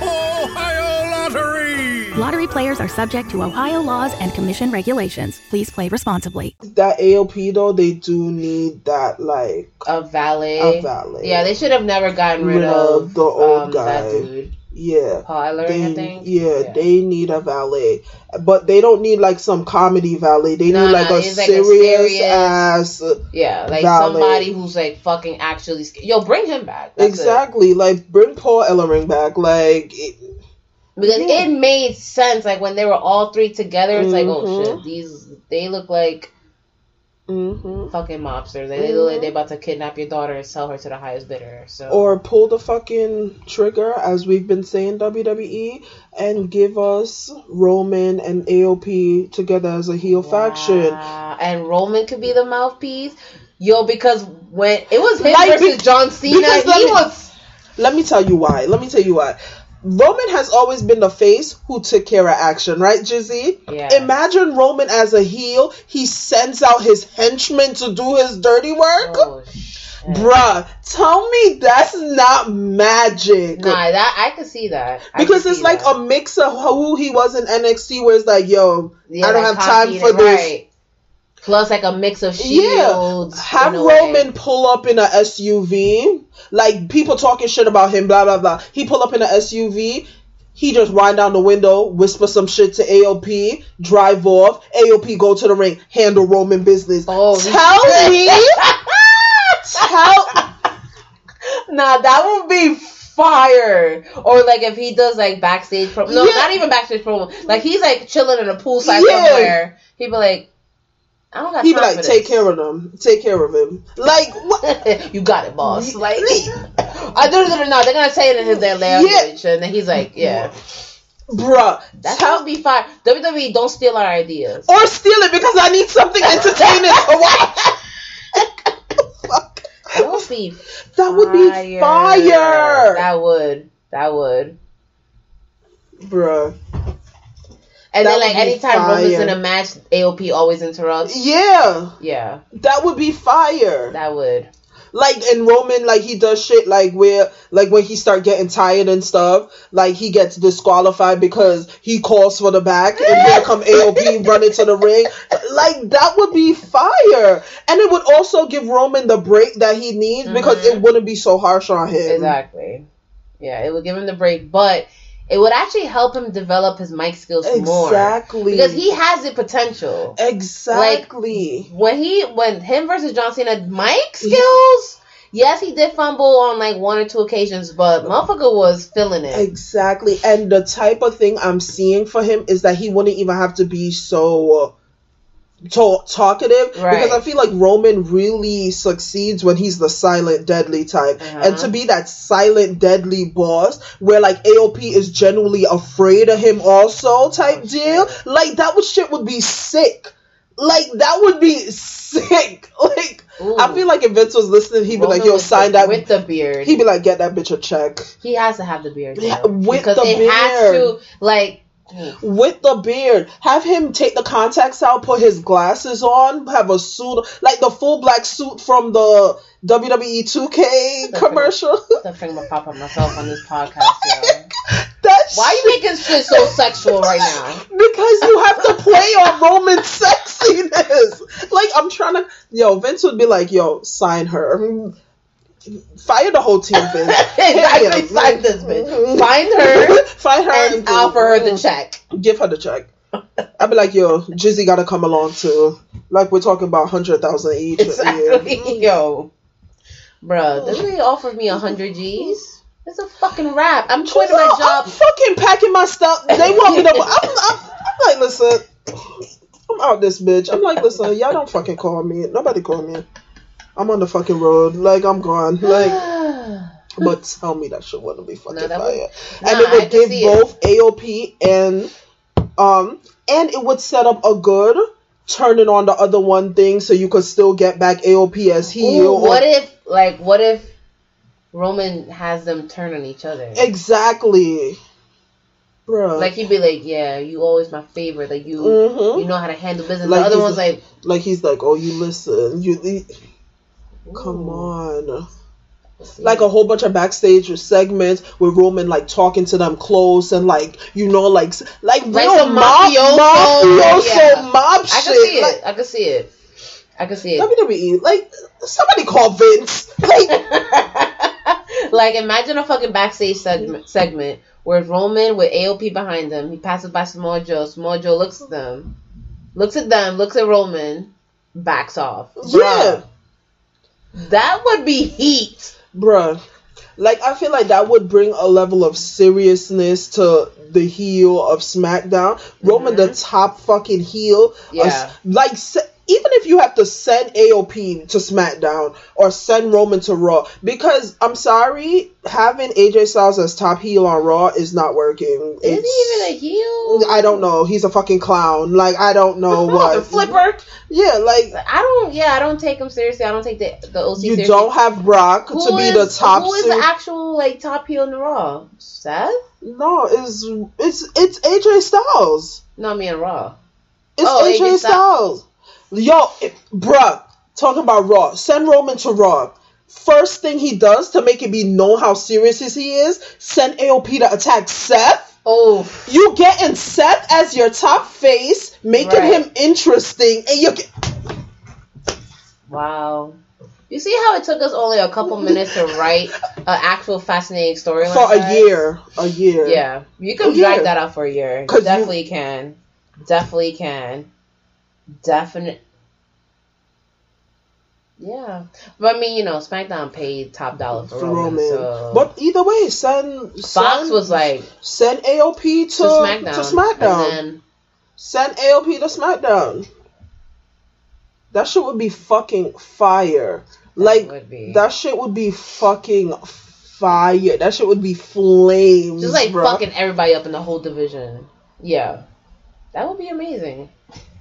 Ohio Lottery. Lottery players are subject to Ohio laws and commission regulations. Please play responsibly. That AOP though, they do need that like A valet. a valet. Yeah, they should have never gotten rid, Rid of, of the old um, guy. That dude, yeah. Paul Ellering, They, think. yeah, they need a valet, but they don't need like some comedy valet. They No, need like no, a it's like a serious, serious- ass. uh, Yeah, like Valet. somebody who's like fucking actually. sc- Yo, bring him back. That's it. exactly, like bring Paul Ellering back. Like, it, because Yeah. it made sense. Like when they were all three together, it's like, oh shit, these they look like hmm fucking mobsters. They, they look like they about to kidnap your daughter and sell her to the highest bidder. So or pull the fucking trigger, as we've been saying WWE, and give us Roman and AOP together as a heel faction. And Roman could be the mouthpiece. Yo, because when it was him Like, versus be- John Cena, he me- was Let me tell you why. Let me tell you why. Roman has always been the face who took care of action, right, Jizzy? Yeah. Imagine Roman as a heel. He sends out his henchmen to do his dirty work. Oh. Bruh, tell me that's not magic. Nah, that I could see that. I because it's like that. a mix of who he was in NXT, where it's like, yo, Yeah, I don't have time for this. Plus, like a mix of shields. Yeah, have a way. Roman pull up in a SUV. Like people talking shit about him, blah blah blah. He pull up in a SUV. He just wind down the window, whisper some shit to AOP, drive off. AOP go to the ring, handle Roman business. Oh, tell me, tell *laughs* Nah, that would be fire. Or like if he does like backstage promo. No, Yeah. not even backstage promo. Like he's like chilling in a poolside Yeah. somewhere. He'd be like, I don't got he be like, take care of them, take care of him. Like what? *laughs* you got it, boss. Like, *laughs* I don't know. They're gonna say it in his their language, and then he's like, "Yeah, Bruh, that would be fire." WWE, don't steal our ideas. or steal it because I need something *laughs* entertaining to watch. Fuck. That would be That would be fire. That would. That would. Bruh. And That then like anytime Roman's fire. in a match, AOP always interrupts. Yeah. Yeah, That would be fire. that would. Like in Roman, like he does shit like where like when he start getting tired and stuff, like he gets disqualified because he calls for the back and here *laughs* come AOP running to the ring. Like that would be fire. And it would also give Roman the break that he needs because it mm-hmm. wouldn't be so harsh on him. Exactly. Yeah, it would give him the break, but it would actually help him develop his mic skills more. Exactly. Because he has the potential. Exactly. When he when him versus John Cena mic skills, yes, he did fumble on like one or two occasions, but motherfucker was feeling it. Exactly. And the type of thing I'm seeing for him is that he wouldn't even have to be so to- talkative Right. because I feel like Roman really succeeds when he's the silent deadly type. Uh-huh. And to be that silent deadly boss where like AOP is genuinely afraid of him also type deal, like that would shit would be sick. Like that would be sick. *laughs* Like I feel like if Vince was listening, he'd be Roman like, "Yo, sign that." with the beard. He'd be like, "Get that bitch a check." he has to have the beard though. Yeah, with because the it has beard. to like with the beard. Have him take the contacts out, put his glasses on, have a suit like the full black suit from the WWE 2K commercial. the thing gonna pop up myself on this podcast, *laughs* Why are you making shit so sexual right now? because you have to play on Roman sexiness. Like I'm trying to, yo, Vince would be like, yo, sign her. Fire the whole team, Vince. *laughs* exactly, this bitch. Find her *laughs* Find her and offer her the check. Give her the check. I'd be like, yo, Jizzy gotta come along too. Like we're talking about hundred thousand each. Exactly, *laughs* yo. Bruh, this nigga offered me a hundred G's. It's a fucking rap. I'm quitting my job. I'm fucking packing my stuff. They want me to. I'm, I'm, I'm like, listen, I'm out this bitch. I'm like, listen, y'all don't fucking call me. Nobody call me. I'm on the fucking road. Like I'm gone. *sighs* Like, but tell me that shit wouldn't be fucking No, fire. would- and it would give see it. both AOP and um, and it would set up a good turning on the other one thing so you could still get back AOP as heel. Ooh, or- what if, like, what if Roman has them turn on each other? exactly, bro? Like he'd be like, "Yeah, you always my favorite. Like you, Mhm. you know how to handle business." Like the other one's like, like he's like, oh, you listen, you. Come on. Like a whole bunch of backstage segments with Roman like talking to them close and like you know like like, Like real some mob mafioso, mob I can see like, it. I can see it. I can see it. WWE, like somebody call Vince. Like *laughs* like imagine a fucking backstage segment, segment where Roman with AOP behind him. He passes by Samoa Joe. Samoa Joe looks at them, looks at them, looks at Roman, backs off. yeah, That would be heat. bruh. Like I feel like that would bring a level of seriousness to the heel of SmackDown. Roman, the top fucking heel. Mm-hmm. Yeah. Like even if you have to send AOP to SmackDown or send Roman to Raw, because I'm sorry, having AJ Styles as top heel on Raw is not working. Is It's- he even a heel? I don't know. He's a fucking clown. Like I don't know *laughs* The what. flipper. Yeah, like I don't. Yeah, I don't take him seriously. I don't take the the OC you seriously. don't have Brock Who to be the top. Who is ser- the actual like top heel in Raw? Seth. No, it's it's it's AJ Styles. No, me and Raw. It's Oh, AJ, AJ Styles. Yo, it, bruh, talking about Raw. Send Roman to Raw. First thing he does to make it be known how serious he is, send AOP to attack Seth. Oh, You getting Seth as your top face, making Right. him interesting, and you get wow. You see how it took us only a couple minutes to write an actual fascinating story for a guys? year, a year. Yeah, you can A drag year. that out for a year. you- Definitely can. Definitely can. Definite. Yeah, but I mean, you know, SmackDown paid top dollar for For Roman, Roman. so But either way, send Fox send, was like send AOP to to SmackDown, to SmackDown. and then Send AOP to SmackDown. That shit would be fucking fire. Like would be. that shit would be fucking fire. That shit would be flames. just like fucking everybody up in the whole division. Yeah, that would be amazing.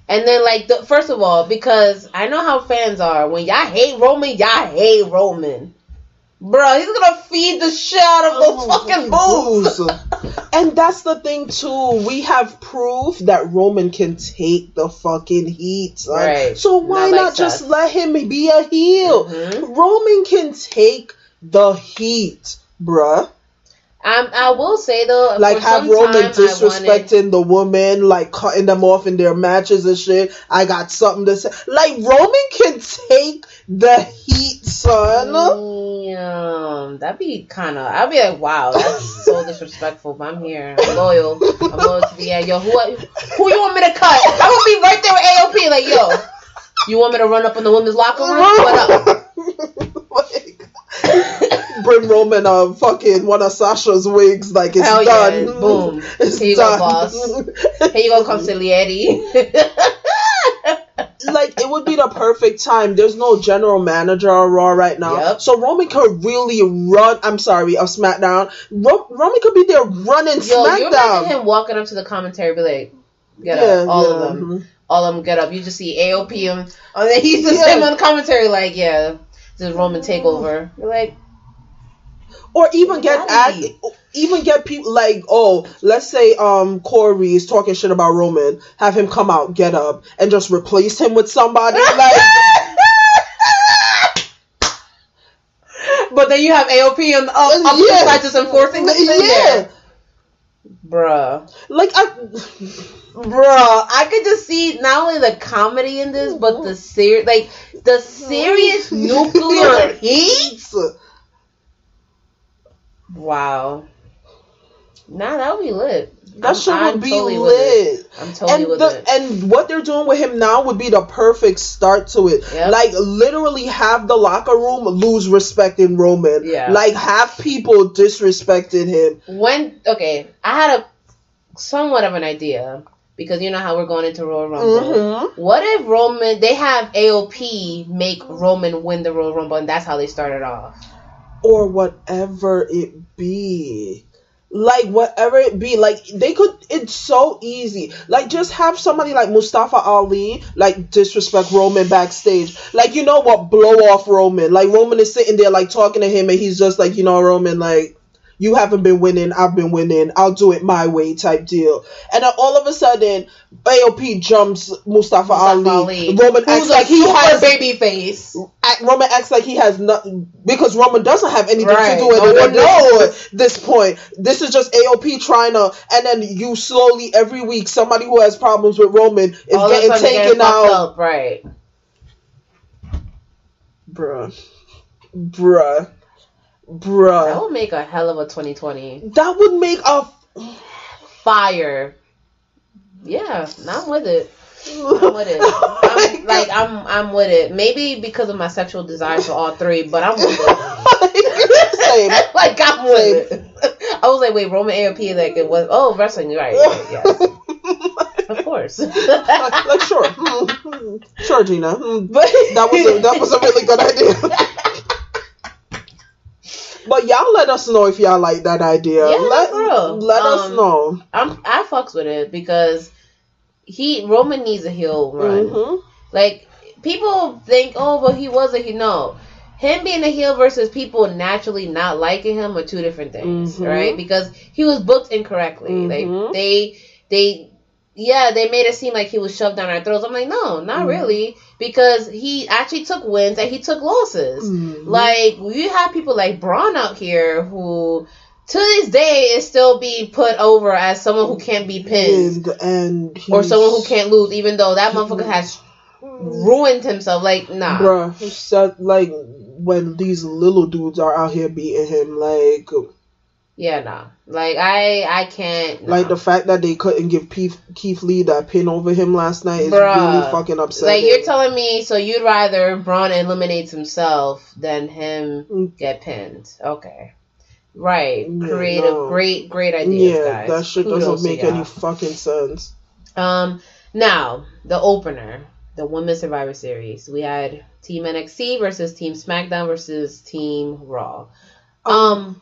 And then, like, the, first of all, because I know how fans are. When y'all hate Roman, y'all hate Roman. Bro, he's gonna feed the shit out of those fucking boobs. *laughs* And that's the thing too. We have proof that Roman can take the fucking heat. Right. So why Not not, like just let him be a heel? Mhm. Roman can take the heat, bruh. Um, I will say though, like have Roman I wanted- disrespecting the woman, like cutting them off in their matches and shit. I got something to say. Like Roman can take the heat, son. Damn, that'd be kind of. I'd be like, wow, that's *laughs* so disrespectful. But I'm here. I'm loyal. I'm loyal to the end. Yo, who who you want me to cut? I would be right there with AOP. Like, yo, you want me to run up in the women's locker room? What up? *laughs* Bring Roman a fucking one of Sasha's wigs, like it's Hell yeah, done. boom. *laughs* It's Here you go, done. boss. Here you go, *laughs* like it would be the perfect time. There's no general manager on Raw right now, Yep. so Roman could really run. I'm sorry, of SmackDown. Ro- Roman could be there running Yo, you imagine him walking up to the commentary, be like, get Yeah, up, all yeah, of them. mhm. all of them get up. You just see AOP him, and *laughs* then he's just Yeah. him on the commentary like, yeah, this is Roman takeover. You're like, or even get act, even get people like oh let's say um Corey is talking shit about Roman have him come out get up and just replace him with somebody *laughs* like but then you have AOP on the up, up Yeah. the side just enforcing the thing yeah there. Bruh. like I Bruh, I could just see not only the comedy in this, but the ser- like the serious *laughs* nuclear heat. Wow. Nah, that would be lit. that I'm- shit I'm would be totally lit I'm totally and with the it. and what they're doing with him now would be the perfect start to it. Yep. Like literally have the locker room lose respect in Roman. Yeah. Like have people disrespecting him. when okay, I had a somewhat of an idea because you know how we're going into Royal Rumble. Mhm. What if Roman? They have AOP make Roman win the Royal Rumble, and that's how they started off. or whatever it be. Like whatever it be, like they could. It's so easy. Like just have somebody like Mustafa Ali like disrespect Roman backstage. Like you know what, blow off Roman. Like Roman is sitting there like talking to him, and he's just like, you know, Roman, like you haven't been winning, I've been winning. I'll do it my way, type deal. And then all of a sudden, AOP jumps Mustafa, Ali. Ali, Roman who's acts like he has baby face. Roman acts like he has nothing because Roman doesn't have anything Right. to do with No it one at this, point. This is just AOP trying to, and then you slowly every week somebody who has problems with Roman is All getting taken out, up, right? bruh, bruh, That would make a hell of a 2020 That would make a fire. Yeah, I'm with it. I'm with it. *laughs* I'm, like I'm, I'm with it. Maybe because of my sexual desire for all three, but I'm with it. *laughs* like I'm with it. I was like, wait, Roman AOP, like it was. Oh, wrestling, right? right *laughs* yes, of course. like, like sure, mm, sure, Gina. Mm, but that was a, that was a really good idea. But y'all let us know if y'all like that idea. Yeah, let let us Um, know. I'm I fucks with it because he Roman needs a heel run. Mhm. Like people think, oh, but he was a he. No, him being a heel versus people naturally not liking him are two different things, Mhm. right? Because he was booked incorrectly. Mhm. Like they they yeah, they made it seem like he was shoved down our throats. I'm like, no, not Mhm. really, because he actually took wins and he took losses. Mhm. Like you have people like Braun out here who, to this day, is still being put over as someone who can't be pinned and, or someone who can't lose, even though that motherfucker has ruined himself. Like, nah, Bruh, like when these little dudes are out here beating him, like yeah, nah. Like I, I can't. Nah. like the fact that they couldn't give Keith, Keith Lee that pin over him last night is Bruh. really fucking upsetting. Like you're telling me, so you'd rather Braun eliminates himself than him Mm. get pinned? Okay, right. Yeah, Creative, no. great, great ideas, yeah, guys. that shit Kudos doesn't make any fucking sense. Um, now the opener, the Women's Survivor Series. We had Team NXT versus Team SmackDown versus Team Raw. Um,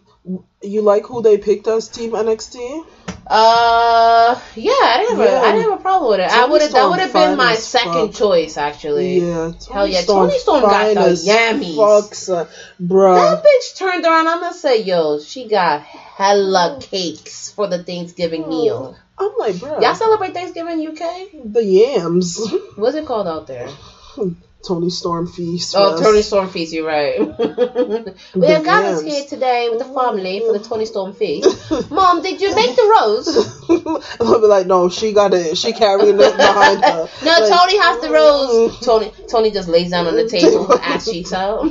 You like who they picked as Team NXT? uh, yeah, I didn't have a, Yeah. I didn't have a problem with it. I would have, that would have been my second fuck. choice actually. Yeah, Toni Hell yeah, Toni Storm got the yammies. Fuck, son. bruh. That bitch turned around. I'm gonna say, yo, she got hella cakes for the Thanksgiving meal. I'm like, bruh. Y'all celebrate Thanksgiving UK? the yams. What's it called out there? *laughs* Toni Storm feast. Oh. Toni Storm Feast, you're right. *laughs* we have gathered here today with the family for the Toni Storm Feast. *laughs* Mom, did you make the rose? *laughs* I'll be like, no, she got it. She carrying it behind her. No, Like, Toni has the rose. Mm. Toni Toni just lays down on the table, ass cheeks out.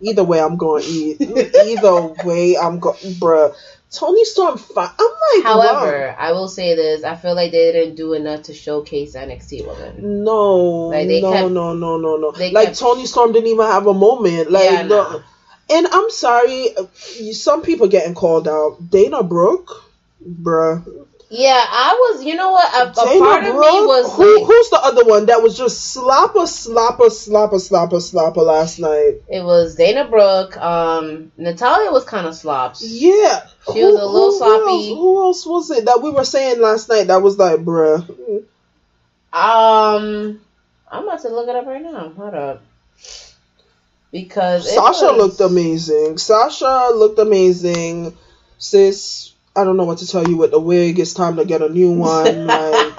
Either way, I'm going to eat. Either way, I'm going, bruh. Toni Storm, fi- I'm like, However, I will say this: I feel like they didn't do enough to showcase NXT women. No, Like, they no, kept- no, no, no, no. Like kept- Toni Storm didn't even have a moment. Like, Yeah, no. nah. and I'm sorry, uh, some people getting called out. Dana Brooke, bruh. Yeah, I was. You know what? A, a part of me was Who, like, who's the other one that was just slapper, slapper, slapper, slapper, slapper last night? it was Dana Brooke. Um, Natalya was kind of slops. Yeah, She was a little who sloppy. Else, who else was it that we were saying last night that was like, bruh? Um, I'm about to look it up right now. Hold up. Because Sasha was- looked amazing. Sasha looked amazing. Sis, I don't know what to tell you with the wig. It's time to get a new *laughs* one. like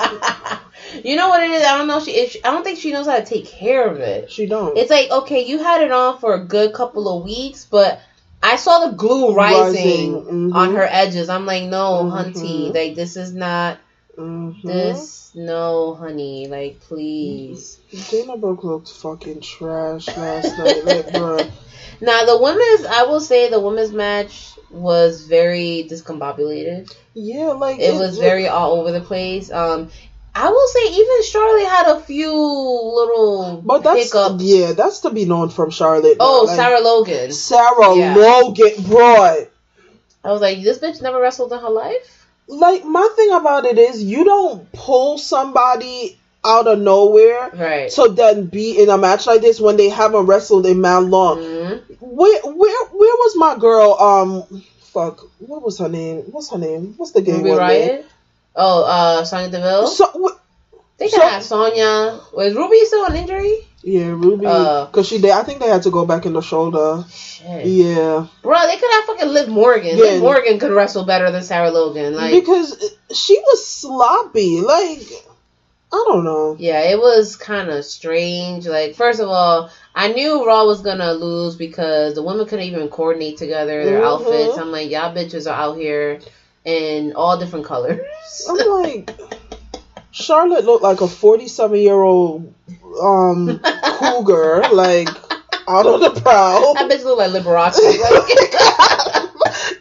you know what it is? I don't know. She, if she, I don't think she knows how to take care of it. she don't. It's like okay, you had it on for a good couple of weeks, but I saw the glue rising, Rising, mhm. on her edges. I'm like, no, Mhm. hunty, like this is not Mhm. this. No, honey, like please. Dana Brooke looked fucking trash last night. Like, bruh. *laughs* Now the women's, I will say, the women's match was very discombobulated. Yeah, like It was very all over the place. Um, I will say even Charlotte had a few little But that's hiccups. yeah, that's to be known from Charlotte. Oh, Like, Sarah Logan. Sarah Yeah. Logan, bro. I was like, this bitch never wrestled in her life. Like my thing about it is, you don't pull somebody out of nowhere Right. to then be in a match like this when they haven't wrestled in man long. Where where where was my girl? Um, fuck, what was her name? What's her name? What's the game? Ruby name? Oh, uh, Sonya Deville. So wh- they so- have Sonya. Was Ruby still on injury? yeah, Ruby, Uh. because she did. I think they had to go back in the shoulder. Shit. Yeah, Bro, they could have fucking Liv Morgan. Yeah. Liv Morgan could wrestle better than Sarah Logan. Like, because she was sloppy. Like I don't know. yeah, it was kind of strange. Like, first of all, I knew Raw was gonna lose because the women couldn't even coordinate together their Mhm. outfits. I'm like, y'all bitches are out here in all different colors. I'm like, Charlotte looked like a 47 year old um *laughs* cougar, like out on the prowl. that bitch look like Liberace. Like, *laughs*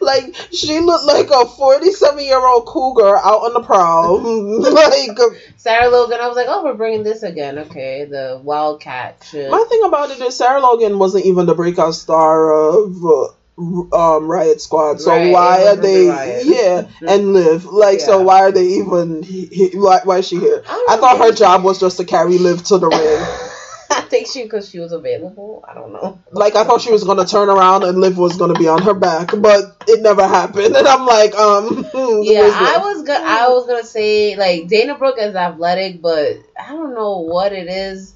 like she looked like a 47 year old cougar out on the prowl. *laughs* like Sarah Logan, I was like, oh, we're bringing this again. Okay, the Wildcat shit. my thing about it is Sarah Logan wasn't even the breakout star of. Uh, um, Riot Squad. So Right, why are they? Ruby Riot. Yeah, *laughs* and Liv like so. Why are they even? He, he, why, why is she here? I I thought her job was just to carry Liv to the ring. *laughs* I think she because she was available. I don't know. Like I thought she was gonna turn around and Liv was gonna be on her back, but it never happened. And I'm like, um, *laughs* Yeah, I was gonna I was gonna say like Dana Brooke is athletic, but I don't know what it is.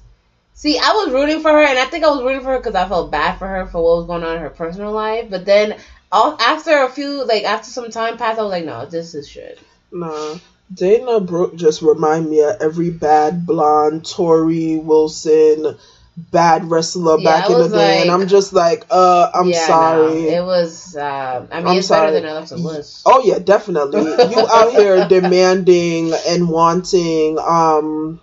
See, I was rooting for her, and I think I was rooting for her because I felt bad for her for what was going on in her personal life. But then, all, after a few, like after some time passed, I was like, no, this is shit. Nah. Dana Brooke just remind me of every bad blonde Torrie Wilson bad wrestler Yeah, back in the day, and I'm just like, uh, I'm Yeah, sorry. no, it was. Uh, I mean, I'm it's sorry. better than Alexa Bliss. Oh yeah, definitely. You out here *laughs* demanding and wanting um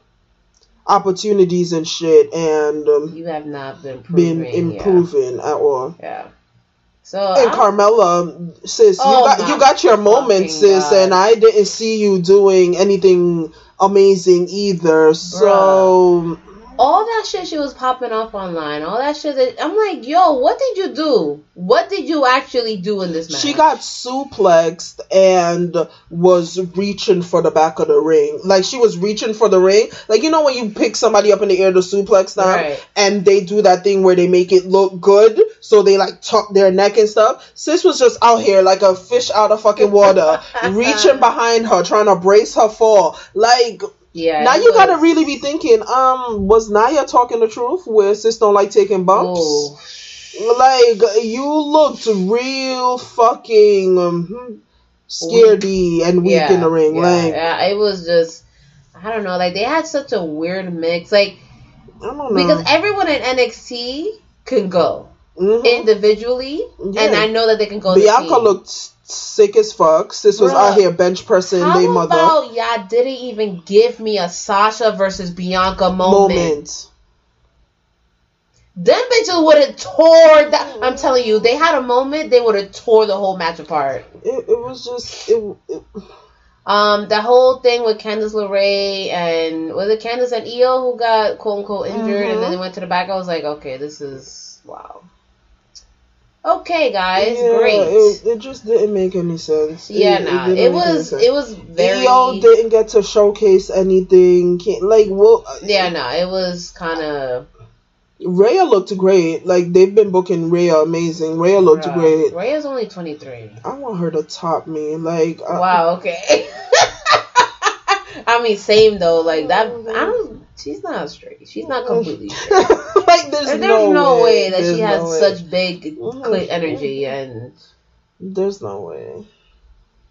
opportunities and shit, and um, You have not been been proving, improving at all. Yeah. So And I- Carmella, sis, Oh you got you got your moments, sis, God. and I didn't see you doing anything amazing either. So all that shit she was popping off online, all that shit that I'm like, yo, what did you do? What did you actually do in this match? she got suplexed and was reaching for the back of the ring. Like she was reaching for the ring. Like you know when you pick somebody up in the air to suplex them Right. and they do that thing where they make it look good, so they like tuck their neck and stuff. Sis was just out here like a fish out of fucking water, *laughs* reaching behind her, trying to brace her fall. Like yeah. now you gotta really be thinking, um, was Naya talking the truth where sis don't like taking bumps? Oh, Like you looked real fucking um, scaredy and weak yeah, in the ring. yeah, like yeah, it was just, I don't know, like they had such a weird mix, like I don't know. because everyone in NXT can go Mhm. individually, Yeah. and I know that they can go. Bianca looked sick as fuck. Sis was Bruh. out here bench pressing How their mother. about y'all didn't even give me a Sasha versus Bianca moment? moment. Them bitches would have tore that. I'm telling you, they had a moment. They would have tore the whole match apart. It, it was just it, it, Um, the whole thing with Candice LeRae and was it Candice and Io who got quote unquote injured and then they went to the back. I was like, okay, this is wow. Okay, guys, yeah, great. It, it just didn't make any sense. yeah, it, nah, didn't it, was it was very Io didn't get to showcase anything. Can't, like, well, uh, yeah, no, it was kind of Rhea looked great. Like they've been booking Rhea amazing. Rhea looked great. Rhea's only twenty three. I want her to top me. Like I- Wow, okay. *laughs* I mean, same though. Like that, I don't. She's not straight. She's not completely *laughs* straight. like there's, There's, no, no, way, that There's she has no such big clit energy and There's no way.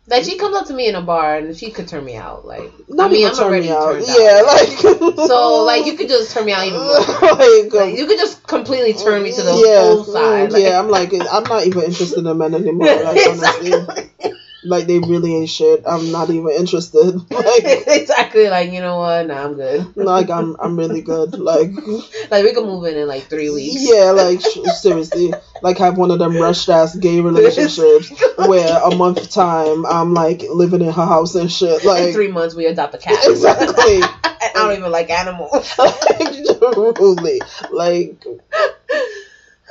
like she comes up to me in a bar and she could turn me out. Like Not I mean, even I'm turn already me out. turned Yeah, like *laughs* so *laughs* like you could just turn me out even more. like, Like, you could just completely turn me to the yeah, whole side. mm, yeah. I'm like I'm not even interested in men anymore. Like honestly, exactly. Like they really ain't shit. I'm not even interested. *laughs* Like exactly. Like you know what? Nah, I'm good. like I'm I'm really good. Like *laughs* Like we can move in in like three weeks. yeah, like seriously, like have one of them rushed ass gay relationships *laughs* where a month time I'm like living in her house and shit. Like in three months we adopt a cat. exactly. and I don't even like animals. like truly, like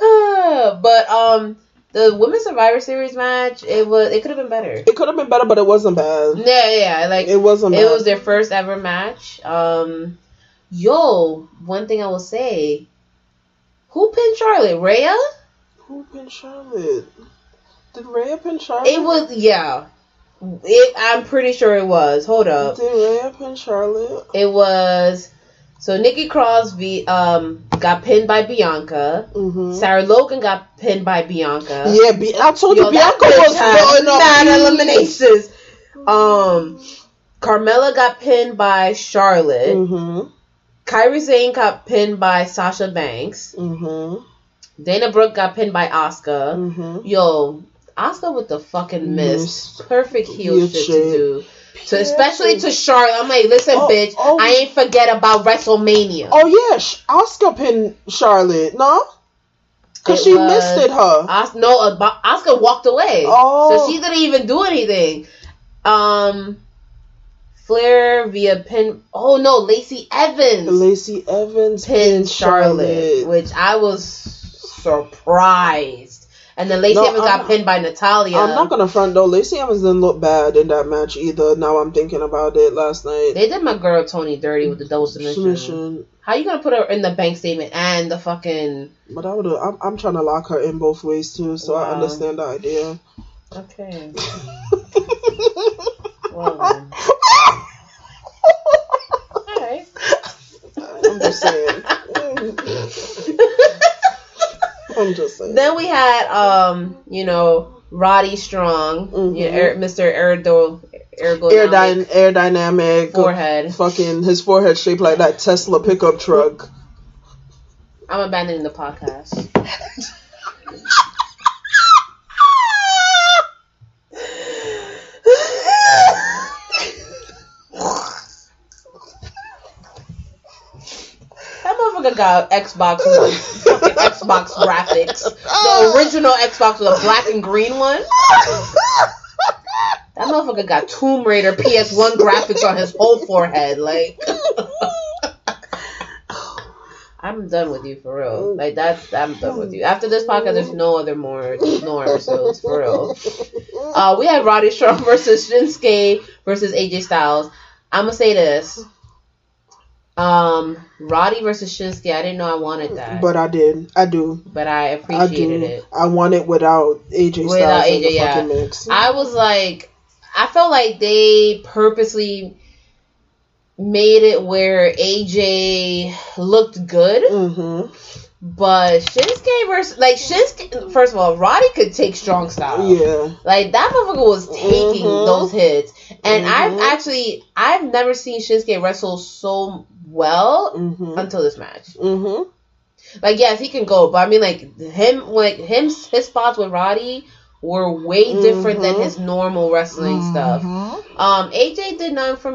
*sighs* but um, the women's Survivor Series match, it was it could have been better. it could have been better, but it wasn't bad. Yeah, yeah, like It wasn't. Bad. It bad. was their first ever match. Um, yo, one thing I will say, who pinned Charlotte? Rhea? Who pinned Charlotte? Did Rhea pin Charlotte? It was yeah. It, I'm pretty sure it was. Hold up. Did Rhea pin Charlotte? It was so Nikki Cross v, um got pinned by Bianca. Mm-hmm. Sarah Logan got pinned by Bianca. Yeah, I told Yo, you Bianca was blowing up. mad eliminations. Um, Carmella got pinned by Charlotte. Mm-hmm. Kairi Sane got pinned by Sasha Banks. Mm-hmm. Dana Brooke got pinned by Asuka. Mm-hmm. Yo, Asuka with the fucking miss. Perfect heel Heel shit, shit. to do. So especially to Charlotte, I'm like, listen, Oh, bitch, oh. I ain't forget about WrestleMania. Oh yeah, Sh- Asuka pinned Charlotte. No, because It she was- listed her. Os- no, Asuka walked away. Oh. So she didn't even do anything. Um, Flair via pin. Oh no, Lacey Evans Lacey Evans pinned Charlotte, which I was surprised. And then Lacey No, Evans I'm- got pinned by Natalya. I'm not gonna front though. Lacey Evans didn't look bad in that match either. Now I'm thinking about it. Last night, They did my girl Toni dirty with the double submission. submission. How you gonna put her in the bank statement and the fucking? But I would. I'm, I'm trying to lock her in both ways too, so I understand the idea. Okay. *laughs* well. *laughs* All right. I'm just saying. *laughs* I'm just saying. Then we had, um, you know, Roddy Strong, Mhm. you know, Aer- Mr. Erdo, Ergo, Aerodyn- aerodynamic Forehead. fucking his forehead shaped like that Tesla pickup truck. I'm abandoning the podcast. *laughs* motherfucker got Xbox One, *laughs* fucking Xbox graphics. The original Xbox with a black and green one. That motherfucker got Tomb Raider PS1 graphics on his whole forehead. Like, *laughs* I'm done with you for real. Like that's I'm done with you. After this podcast, there's no other more no episodes for real. Uh, we had Roddy Strong *laughs* versus Shinsuke versus AJ Styles. I'm gonna say this. Um, Roddy versus Shinsuke. I didn't know I wanted that, but, I did. I do. But I I appreciated do. it. I want it without AJ Styles Without AJ, yeah. mix. I was like, I felt like they purposely made it where AJ looked good, mm-hmm. but Shinsuke versus like Shinsuke. First of all, Roddy could take strong style. Yeah. Like that motherfucker was taking Mhm. those hits, and Mhm. I've actually I've never seen Shinsuke wrestle so well Mm-hmm. until this match. Mm-hmm. Like yes, he can go, but I mean like him like him his spots with Roddy were way different than Mhm. his normal wrestling stuff. Um, AJ did none from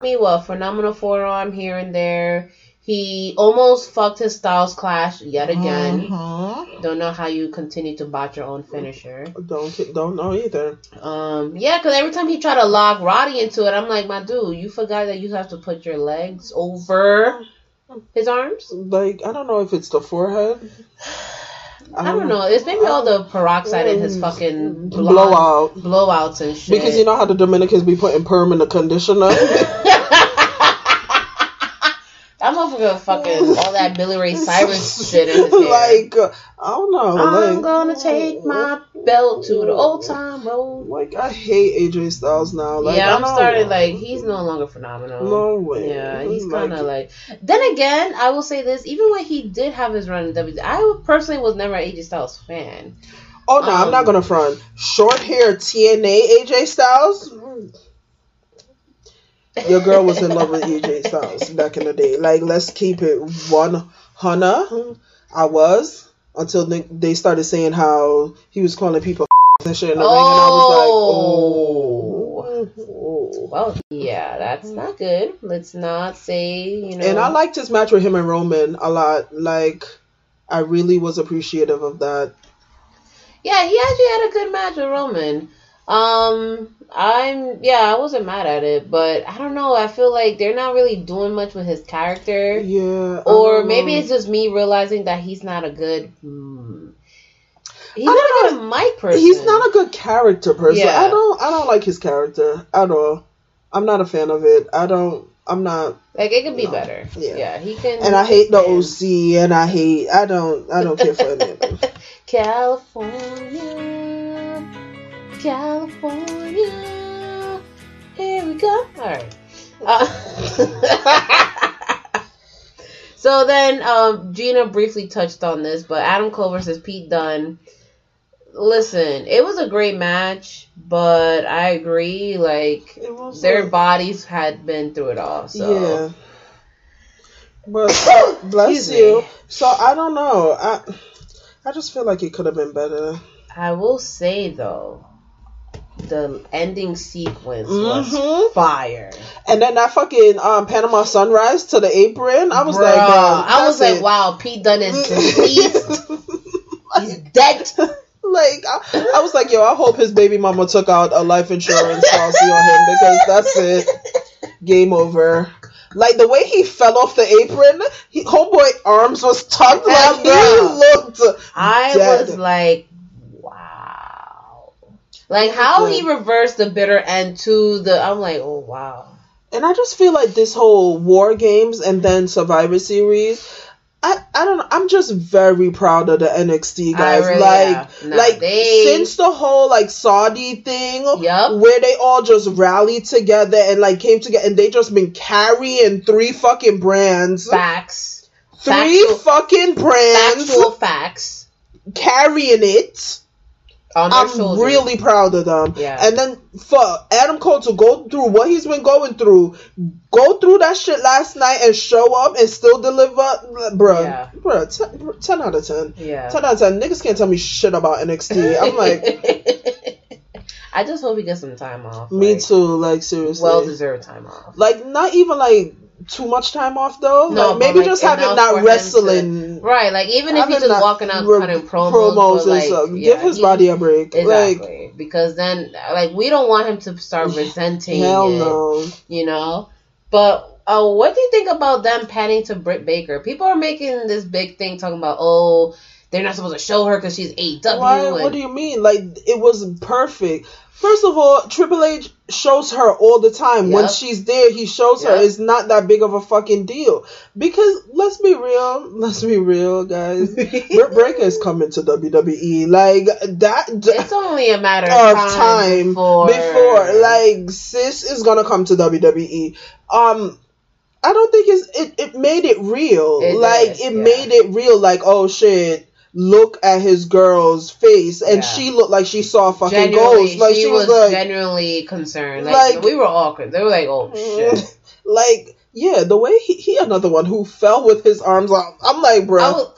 Me well, phenomenal forearm here and there. He almost fucked his Styles Clash yet again. Mhm. Don't know how you continue to botch your own finisher. Don't don't know either. Um, yeah, because every time he tried to lock Roddy into it, I'm like, my dude, you forgot that you have to put your legs over *sighs* his arms. Like I don't know if it's the forehead. *sighs* *sighs* I don't know. It's maybe all the peroxide in his fucking mm. blowout. blowouts and shit. Because you know how the Dominicans be putting perm in the conditioner. *laughs* *laughs* that motherfucker fucking all that Billy Ray Cyrus *laughs* shit in his hair. like uh, I don't know. I'm like, gonna take my belt to the old time road. like I hate AJ Styles now. Like, yeah, I I'm starting like he's no longer phenomenal. No way. Yeah, he's kind of like. Then again, I will say this: even when he did have his run in WWE, I personally was never an AJ Styles fan. Oh no, I'm Um, not gonna front. Short hair TNA AJ Styles. Your girl was in love with AJ Styles back in the day. Like, let's keep it one hundred. I was until they- they started saying how he was calling people *laughs* and shit in the ring, and I was like, oh. oh. Well, yeah, that's not good. Let's not say you know. And I liked his match with him and Roman a lot. Like, I really was appreciative of that. Yeah, he actually had a good match with Roman. Um, I'm yeah, I wasn't mad at it, but I don't know. I feel like they're not really doing much with his character, Yeah. Or maybe know. it's just me realizing that he's not a good. Hmm, he's not a good mic person. He's not a good character person. Yeah. I don't I don't like his character at all. I'm not a fan of it. I don't I'm not like it could be No. better. Yeah. Yeah. he can. and I hate the OC and I hate I don't I don't care for any of them. *laughs* California, California. Here we go. All right. Uh, *laughs* so then, um, Gina briefly touched on this, but Adam Cole versus Pete Dunne. Listen, it was a great match, but I agree. Like their a- bodies had been through it all. So Yeah. But *coughs* bless you. So I don't know. I I just feel like it could have been better. I will say though, the ending sequence was Mhm. fire. And then that fucking um, Panama Sunrise to the apron. I was Bruh, like, bro, I was that's like, it. wow, Pete Dunne is deceased. He's dead. *laughs* Like I, I was like, yo, I hope his baby mama took out a life insurance policy on him because that's it. Game over. Like the way he fell off the apron, he, homeboy arms was tucked like he looked. I dead. was like. Like how he reversed the bitter end to the. I'm like, oh wow. And I just feel like this whole War Games and then Survivor Series. I, I don't know. I'm just very proud of the NXT guys. really like. Nah, like they- since the whole like Saudi thing, Yup. where they all just rallied together and like came together and they just been carrying three fucking brands, Facts. three Factual- fucking brands, Factual facts. carrying it. On their I'm shoulders. really proud of them. Yeah. And then for Adam Cole to go through what he's been going through, go through that shit last night and show up and still deliver, bruh, Yeah. bruh, 10, 10 out of 10. Yeah. 10 out of 10. Niggas can't tell me shit about NXT. I'm like, *laughs* I just hope he gets some time off. me like, too, like, seriously. Well deserved time off. like, not even like too much time off though. No, like, maybe like, just have him not wrestling. Right, like even if he's just walking out re- cutting promos, and like, stuff. yeah, Give his he- body a break. Like, Exactly, because then like we don't want him to start *sighs* resenting. hell it, no. You know, but uh, what do you think about them panning to Britt Baker? People are making this big thing talking about oh they're not supposed to show her because she's AEW. Why? and- What do you mean? Like it was perfect. First of all, Triple H shows her all the time. When she's there, he shows her. It's not that big of a fucking deal. Because let's be real. Let's be real, guys. Britt Baker is coming to WWE. Like that. It's only a matter of of time before. before like sis is gonna come to WWE. Um I don't think it's it, it made it real. It like did, it yeah. made it real like oh shit look at his girl's face and Yeah. she looked like she saw a fucking ghost. Like she, she, was, was, like genuinely concerned. Like, like- we were all con- they were like, oh *laughs* shit. like yeah, the way he, he another one who fell with his arms out. I'm like, bro.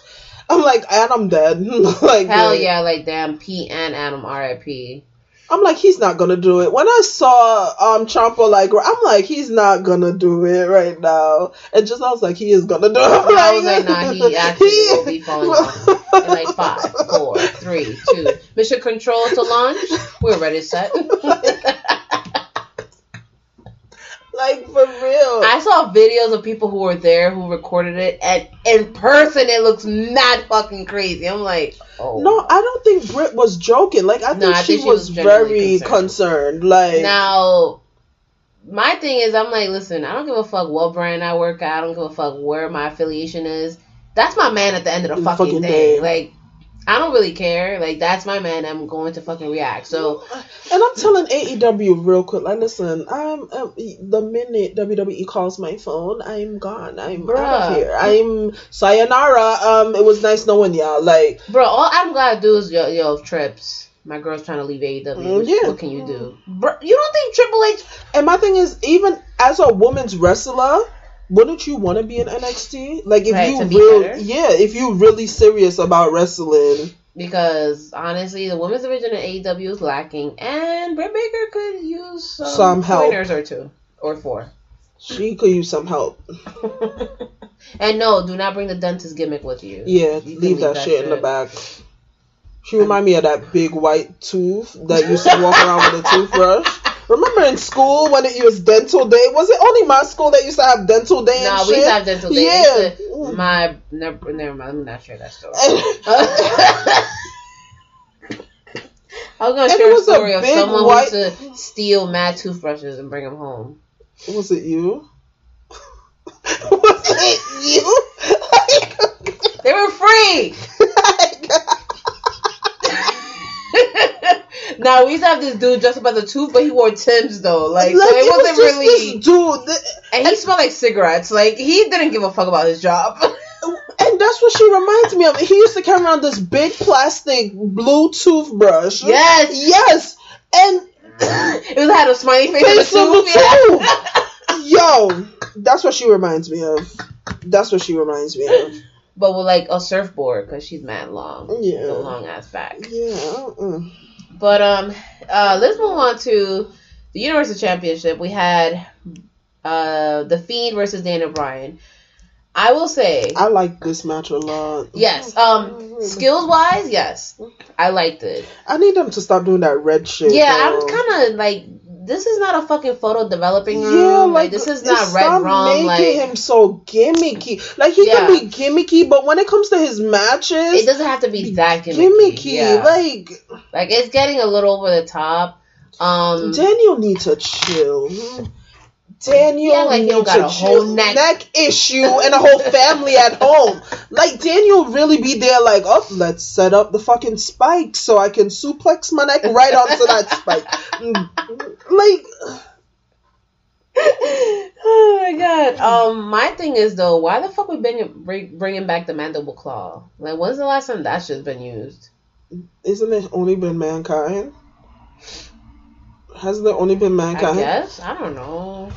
I'm like, Adam dead. *laughs* like, hell yeah, like damn Pete and Adam R.I.P. I'm like, he's not gonna do it. When I saw um Ciampa like, I'm like, he's not gonna do it right now. And just I was like, he is gonna do it. I was like, nah, he actually *laughs* will be falling off in like five, four, three, two. Mission control to launch. We're ready, set. *laughs* like for real. I saw videos of people who were there who recorded it, and in person it looks mad fucking crazy. I'm like, oh no, I don't think Britt was joking. Like I think, No, I she, think she was, was very concerned. Like Now, my thing is, I'm like, listen, I don't give a fuck what brand I work at. I don't give a fuck where my affiliation is. That's my man at the end of the The fucking, fucking day. day. Like, I don't really care. Like, that's my man. I'm going to fucking react. So, And I'm telling AEW real quick, like, listen, I'm um, the minute WWE calls my phone, I'm gone. I'm out of here. I'm sayonara. Um, it was nice knowing y'all. Like, bro, all I'm gonna do is yo, yo trips. My girl's trying to leave AEW. Mm, yeah. What can you do? Bro, you don't think Triple H? and my thing is, even as a woman's wrestler, wouldn't you want to be in NXT? Like, if Right, you to be real, better? yeah, if you really serious about wrestling, Because honestly, the women's division in AEW is lacking, and Britt Baker could use some, Some help. pointers or two or four. she could use some help. *laughs* And no, do not bring the dentist gimmick with you. Yeah, You can leave, that, shit in the back. She remind me of that big white tooth that used to walk around with a *laughs* toothbrush. Remember in school when it was dental day? Was it only my school that used to have dental day? No, and we used to have dental day. Yeah. To- my never, never mind. I'm not share that story. *laughs* I was gonna And share a was a story of someone white- who used to steal mad toothbrushes and bring them home. Was it you? *laughs* was it you? They were free. *laughs* now we used to have this dude dressed up as a tooth, but he wore Tim's though. Like, so it, it was wasn't just really. this dude. that- and he smelled like cigarettes. Like he didn't give a fuck about his job. *laughs* And that's what she reminds me of. He used to carry around this big plastic blue toothbrush. Yes. Yes. And it was had a smiley face the Face on the tooth. Yeah. *laughs* Yo, that's what she reminds me of. That's what she reminds me of. but with like a surfboard because she's mad long. Yeah. The long ass back. Yeah. mm. But um, uh, let's move on to the Universal Championship. We had uh the Fiend versus Daniel Bryan. I will say, I like this match a lot. yes. Um, skills wise, yes, I liked it. I need them to stop doing that red shit. Yeah, though. I'm kind of like, this is not a fucking photo developing room. Yeah, like, like this is not red stop making Like, him so gimmicky. Like he Yeah. can be gimmicky, but when it comes to his matches, it doesn't have to be that gimmicky. gimmicky. Yeah. Like like it's getting a little over the top. Um, Daniel need to chill. Daniel Yeah, like got a whole chill. neck. issue and a whole family at home. Like Daniel really be there. Like, oh, let's set up the fucking spike so I can suplex my neck right onto that spike. Mm, Like, *sighs* oh my god. Um, my thing is though, why the fuck we been bring, bringing back the mandible claw? Like, when's the last time that shit's been used? isn't it only been mankind? Hasn't it only been I mankind? guess I don't know.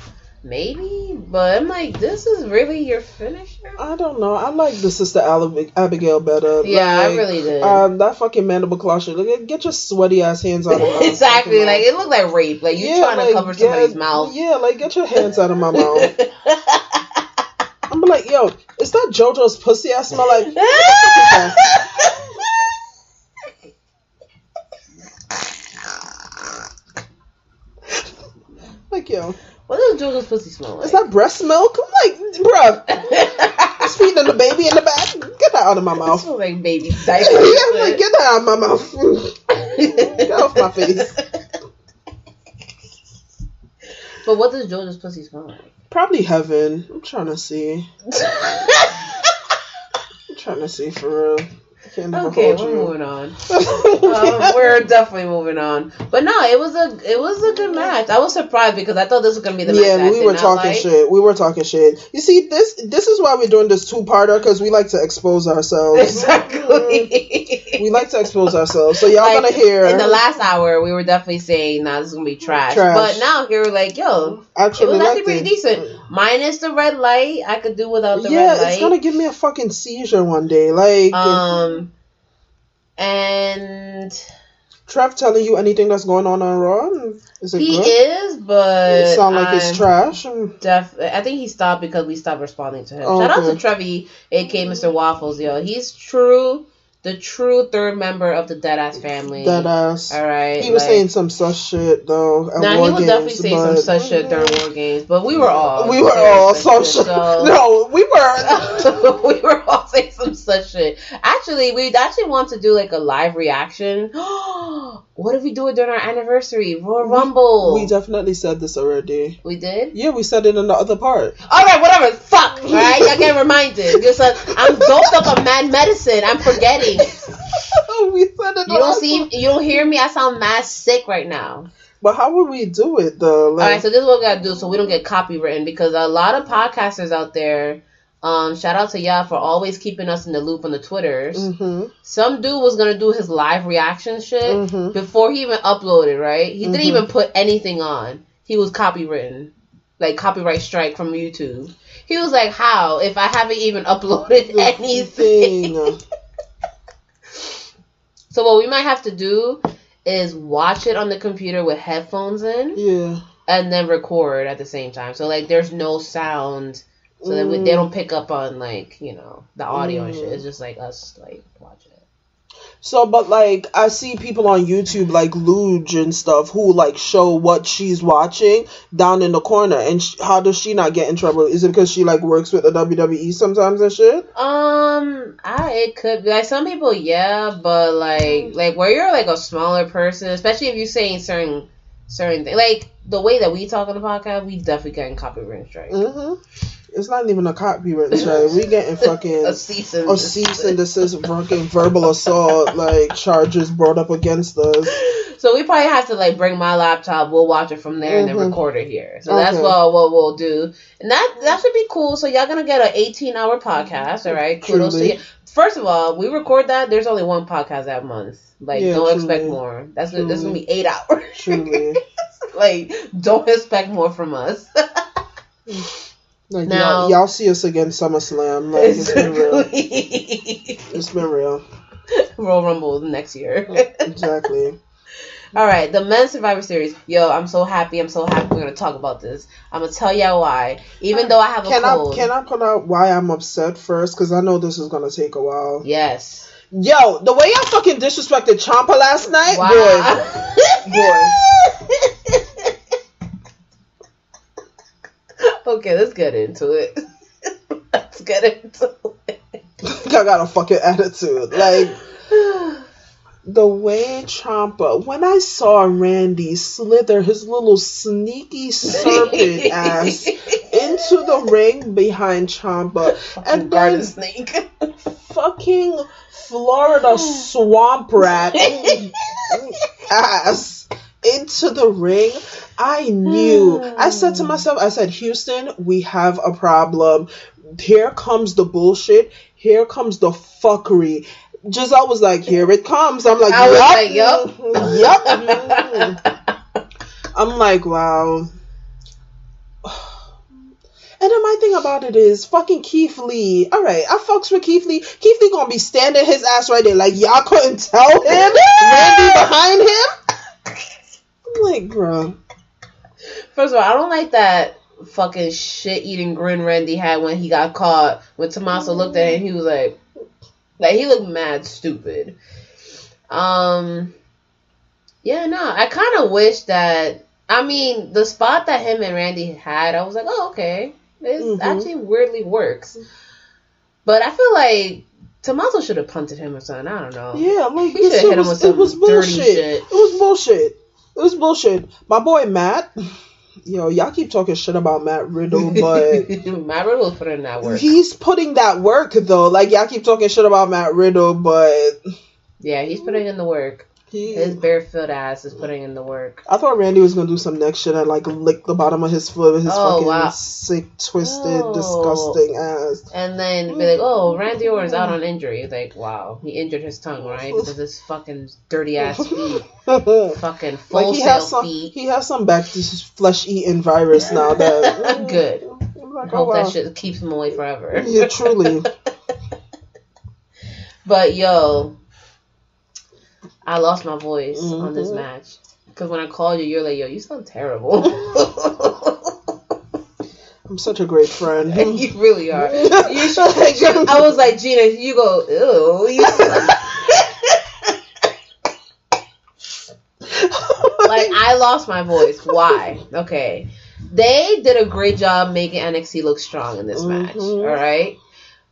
Maybe, but I'm like, this is really your finisher. I don't know. I like the sister Abigail better. Yeah, I really did. Um, that fucking mandible claw shit. Like, get your sweaty ass hands out of my *laughs* exactly. fucking Like it looked like rape. Like you Yeah, trying to cover somebody's mouth. Yeah, like get your hands out of my mouth. *laughs* I'm like, yo, is that JoJo's pussy? I smell like. *laughs* like yo, what does JoJo's pussy smell like? is that breast milk? I'm like, bruh, it's feeding the baby in the back. Get that out of my It mouth. smells like baby *laughs* yeah, diaper. I'm like, get that out of my mouth. *laughs* get off my face. but what does JoJo's pussy smell like? Probably heaven. I'm trying to see. *laughs* I'm trying to see for real. Can't Okay, we're you. moving on. *laughs* um, we're definitely moving on. But no, it was a it was a good match. I was surprised because I thought this was gonna be the match. yeah, that we were talking like. shit. We were talking shit. You see, this this is why we're doing this two parter because we like to expose ourselves. Exactly. *laughs* We like to expose ourselves. So y'all Like, gonna hear in the last hour, we were definitely saying, "Nah, this is gonna be trash." Trash. But now here, we're like, "Yo, it actually was actually pretty decent." Minus the red light, I could do without the Yeah, red light. Yeah, it's gonna give me a fucking seizure one day. Like um, and Trev telling you anything that's going on on Raw. Is it he good? is, but it sound like it's I'm trash. Def- I think he stopped because we stopped responding to him. Oh, Shout out to Trevi, aka Mr. Waffles, yo. He's true, the true third member of the Deadass family. That ass. All right. He was like- saying some such shit though. At Nah, War he was Games, definitely saying some but- such shit during war games, but we were all We were all such some shit. so- *laughs* No, we were. *laughs* we were all saying some such shit. Actually, we actually want to do like a live reaction. *gasps* what if we do it during our anniversary, Royal Rumble? We definitely said this already. We did. Yeah, we said it in the other part. All right, whatever. Fuck. *laughs* Right, I get reminded. Uh, I'm doped up on mad medicine. I'm forgetting. *laughs* we said it. You don't see. You don't hear me. I sound mad sick right now. But how would we do it though? All right, so this is what we gotta do so we don't get copywritten because a lot of podcasters out there. Um, shout out to y'all for always keeping us in the loop on the Twitters. hmm Some dude was gonna do his live reaction shit Mhm. before he even uploaded. Right? He didn't Mhm. even put anything on. He was copywritten, like copyright strike from YouTube. He was like, "How? If I haven't even *laughs* uploaded anything?" *laughs* So what we might have to do is watch it on the computer with headphones in Yeah. and then record at the same time. So like there's no sound so that we, Mm. they don't pick up on like, you know, the audio and shit. Mm. It's just like us like watch it. So, but like, I see people on YouTube like Luge and stuff who like show what she's watching down in the corner. And sh- how does she not get in trouble? Is it because she like works with the WWE sometimes and shit? Um, I it could be like some people, yeah, but like like where you're like a smaller person, especially if you're saying certain certain things, like the way that we talk on the podcast, we definitely getting copyright strike. Mm-hmm. It's not even a copyright strike. We getting fucking *laughs* A cease and a cease and desist, fucking verbal assault like charges brought up against us. So we probably have to like bring my laptop. We'll watch it from there and then Mhm. record it here. So that's what what we'll do, and that that should be cool. So y'all gonna get an 18 hour podcast. All right, kudos to Truly. you. First of all, we record that. There's only one podcast that month. Like Yeah, don't truly. expect more. That's gonna gonna be eight hours. Truly. *laughs* like don't expect more from us. *laughs* Like Now- y'all, y'all see us again SummerSlam. Like it's been real. It's been real. Royal Rumble next year. Exactly. *laughs* All right, the men's Survivor Series. Yo, I'm so happy. I'm so happy. We're gonna talk about this. I'm gonna tell y'all why. Even though I have a Can cold. I can I put out why I'm upset first? Because I know this is gonna take a while. Yes. Yo, the way y'all fucking disrespected Ciampa last night, Wow. boy, *laughs* boy. *laughs* okay, let's get into it. *laughs* let's get into it. I got a fucking attitude. Like *sighs* the way Ciampa, when I saw Randy slither his little sneaky serpent *laughs* ass into the ring behind Ciampa, and Garden then snake. fucking Florida *gasps* swamp rat ass into the ring, I knew. I said to hmm. myself, I said, Houston, we have a problem. Here comes the bullshit. Here comes the fuckery. Giselle was like, here it comes. I'm like, I was yup. like, yup. I'm like, wow. And then my thing about it is fucking Keith Lee. All right, I fucks with Keith Lee. Keith Lee gonna be standing his ass right there, like y'all couldn't tell him. Randy behind him. I'm like, bro. First of all, I don't like that fucking shit eating grin Randy had when he got caught. When Tommaso looked at him, he was like, like he looked mad stupid. Um, yeah, no, I kind of wish that. I mean, the spot that him and Randy had, I was like, oh, okay, this Mhm. actually weirdly works. But I feel like Tommaso should have punted him or something. I don't know. Yeah, like He should've shit hit him was, with it was some dirty shit. It was bullshit. It was bullshit. My boy Matt. Yo, y'all keep talking shit about Matt Riddle, *laughs* but Matt Riddle putting in that work. he's putting that work though. Like y'all keep talking shit about Matt Riddle, but Yeah, he's putting in the work. He. His barefoot ass is putting in the work. I thought Randy was gonna do some next shit and like lick the bottom of his foot with his Oh, fucking wow. sick, twisted, Oh. disgusting ass. And then be like, oh, Randy Orton's out on injury. Like, wow, he injured his tongue, right? *laughs* Because his fucking dirty ass *laughs* feet. Fucking full like he has some, feet. he has some back flesh eating virus now. That *laughs* Good. Like, Hope oh, wow. that shit keeps him away forever. Yeah, truly. But yo, I lost my voice on this Mhm. match. Because when I called you, you're like, yo, you sound terrible. *laughs* I'm such a great friend. *laughs* you really are. *laughs* You should, I was like, Gina, you go, ew. You like, I lost my voice. Why? Okay. They did a great job making NXT look strong in this match. Mhm. All right.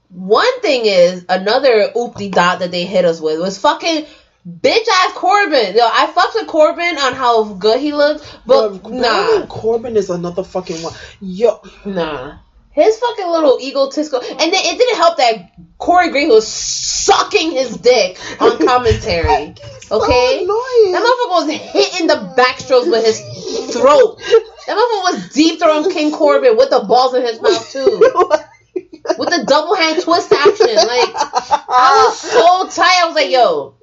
One thing is, another oopty dot that they hit us with was fucking bitch ass Corbin. Yo, I fucked with Corbin on how good he looked, but But nah. Corbin is another fucking one. Yo, Nah. His fucking little egotistical, and then it didn't help that Corey Green was sucking his dick on *laughs* commentary. Okay, annoying. that motherfucker was hitting the backstrokes with his throat. That motherfucker was deep throwing King Corbin with the balls in his mouth too, *laughs* with the double hand twist action. Like I was so tired. I was like, "Yo,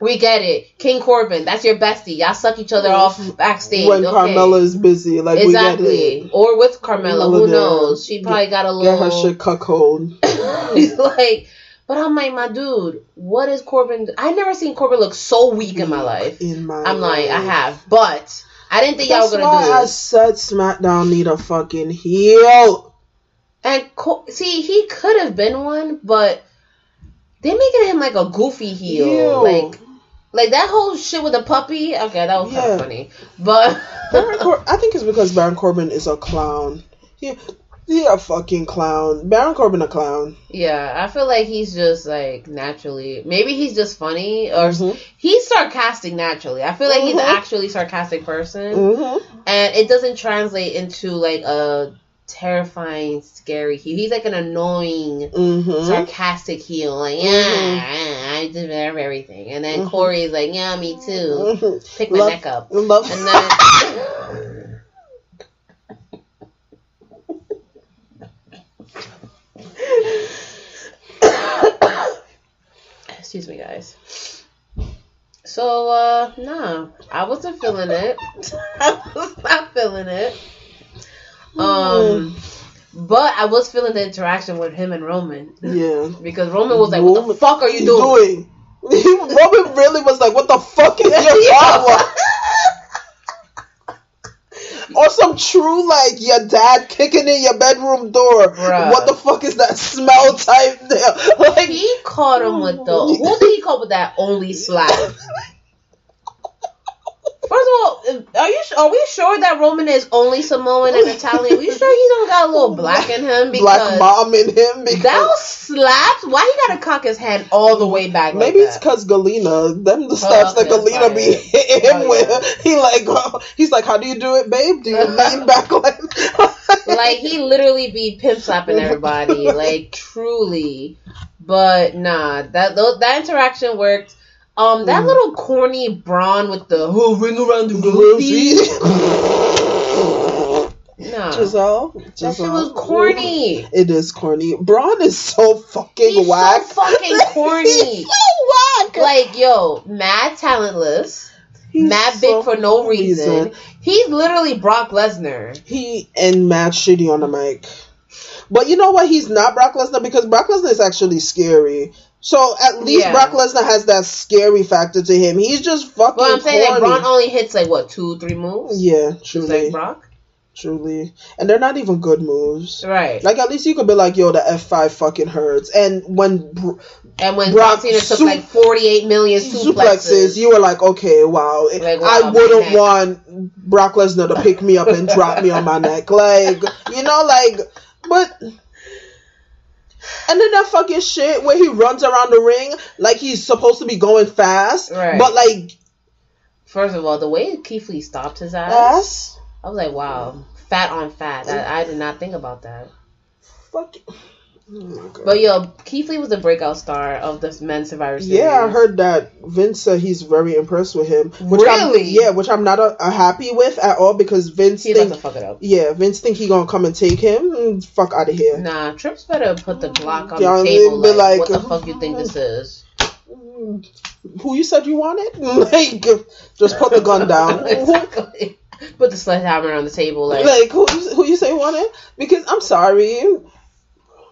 we get it, King Corbin. That's your bestie. Y'all suck each other off backstage." when okay. Carmella is busy, like we get Exactly. it. Or with Carmella, who Carmella there. knows? She probably got a little. Get her shit cuckold. *laughs* like but I'm like, my dude, what is Corbin I never seen Corbin look so weak in my life. In my I'm like, I have. But I didn't think y'all That's were gonna why do I this. said SmackDown need a fucking heel. And Co- see, he could have been one, but they're making him like a goofy heel. Ew. Like like that whole shit with the puppy. Okay, that was kind of funny. But *laughs* Baron Cor- I think it's because Baron Corbin is a clown. He, he a fucking clown. Baron Corbin a clown. Yeah, I feel like he's just like naturally. Maybe he's just funny, or Mhm. he's sarcastic naturally. I feel like he's Mhm. an actually sarcastic person, Mm-hmm. and it doesn't translate into like a terrifying, scary heel. He's like an annoying, Mm-hmm. sarcastic heel. Like, yeah, I deserve everything. And then Mhm. Corey's like, yeah, me too. hmm Pick my Love- neck up. Love. And then. *laughs* Excuse me, guys. So, uh, nah, I wasn't feeling it. *laughs* I was not feeling it. Um, But I was feeling the interaction with him and Roman Yeah. because Roman was like, "What the fuck are you doing?" He, *laughs* Roman really was like, "What the fuck is your *laughs* problem?" *laughs* or some true like your dad kicking in your bedroom door. Bruh. What the fuck is that smell type there? Like He caught him with the who did he call with that only slap? First of all, uh, are you are we sure that Roman is only Samoan and *laughs* Italian? Are you sure he don't got a little black in him? *laughs* Because black mom in him because that slaps. Why he gotta cock his head all the way back? Maybe like it's because Galina, them the oh, slaps okay, that Galina be hitting him Oh, with. *laughs* He like, oh, he's like, how do you do it, babe? Do you lean back like? like he literally be pimp slapping everybody, like truly. But nah, that that interaction worked. Um, Mm. that little corny Braun with the whole ring around the rosy. *laughs* Nah, Giselle, that Giselle. shit was corny. It is corny. Braun is so fucking He's whack. so fucking *laughs* corny. So whack. Like yo, mad talentless, He's mad so big for no reason. reason. He's literally Brock Lesnar. He and mad shitty on the mic. But you know what? He's not Brock Lesnar because Brock Lesnar is actually scary. So at least Yeah. Brock Lesnar has that scary factor to him. He's just fucking But I'm saying corny. that Braun only hits like what two, three moves. yeah, truly, like Brock. truly, and they're not even good moves. Right. Like at least you could be like, yo, the F five fucking hurts. And when Br- And when Brock Cena took su- like 48 million suplexes, suplexes, you were like, okay, wow. Like, wow, I wouldn't want Brock Lesnar to pick me up and drop me on my neck. Like, you know, like, but. And then that fucking shit where he runs around the ring like he's supposed to be going fast, Right. but like first of all, the way Keith Lee stopped his ass, ass, I was like, wow, fat on fat. I, I did not think about that. fuck. Oh. But yo, Keith Lee was the breakout star of this men's Survivor Series. Yeah, I heard that Vince said he's very impressed with him. Which Really? I'm, yeah, which I'm not uh, uh, happy with at all because Vince He think fuck it up. yeah Vince think he gonna come and take him. Fuck out of here. Nah, Trips better put the Glock on Yeah, the table. be Like, like, what the fuck you think this is? Who you said you wanted? *laughs* like, just put the gun down. *laughs* Exactly. Put the sledgehammer on the table. Like, like who you- who you say wanted? Because I'm sorry.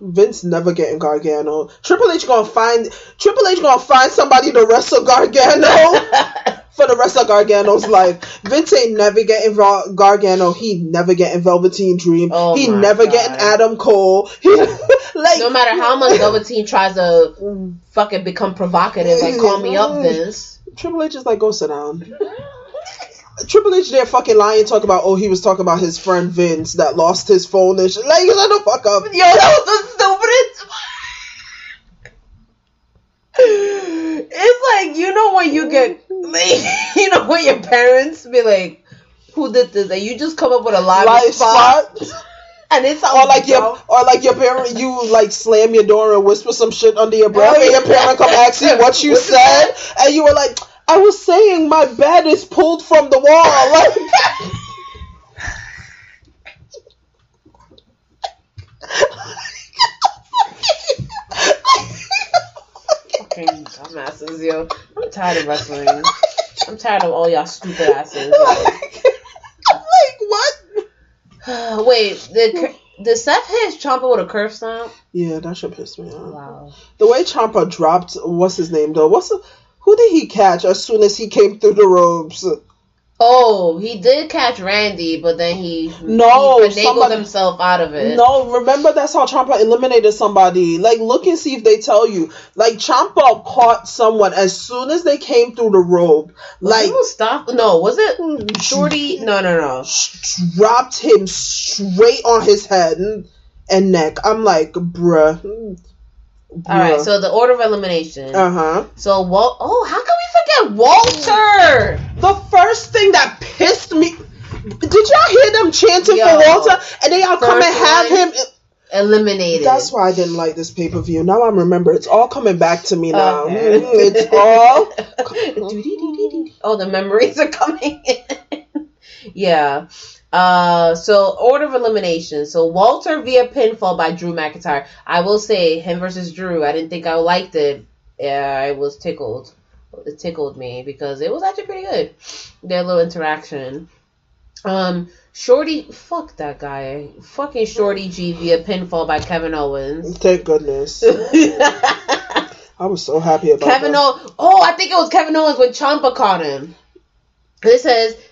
Vince never getting Gargano. Triple H gonna find Triple H gonna find somebody to wrestle Gargano *laughs* for the rest of Gargano's life. Vince ain't never getting Val- Gargano. He never getting Velveteen Dream. Oh he never God. getting Adam Cole. *laughs* He, like no matter how much Velveteen tries to fucking become provocative, like call me up, Vince. Triple H is like, go sit down. *laughs* Triple H there fucking lying, talking about, oh, he was talking about his friend Vince that lost his phone and shit. Like, shut the fuck up. Yo, that was the stupidest. *laughs* It's like you know when you get like *laughs* you know when your parents be like, "Who did this?" and you just come up with a live, Live spot, spot. *laughs* and it's Or like your, or like your parent, you like slam your door and whisper some shit under your breath, oh, and your parent come ask you What you said, and you were like, I was saying my bed is pulled from the wall. *laughs* Like, fucking dumbasses, yo. I'm tired of wrestling. I'm tired of all y'all stupid asses. like, like what? *sighs* Wait, did Cur- did Seth hit Ciampa with a Curb Stomp? Yeah, that should piss me off. Wow. The way Ciampa dropped, what's his name though? What's the, who did he catch as soon as he came through the ropes? Oh, he did catch Randy, but then he No, he somebody- himself out of it. No, remember that's how Ciampa eliminated somebody. Like, look and see if they tell you. Like, Ciampa caught someone as soon as they came through the rope. Like, stop. No, was it Shorty? No, no, no. dropped him straight on his head and neck. I'm like, bruh. All right. So the order of elimination. Uh huh. So Walt. Oh, how can we forget Walter? The first thing that pissed me. Did y'all hear them chanting Yo. for Walter? And then y'all come and have him. Eliminated. That's why I didn't like this pay per view. Now I remember. It's all coming back to me now. Okay. Mm, It's all. *laughs* *laughs* oh, the memories are coming in. *laughs* yeah. Uh, so order of elimination. So Walter via pinfall by Drew McIntyre. I will say him versus Drew. I didn't think I liked it. Yeah, I was tickled. It tickled me because it was actually pretty good. Their little interaction. Um, Shorty, fuck that guy. Fucking Shorty G via pinfall by Kevin Owens. Thank goodness. *laughs* I was so happy about Kevin. Owens. Oh, I think it was Kevin Owens when Ciampa caught him. This says,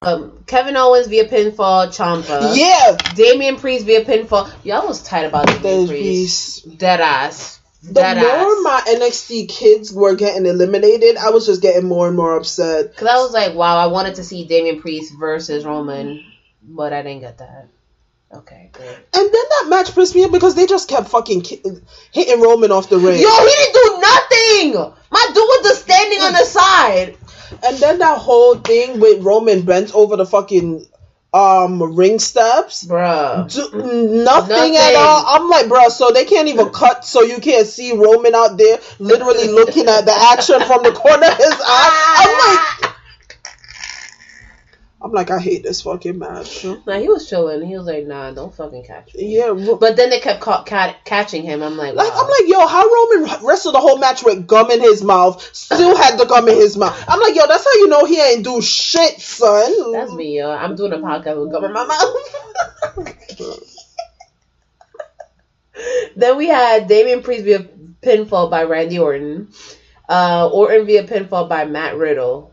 Um, Kevin Owens via pinfall, Ciampa. Yeah, Damian Priest via pinfall. Y'all was tight about Damian Priest. Dead ass. Dead the Dead more ass. my NXT kids were getting eliminated, I was just getting more and more upset. Cause I was like, wow, I wanted to see Damian Priest versus Roman, but I didn't get that. Okay, good. And then that match pissed me off because they just kept fucking ki- hitting Roman off the ring. Yo, he didn't do nothing. My dude was just standing on the side. And then that whole thing with Roman bent over the fucking um ring steps. Bruh. D- nothing, Nothing. at all. I'm like, bro, so they can't even cut, so you can't see Roman out there literally looking at the action from the corner of his eye. I'm like, I'm like, I hate this fucking match. Nah, he was chilling. He was like, nah, don't fucking catch me. Yeah, Ro- But then they kept ca- ca- catching him. I'm like, like. I'm like, yo, how Roman wrestled the whole match with gum in his mouth, still had the gum in his mouth. I'm like, yo, that's how you know he ain't do shit, son. That's me, yo. I'm doing a podcast with gum in my mouth. *laughs* then we had Damian Priest via pinfall by Randy Orton. Uh, Orton via pinfall by Matt Riddle.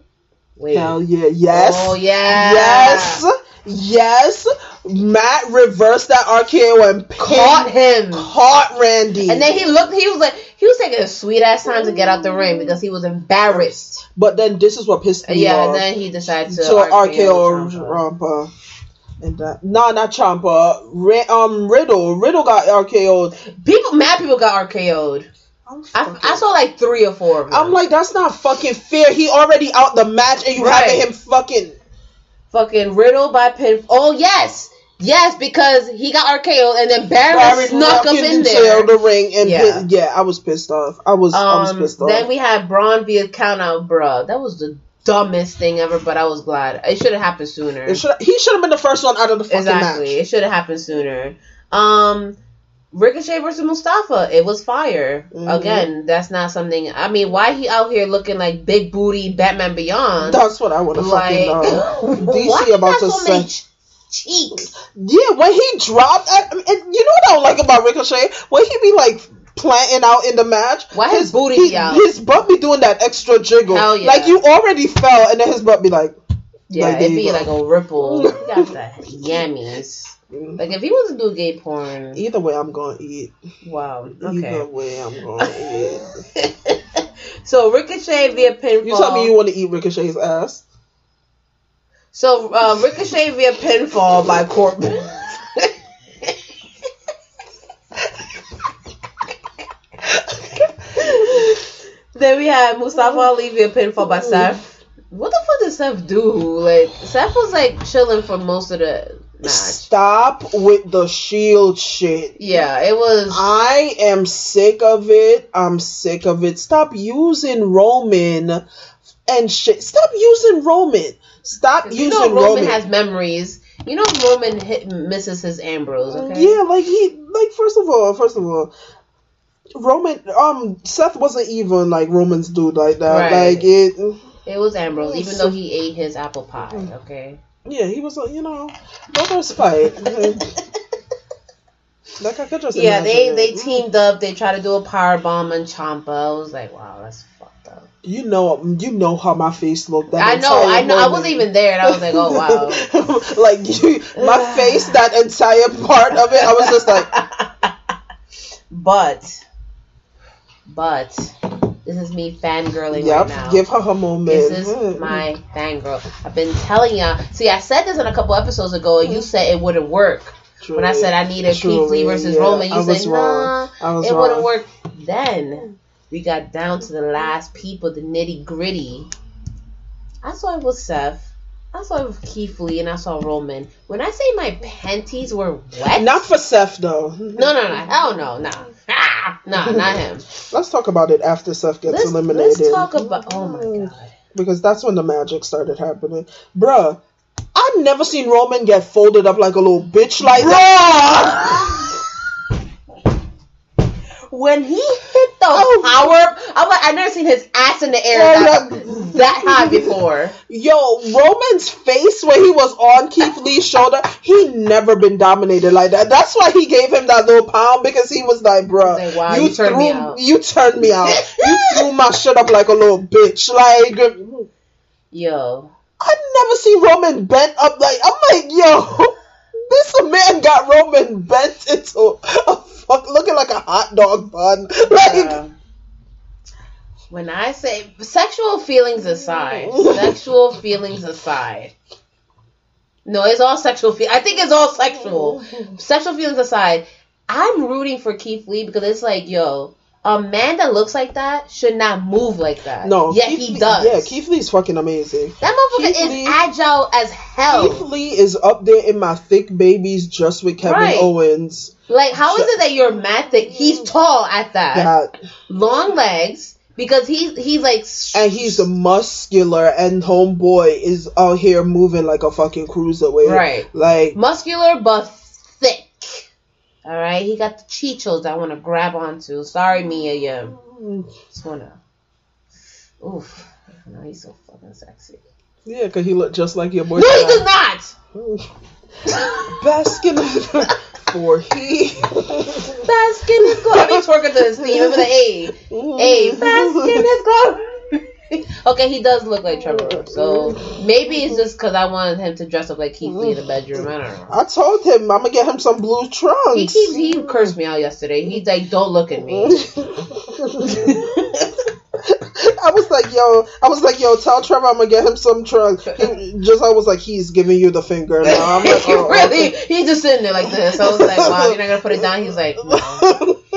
Wait. Hell yeah, yes. Oh yeah. Yes, yes. Matt reversed that RKO and Caught him. Caught Randy. And then he looked. He was like, he was taking a sweet ass time to get out the ring because he was embarrassed. but then this is what pissed me Yeah, off. and then he decided to so RKO. Rampa. And that, nah, not Ciampa. Ra- um, Riddle. Riddle got RKO'd. People, mad people got RKO'd. I'm, I, saw like three or four of them. I'm like, that's not fucking fair. He already out the match, and you Right. having him fucking. fucking Riddle by pin. Oh yes, yes, because he got RKO and then Barry, Barry snuck up in there. the ring, and Yeah. yeah. yeah, I was pissed off. I was, I was Um, pissed off. then we had Braun via count out, bruh. That was the dumbest thing ever, but I was glad. It should have happened sooner. It should, he should have been the first one out of the fucking exactly, match. it should have happened sooner. Um, Ricochet versus Mustafa. It was fire. Mhm. Again, that's not something. I mean, why he out here looking like big booty Batman Beyond? That's what I want to like, fucking know. *laughs* DC about to so say. many ch- cheeks. Yeah, when he dropped, I, and you know what I don't like about Ricochet? When he be like planting out in the match, Why his booty he- out? His butt be doing that extra jiggle. Hell yeah. Like you already fell, and then his butt be like, Yeah, Like, it'd be go. like a ripple. *laughs* He got the yammies. Like if he wants to do gay porn, either way, I'm gonna eat. wow. Okay. Either way, I'm gonna eat. *laughs* so Ricochet via pinfall. You tell me you want to eat Ricochet's ass. So uh, Ricochet via pinfall by Corbin. *laughs* then we had Mustafa Ali via pinfall by Seth. What the fuck did Seth do? Like Seth was like chilling for most of the match. Stop with the shield shit. Yeah, it was. I am sick of it. I'm sick of it. Stop using Roman and shit. Stop using Roman. Stop You using know Roman, Roman. has memories. You know Roman hit, misses his Ambrose. Mm, okay. Yeah, like he like first of all, first of all, Roman um Seth wasn't even like Roman's dude like that. Right. Like it mm. It was Ambrose, even though he ate his apple pie. Mm. Okay. Yeah, he was like, you know, no respite. *laughs* like I could just Yeah, they imagine they mm. teamed up. They tried to do a power bomb on Ciampa. I was like, wow, that's fucked up. You know, you know how my face looked. That I know, I know. I wasn't even there, and I was like, oh wow. *laughs* like you, my *sighs* face, that entire part of it, I was just like, *laughs* But, but, this is me fangirling yep, right now. give her her moment. This is my fangirl. I've been telling y'all. See, I said this in a couple episodes ago, and you said it wouldn't work. When I said I needed Keith truly, Lee versus yeah, Roman, you said nah, it wrong. wouldn't work. Then we got down to the last people, the nitty gritty. I saw it was Seth. I saw it with Keith Lee, and I saw Roman. When I say my panties were wet, Not for Seth though. no, no, no, hell no, nah, ah, nah, not *laughs* him. Let's talk about it after Seth gets Let's, eliminated. let's talk about. Oh my god. because that's when the magic started happening. Bruh, I've never seen Roman get folded up like a little bitch like that. *laughs* when he hit the Oh. power, I'm like, I've never seen his ass in the air Oh, that, *laughs* that high before. Yo, Roman's face when he was on Keith Lee's shoulder, he never been dominated like that. That's why he gave him that little pound because he was like, bruh, Like, wow, you turned threw me out." you turned me out. you threw my shit up like a little bitch. Like Yo, I never see Roman bent up like I'm like, yo, this man got Roman bent into a fuck looking like a hot dog bun. Like uh, when I say sexual feelings aside, *laughs* sexual feelings aside. No, it's all sexual. Fe- I think it's all sexual. Sexual feelings aside, I'm rooting for Keith Lee because it's like, yo, a man that looks like that should not move like that. no, yet Keith he Lee- does. Yeah, Keith Lee's fucking amazing. That motherfucker Keith is Lee- agile as hell. Keith Lee is up there in my thick babies just with Kevin Right. Owens. Like, how is it that you're mad thick? He's tall at that. That Long legs. Because he's he's like and he's muscular and homeboy is out here moving like a fucking cruiserweight. Right. Like muscular but thick. All right, he got the chichos I want to grab onto. Sorry, Mia, yeah. Just wanna. Oof. No, he's so fucking sexy. yeah, cause he look just like your boy. No, he does not. *laughs* Baskin *laughs* for he. Baskin is glory. I mean, twerking to his theme. Remember the A. *laughs* A. Baskin is glory. *laughs* okay, he does look like Trevor. So maybe it's just because I wanted him to dress up like Keith Lee in the bedroom. I don't know. I told him I'm gonna get him some blue trunks. He keeps he cursed me out yesterday. He's like, "Don't look at me." *laughs* I was like, yo, I was like, yo, tell Trevor I'm gonna get him some trunks. He, just I was like, he's giving you the finger now. I'm like, *laughs* oh, really, he's just sitting there like this. I was like, "Wow, you're not gonna put it down." He's like, "No." *laughs*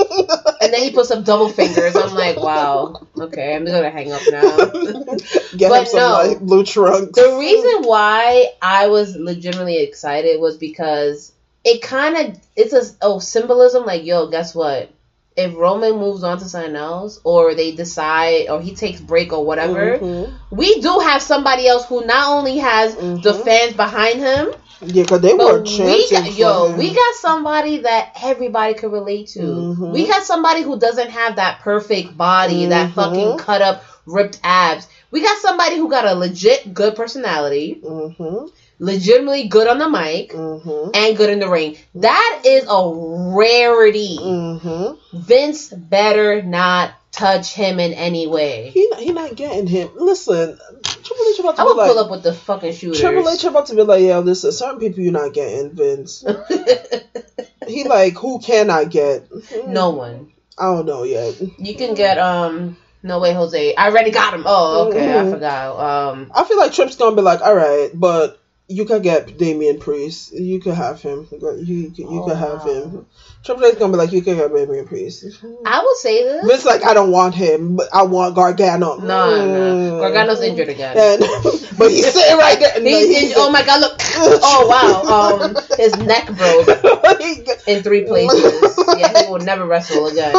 And then he puts up double fingers. I'm like, "Wow, okay, I'm gonna hang up now." *laughs* get But him some no. light blue trunks. The reason why I was legitimately excited was because it kind of it's a oh symbolism. Like, yo, guess what? If Roman moves on to something else, or they decide, or he takes break or whatever, Mhm. we do have somebody else who not only has the fans behind him, Yeah, cause they were we got, yo, him. we got somebody that everybody could relate to. Mhm. We got somebody who doesn't have that perfect body, that Mhm. fucking cut up, ripped abs. We got somebody who got a legit good personality, Mhm. Legitimately good on the mic, Mhm. and good in the ring. That is a rarity. Mhm. Vince better not touch him in any way. He he not getting him. Listen, Triple H about to be. I would like. pull up with the fucking shooters. Triple H about to be like, yeah, listen, certain people you're not getting, Vince. *laughs* he like, who can I get? *laughs* no one. I don't know yet. You can get um no way Jose. I already got him. Oh, okay. I Mhm. forgot. Um I feel like Tripp's gonna be like, all right, but you could get Damian Priest. You could have him. You you, you Oh, could have wow. him. Triple H gonna be like, you could get Damian Priest. I will say this. Vince like, I don't want him, but I want Gargano. No, no. Mm. Gargano's injured again. And, *laughs* but he's sitting right there. He's in, oh my god, look. *laughs* Oh wow. Um his neck broke *laughs* in three places. Yeah, he will never wrestle again.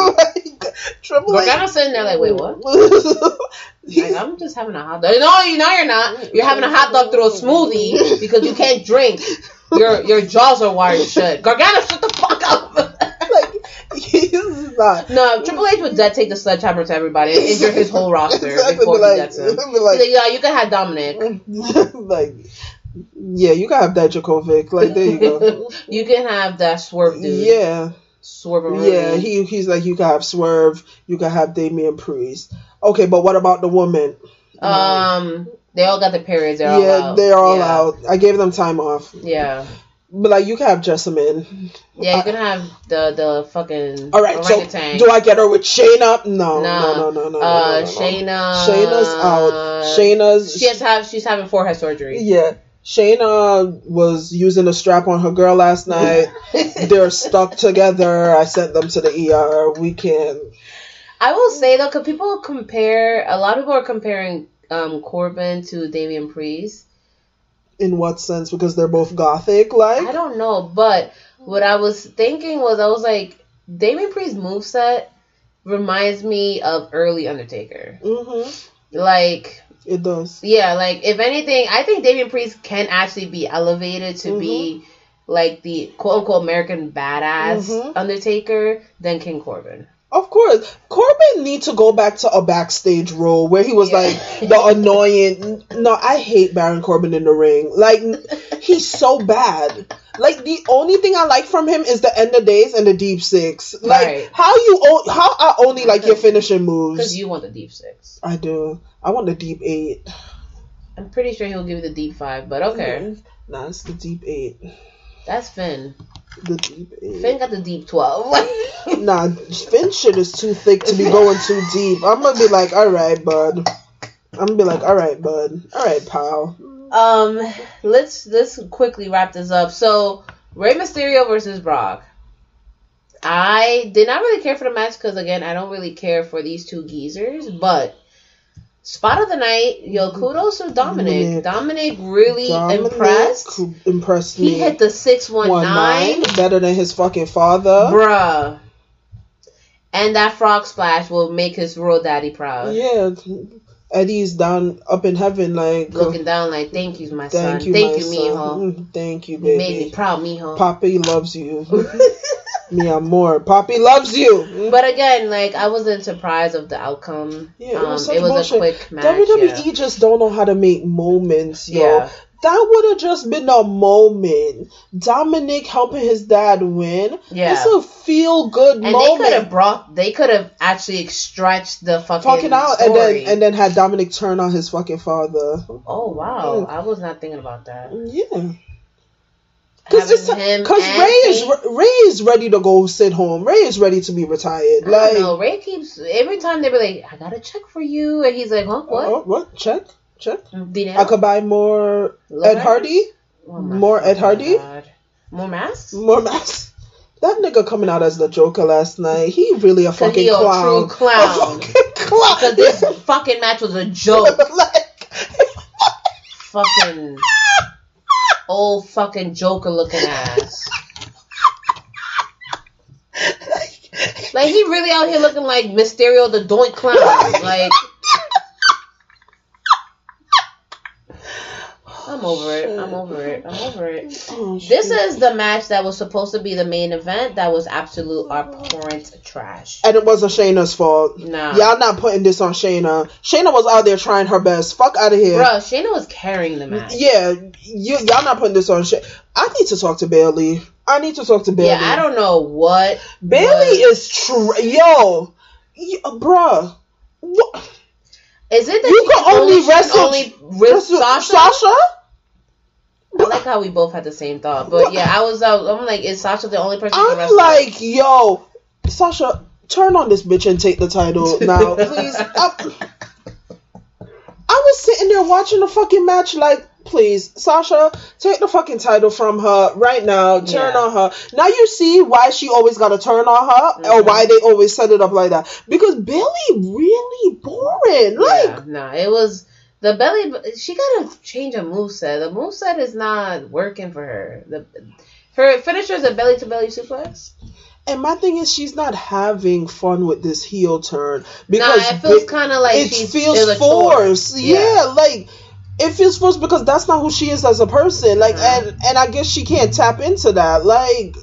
Triple Gargano's sitting there like, wait, what? Like, I'm just having a hot dog. No, you know you're not. You're having a hot dog through a smoothie because you can't drink. Your your jaws are wired shut. Gargano, shut the fuck up. *laughs* like he's not. no, Triple H would dead take the sledgehammer to everybody and injure his whole roster *laughs* Exactly, before be like- gets him. *laughs* like- like, yeah, you can have Dominik. like, yeah, you gotta have that Dijakovic. Like, there you go. You can have that swerve dude. yeah, Swerve. Yeah, he he's like you can have Swerve, you can have Damian Priest. Okay, but what about the woman? Um, they all got their periods. They're all yeah, out. they're all yeah. out. I gave them time off. Yeah, But like you can have Jessamyn. yeah. You can have the the fucking. All right, so do I get her with Shayna? No, no, No. no, no, no. no, Uh, no, no. Shayna. Shayna's out. Shayna's She has have. She's having forehead surgery. Yeah. Shayna was using a strap on her girl last night. *laughs* They're stuck together. I sent them to the ER. We can. I will say though, because people compare. A lot of people are comparing um Corbin to Damian Priest. In what sense? Because they're both gothic, like. I don't know, but what I was thinking was I was like, Damian Priest's moveset reminds me of early Undertaker. hmm Like, It does. yeah, like if anything, I think Damian Priest can actually be elevated to be like the quote unquote American badass Mhm. Undertaker than King Corbin. Of course, Corbin need to go back to a backstage role where he was Yeah. like the annoying. No, I hate Baron Corbin in the ring. Like he's so bad. Like the only thing I like from him is the end of days and the deep six. Like Right. how you o- how I only like your *laughs* finishing moves. Because you want the deep six. I do. I want the deep eight. I'm pretty sure he'll give you the deep five, but okay. Nah, it's the deep eight. That's Finn. The deep eight. Finn got the deep 12. *laughs* Nah, Finn shit is too thick to be going too deep. I'm gonna be like, all right, bud. I'm gonna be like, all right, bud. All right, pal. Um, let's let's quickly wrap this up. So, Rey Mysterio versus Brock. I did not really care for the match because again, I don't really care for these two geezers. But spot of the night, yo, mm-hmm. kudos to Dominik. Dominik. Dominik really Dominik impressed. Impressed me. He hit the six one nine better than his fucking father. bruh. And that frog splash will make his real daddy proud. Yeah, Eddie's down up in heaven, like Looking down like, thank you, my Thank son. you, thank you, son. mijo. Mm, Thank you, You made me baby. proud, mijo. Poppy loves you. *laughs* me amor. Poppy loves you. But again, like I wasn't surprised of the outcome. Yeah, it um, was, such it was a quick match. WWE yeah. just don't know how to make moments, yo. Yeah. That would have just been a moment. Dominik helping his dad win. Yeah. It's a feel good And they moment. could have brought, they could have actually stretched the fucking Fucking out and then and then had Dominik turn on his fucking father. oh wow, mm. I was not thinking about that. Yeah. Because Rey is Rey is ready to go sit home. Rey is ready to be retired. I Like don't know. Rey keeps every time they be like, "I got a check for you," and he's like, "Huh? What? oh, what? Check, check. Mm, Dinero? I could buy more Ed Hardy, Oh more Ed Hardy, God. More masks? more masks. That nigga coming out as the Joker last night. He really a fucking he a clown. true clown. A fucking clown. Because this fucking match was a joke. *laughs* like, fucking old fucking Joker looking ass. *laughs* Like he really out here looking like Mysterio the Doink Clown. *laughs* Like I'm over it. I'm over it. I'm over it. oh, This shit. is the match that was supposed to be the main event that was absolute abhorrent trash. and it wasn't Shayna's fault. Nah. Y'all not putting this on Shayna. Shayna was out there trying her best. Fuck out of here. Bro, Shayna was carrying the match. Yeah, you, y'all not putting this on shit. I need to talk to Bayley. I need to talk to Bayley. Yeah, I don't know what Bayley was- is true. yo, y- bruh. What? Is it that You can can only only, wrestle- only wrestle Wrestle- Sasha? Sasha? I like how we both had the same thought, but yeah, I was. Uh, I'm like, is Sasha the only person I'm like, yo, Sasha, turn on this bitch and take the title *laughs* now, please. I, I was sitting there watching the fucking match, like, please, Sasha, take the fucking title from her right now. Turn Yeah. on her. Now you see why she always got to turn on her, Mm-hmm. or why they always set it up like that. Because Bayley really boring. Like, yeah, no, it was the belly. She gotta change her moveset. The moveset is not working for her. The her finisher is a belly to belly suplex. and my thing is, she's not having fun with this heel turn Nah, because it feels kind of like it she's feels a forced. Yeah. like it feels forced because that's not who she is as a person. Like, Uh-huh. and and I guess she can't tap into that. Like,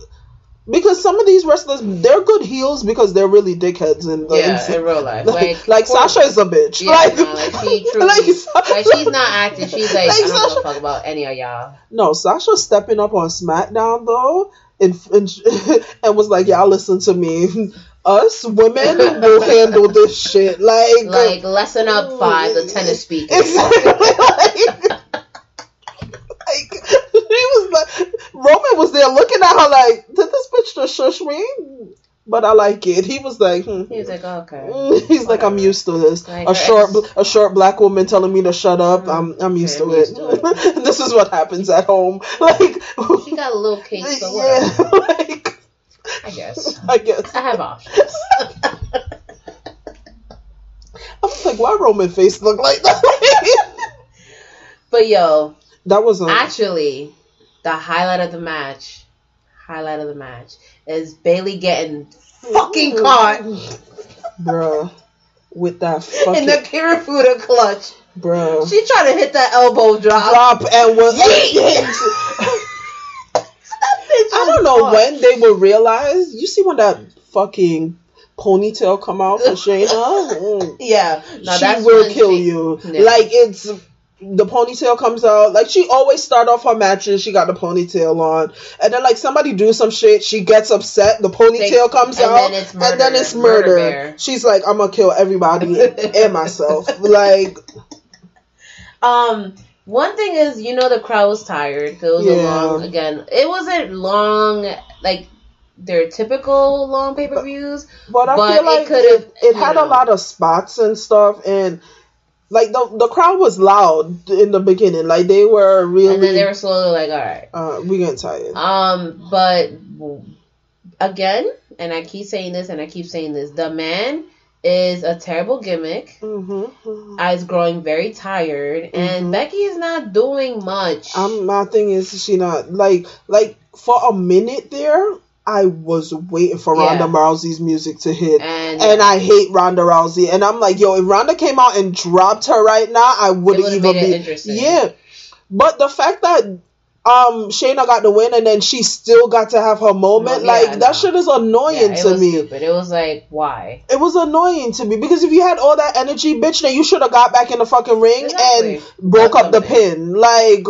because some of these wrestlers, they're good heels because they're really dickheads in the Yeah, in real life, Like, like like Sasha is a bitch. Yeah, like, no, like she *laughs* truly, like, like, she's not acting. She's like, *laughs* I don't Sasha- fuck about any of y'all. No, Sasha stepping up on SmackDown though. and, and *laughs* and was like, "Y'all listen to me. Us women will handle this shit. Like, Like lesson up five, the tennis speaker. exactly. Like, like he was like, Roman was there looking at her like, did this bitch just shush me? But I like it. He was like, hmm. He was like, okay. *laughs* He's like, I'm used to this. Like a short, a short black woman telling me to shut up. I'm, I'm used Okay, to I'm it. used to *laughs* this is what happens at home. *laughs* Like, She got a little case, whatever. yeah, like, I guess. I guess. I have options. I was like, why Roman face look like that? But yo, that was a, actually, the highlight of the match, highlight of the match, is Bayley getting fucking caught bro, with that fucking, in the Kirifuda clutch. bro. She tried to hit that elbow drop. drop and was. *laughs* I don't know when they will realize. You see when that fucking ponytail come out for *laughs* Shayna? Mm. Yeah, no, she will kill she- you. Yeah. Like it's the ponytail comes out. Like she always start off her matches. She got the ponytail on, and then like somebody do some shit. She gets upset. The ponytail comes and out, then it's and then it's murder murder. She's like, I'm gonna kill everybody and myself. *laughs* Like Um, one thing is, you know, the crowd was tired. 'cause It was a long again. It wasn't long like their typical long pay per views. But I feel it like could've, it, it had know. a lot of spots and stuff, and like the the crowd was loud in the beginning. Like they were really. And then they were slowly like, all right. uh, we getting tired. Um, but again, and I keep saying this, and I keep saying this, the man is a terrible gimmick. Mm-hmm. I is growing very tired, and Mhm. Becky is not doing much. Um, my thing is she not like like for a minute there. I was waiting for Yeah. Ronda Rousey's music to hit. and And I hate Ronda Rousey. And I'm like, yo, if Ronda came out and dropped her right now, I wouldn't even be. interesting. Yeah. But the fact that um Shayna got the win and then she still got to have her moment, Yeah, like that shit is annoying yeah, it to was me. But It was like, why? It was annoying to me because if you had all that energy, bitch, then you should have got back in the fucking ring Exactly. and broke Done up the pin. Like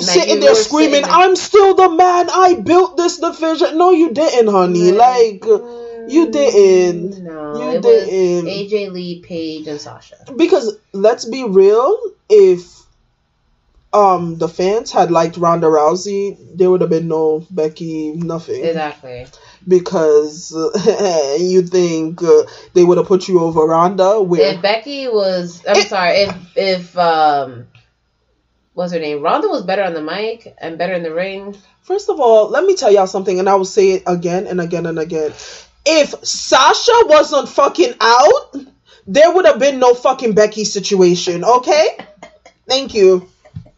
sitting there screaming, sitting there- "I'm still the man. I built this division." No, you didn't, honey. Like you didn't. No, You didn't. AJ Lee, Paige, and Sasha. Because let's be real, if um the fans had liked Ronda Rousey, there would have been no Becky nothing. Exactly. Because uh, *laughs* you think uh, they would have put you over Ronda? Where If Becky was, I'm It- sorry, if if um, what's her name? Ronda was better on the mic and better in the ring. First of all, let me tell y'all something, and I will say it again and again and again. If Sasha wasn't fucking out, there would have been no fucking Becky situation, okay? Thank you.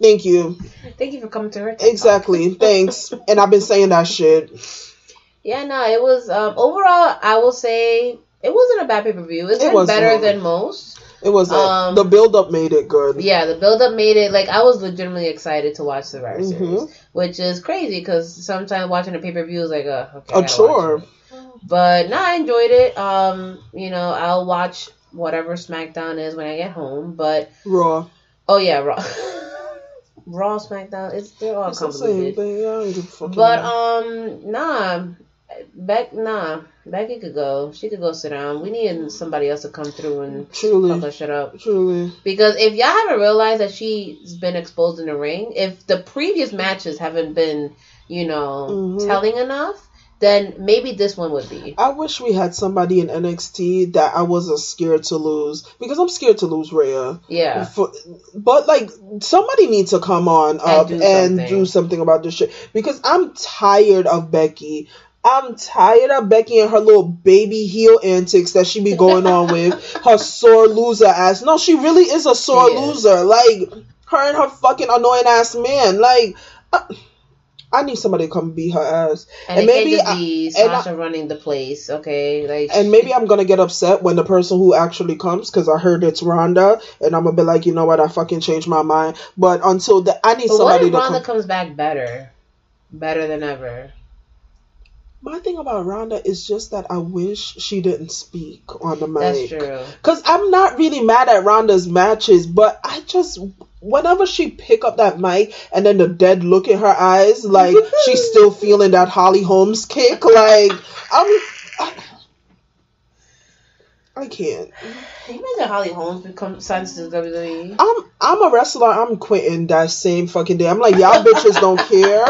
Thank you. Thank you for coming to her. TikTok. Exactly. Thanks. *laughs* And I've been saying that shit. Yeah, no, it was um, overall. I will say it wasn't a bad pay per view. It's It been better than most. It was Um, the build up made it good. Yeah, the build up made it like I was legitimately excited to watch Survivor Mhm. Series, which is crazy because sometimes watching a pay per view is like a okay, A chore. But no, I enjoyed it. Um, you know, I'll watch whatever SmackDown is when I get home. But Raw. oh yeah, Raw, *laughs* Raw, SmackDown, it's they're all It's the same thing. I don't give a. But um, nah, Beck, nah, Becky could go. She could go sit down. We need somebody else to come through and fuck truly, her shit up. truly. Because if y'all haven't realized that she's been exposed in the ring, if the previous matches haven't been, you know, Mhm. telling enough, then maybe this one would be. I wish we had somebody in NXT that I wasn't scared to lose because I'm scared to lose Rhea. Yeah. For, but like somebody needs to come on up do and, something. do something about this shit because I'm tired of Becky. I'm tired of Becky and her little baby heel antics that she be going on with her sore loser ass. No, she really is a sore loser. Like her and her fucking annoying ass man. Like I, I need somebody to come beat her ass. And, And maybe I- and I- running the place, okay? Like, And maybe I'm gonna get upset when the person who actually comes because I heard it's Ronda, and I'm gonna be like, you know what, I fucking changed my mind. But until the, I need but what somebody if to Ronda come. comes back better, better than ever? My thing about Ronda is just that I wish she didn't speak on the mic. That's true. Cause I'm not really mad at Ronda's matches, but I just whenever she pick up that mic and then the dead look in her eyes, like she's *laughs* still feeling that Holly Holmes kick. Like I'm, I, I can't. Can you imagine Holly Holmes become signed to the WWE? I'm I'm a wrestler. I'm quitting that same fucking day. I'm like y'all bitches don't care.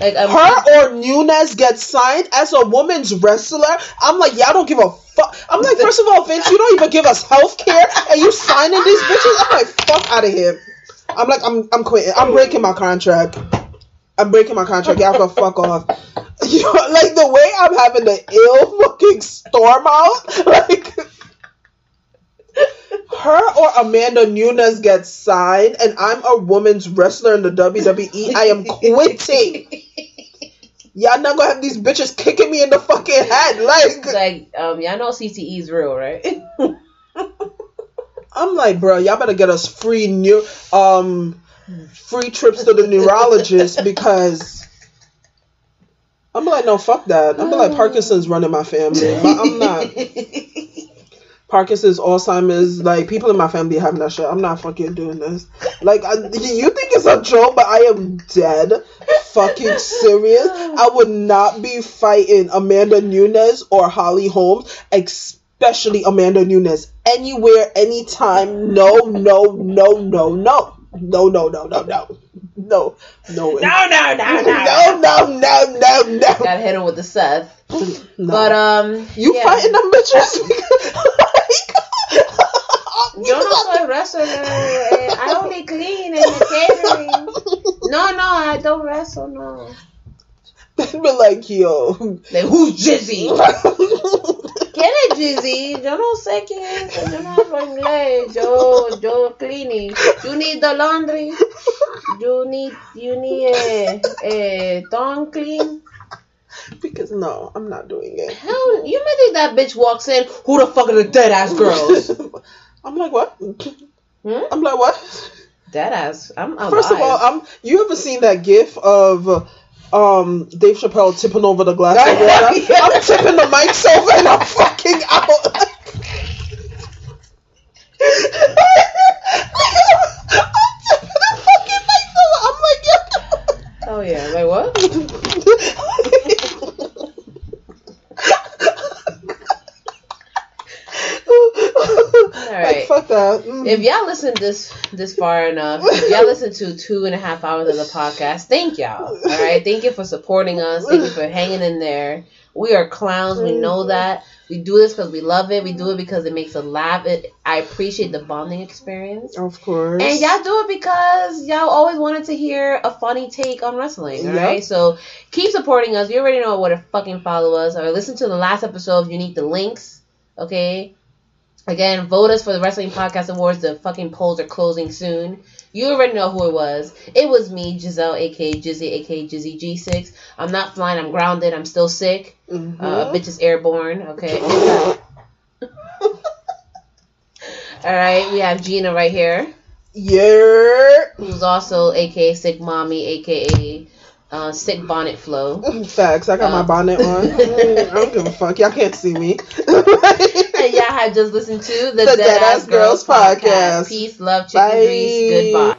Like um, Her or Nunes gets signed as a woman's wrestler. I'm like y'all don't give a fuck. I'm like first of all, Vince, you don't even give us health care, and you signing these bitches. I'm like fuck out of here. I'm like I'm I'm quitting. I'm breaking my contract. I'm breaking my contract. Y'all go fuck off. *laughs* You know, like the way I'm having the ill fucking storm out, *laughs* like her or Amanda Nunes gets signed, and I'm a woman's wrestler in the WWE. I am quitting. Y'all not gonna have these bitches kicking me in the fucking head, like like um, y'all know CTE is real, right? *laughs* I'm like, bro, y'all better get us free new um free trips to the neurologist because I'm like, no, fuck that. I'm like, *laughs* Parkinson's running my family. I'm not. *laughs* Parkinson's, Alzheimer's, like people in my family having that shit. I'm not fucking doing this. Like, I, you think it's a joke, but I am dead fucking serious. I would not be fighting Amanda Nunes or Holly Holmes, especially Amanda Nunes, anywhere, anytime. No, no, no, no, no. No, no, no, no, no. No, no. No, no, no, no. *laughs* No, no, no, no, no. Gotta hit him with the Seth. *laughs* But um, You yeah. fighting them bitches? Yo no soy wrestler. eh, I only clean and catering. *laughs* No, no, I don't wrestle. No. Be like, yo. Like, who's Jizzy? ¿Quién es Jizzy? Yo no sé quién es. Yo no hablo inglés. Yo, yo cleaning. You need the laundry. You need, you need a, a tongue clean. Because no, I'm not doing it. Hell, you may think that bitch walks in. Who the fuck are the dead ass girls? *laughs* I'm like, what? Hmm? I'm like, what? Dead ass. I'm alive. First of all, I'm. You ever seen that GIF of um Dave Chappelle tipping over the glass of water? *laughs* Yeah. I'm tipping the mics over and I'm fucking out. *laughs* I'm tipping the fucking mics over. I'm like, yo. oh yeah, like what? *laughs* Like, fuck that. Mm. If y'all listen this this far enough, if y'all *laughs* listen to two and a half hours of the podcast, thank y'all. All right, thank you for supporting us. Thank you for hanging in there. We are clowns. We know that. We do this because we love it. We do it because it makes us laugh. It. I appreciate the bonding experience. Of course. And y'all do it because y'all always wanted to hear a funny take on wrestling, Yep. alright? So keep supporting us. You already know where to fucking follow us. Or listen to the last episode if you need the links, okay? Again, vote us for the Wrestling Podcast Awards. The fucking polls are closing soon. You already know who it was. It was me, Giselle, aka Jizzy, aka Jizzy G6. I'm not flying. I'm grounded. I'm still sick. Mhm. Uh, bitch is airborne. Okay. *laughs* All right. We have Gina right here yeah. who's also aka Sick Mommy, aka uh, Sick Bonnet Flow. Facts. I got my Um, bonnet on. *laughs* I don't give a fuck. Y'all can't see me. *laughs* and y'all had just listened to the, The Dead Ass Girls podcast. Peace, love, chicken Bye. grease. Goodbye.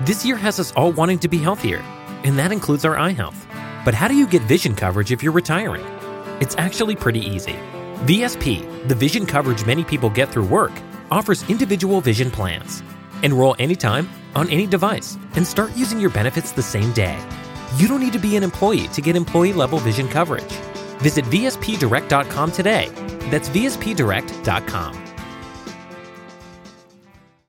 This year has us all wanting to be healthier, and that includes our eye health. But how do you get vision coverage if you're retiring? It's actually pretty easy. VSP, the vision coverage many people get through work, offers individual vision plans. Enroll anytime, on any device, and start using your benefits the same day. You don't need to be an employee to get employee level vision coverage. Visit VSPDirect.com today. That's VSPDirect.com.